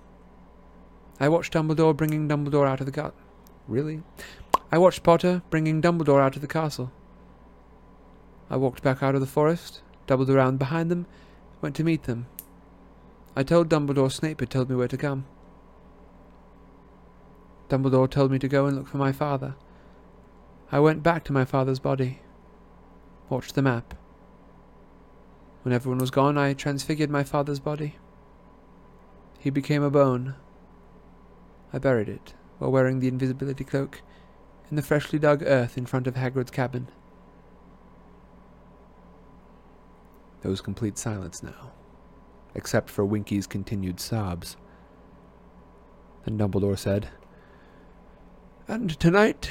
I watched Dumbledore bringing Dumbledore out of the gut. Really? I watched Potter bringing Dumbledore out of the castle. I walked back out of the forest, doubled around behind them, went to meet them. I told Dumbledore Snape had told me where to come. Dumbledore told me to go and look for my father. I went back to my father's body. Watched the map. When everyone was gone, I transfigured my father's body. he became a bone. I buried it while wearing the invisibility cloak in the freshly dug earth in front of Hagrid's cabin. There was complete silence now, except for Winky's continued sobs. Then Dumbledore said, And tonight,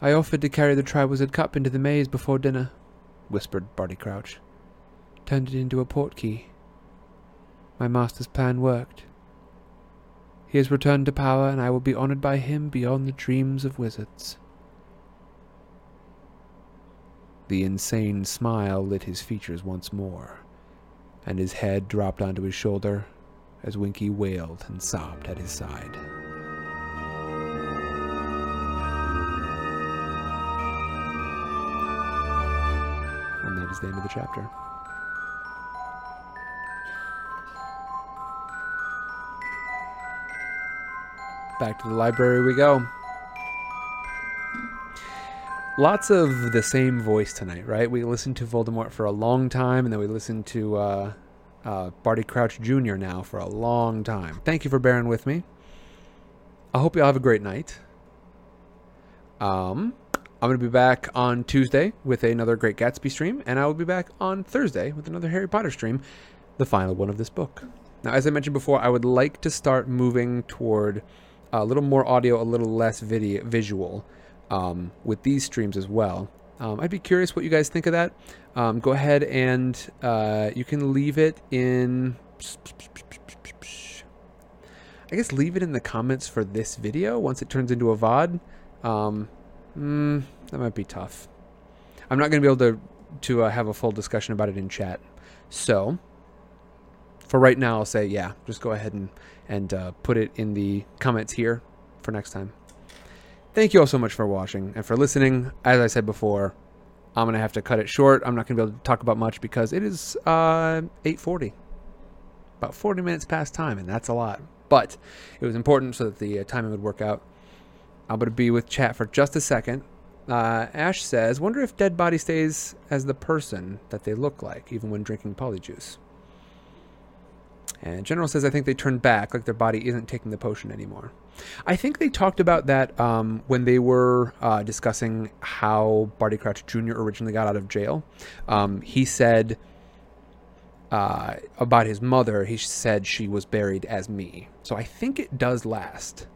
I offered to carry the Triwizard Cup into the maze before dinner, whispered Barty Crouch. Turned it into a portkey. My master's plan worked. He has returned to power, and I will be honored by him beyond the dreams of wizards. The insane smile lit his features once more, and his head dropped onto his shoulder as Winky wailed and sobbed at his side. And that is the end of the chapter. Back to the library we go. Lots of the same voice tonight, right? We listened to Voldemort for a long time, and then we listened to uh, uh, Barty Crouch Jr. now for a long time. Thank you for bearing with me. I hope you all have a great night. Um, I'm going to be back on Tuesday with another Great Gatsby stream, and I will be back on Thursday with another Harry Potter stream, the final one of this book. Now, as I mentioned before, I would like to start moving toward a little more audio, a little less video, visual um, with these streams as well. Um, I'd be curious what you guys think of that. Um, go ahead and uh, you can leave it in. I guess leave it in the comments for this video once it turns into a VOD. Um, mm, that might be tough. I'm not going to be able to to uh, have a full discussion about it in chat. So, for right now, I'll say yeah. Just go ahead and and uh, put it in the comments here for next time. Thank you all so much for watching and for listening. As I said before, I'm gonna have to cut it short. I'm not gonna be able to talk about much because it is uh, 8:40, about 40 minutes past time, and that's a lot. But it was important so that the uh, timing would work out. I'm gonna be with chat for just a second. Uh, Ash says, "Wonder if dead body stays as the person that they look like, even when drinking polyjuice." And General says, "I think they turned back, like their body isn't taking the potion anymore." I think they talked about that um, when they were uh, discussing how Barty Crouch Jr. originally got out of jail. Um, he said uh, about his mother, he said she was buried as me. So I think it does last.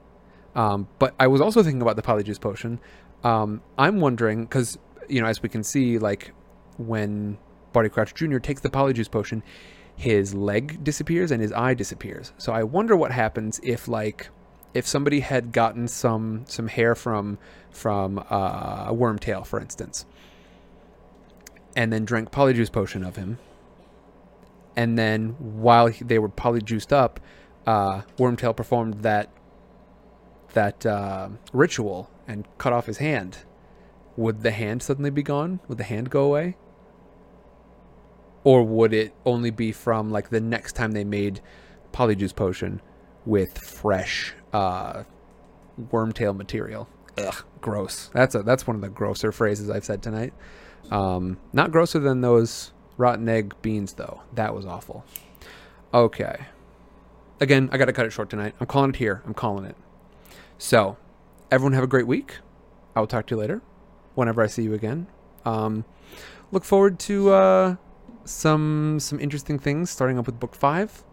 Um, but I was also thinking about the Polyjuice potion. Um, I'm wondering, because, you know, as we can see, like when Barty Crouch Jr. takes the Polyjuice potion, his leg disappears and his eye disappears. So I wonder what happens if, like, if somebody had gotten some some hair from from uh, a wormtail, for instance, and then drank polyjuice potion of him, and then while they were polyjuiced up, uh, Wormtail performed that that uh, ritual and cut off his hand. Would the hand suddenly be gone? Would the hand go away? Or would it only be from like the next time they made polyjuice potion with fresh uh, wormtail material. Ugh, gross. That's a that's one of the grosser phrases I've said tonight. Um, not grosser than those rotten egg beans though. That was awful. Okay. Again, I got to cut it short tonight. I'm calling it here. I'm calling it. So, everyone have a great week. I will talk to you later, whenever I see you again. Um, look forward to uh, some some interesting things. Starting up with book five.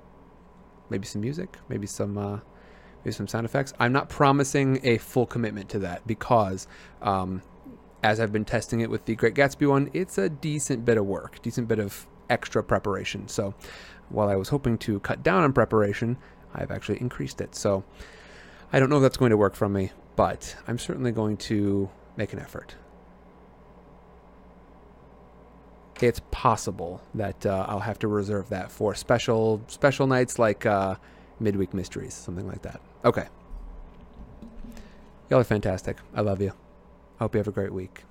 Maybe some music. Maybe some. Uh, maybe some sound effects. I'm not promising a full commitment to that because, um, as I've been testing it with the Great Gatsby one, it's a decent bit of work, decent bit of extra preparation. So, while I was hoping to cut down on preparation, I've actually increased it. So, I don't know if that's going to work for me, but I'm certainly going to make an effort. It's possible that uh, I'll have to reserve that for special special nights like uh, midweek mysteries, something like that. Okay. Y'all are fantastic. I love you. Hope you have a great week.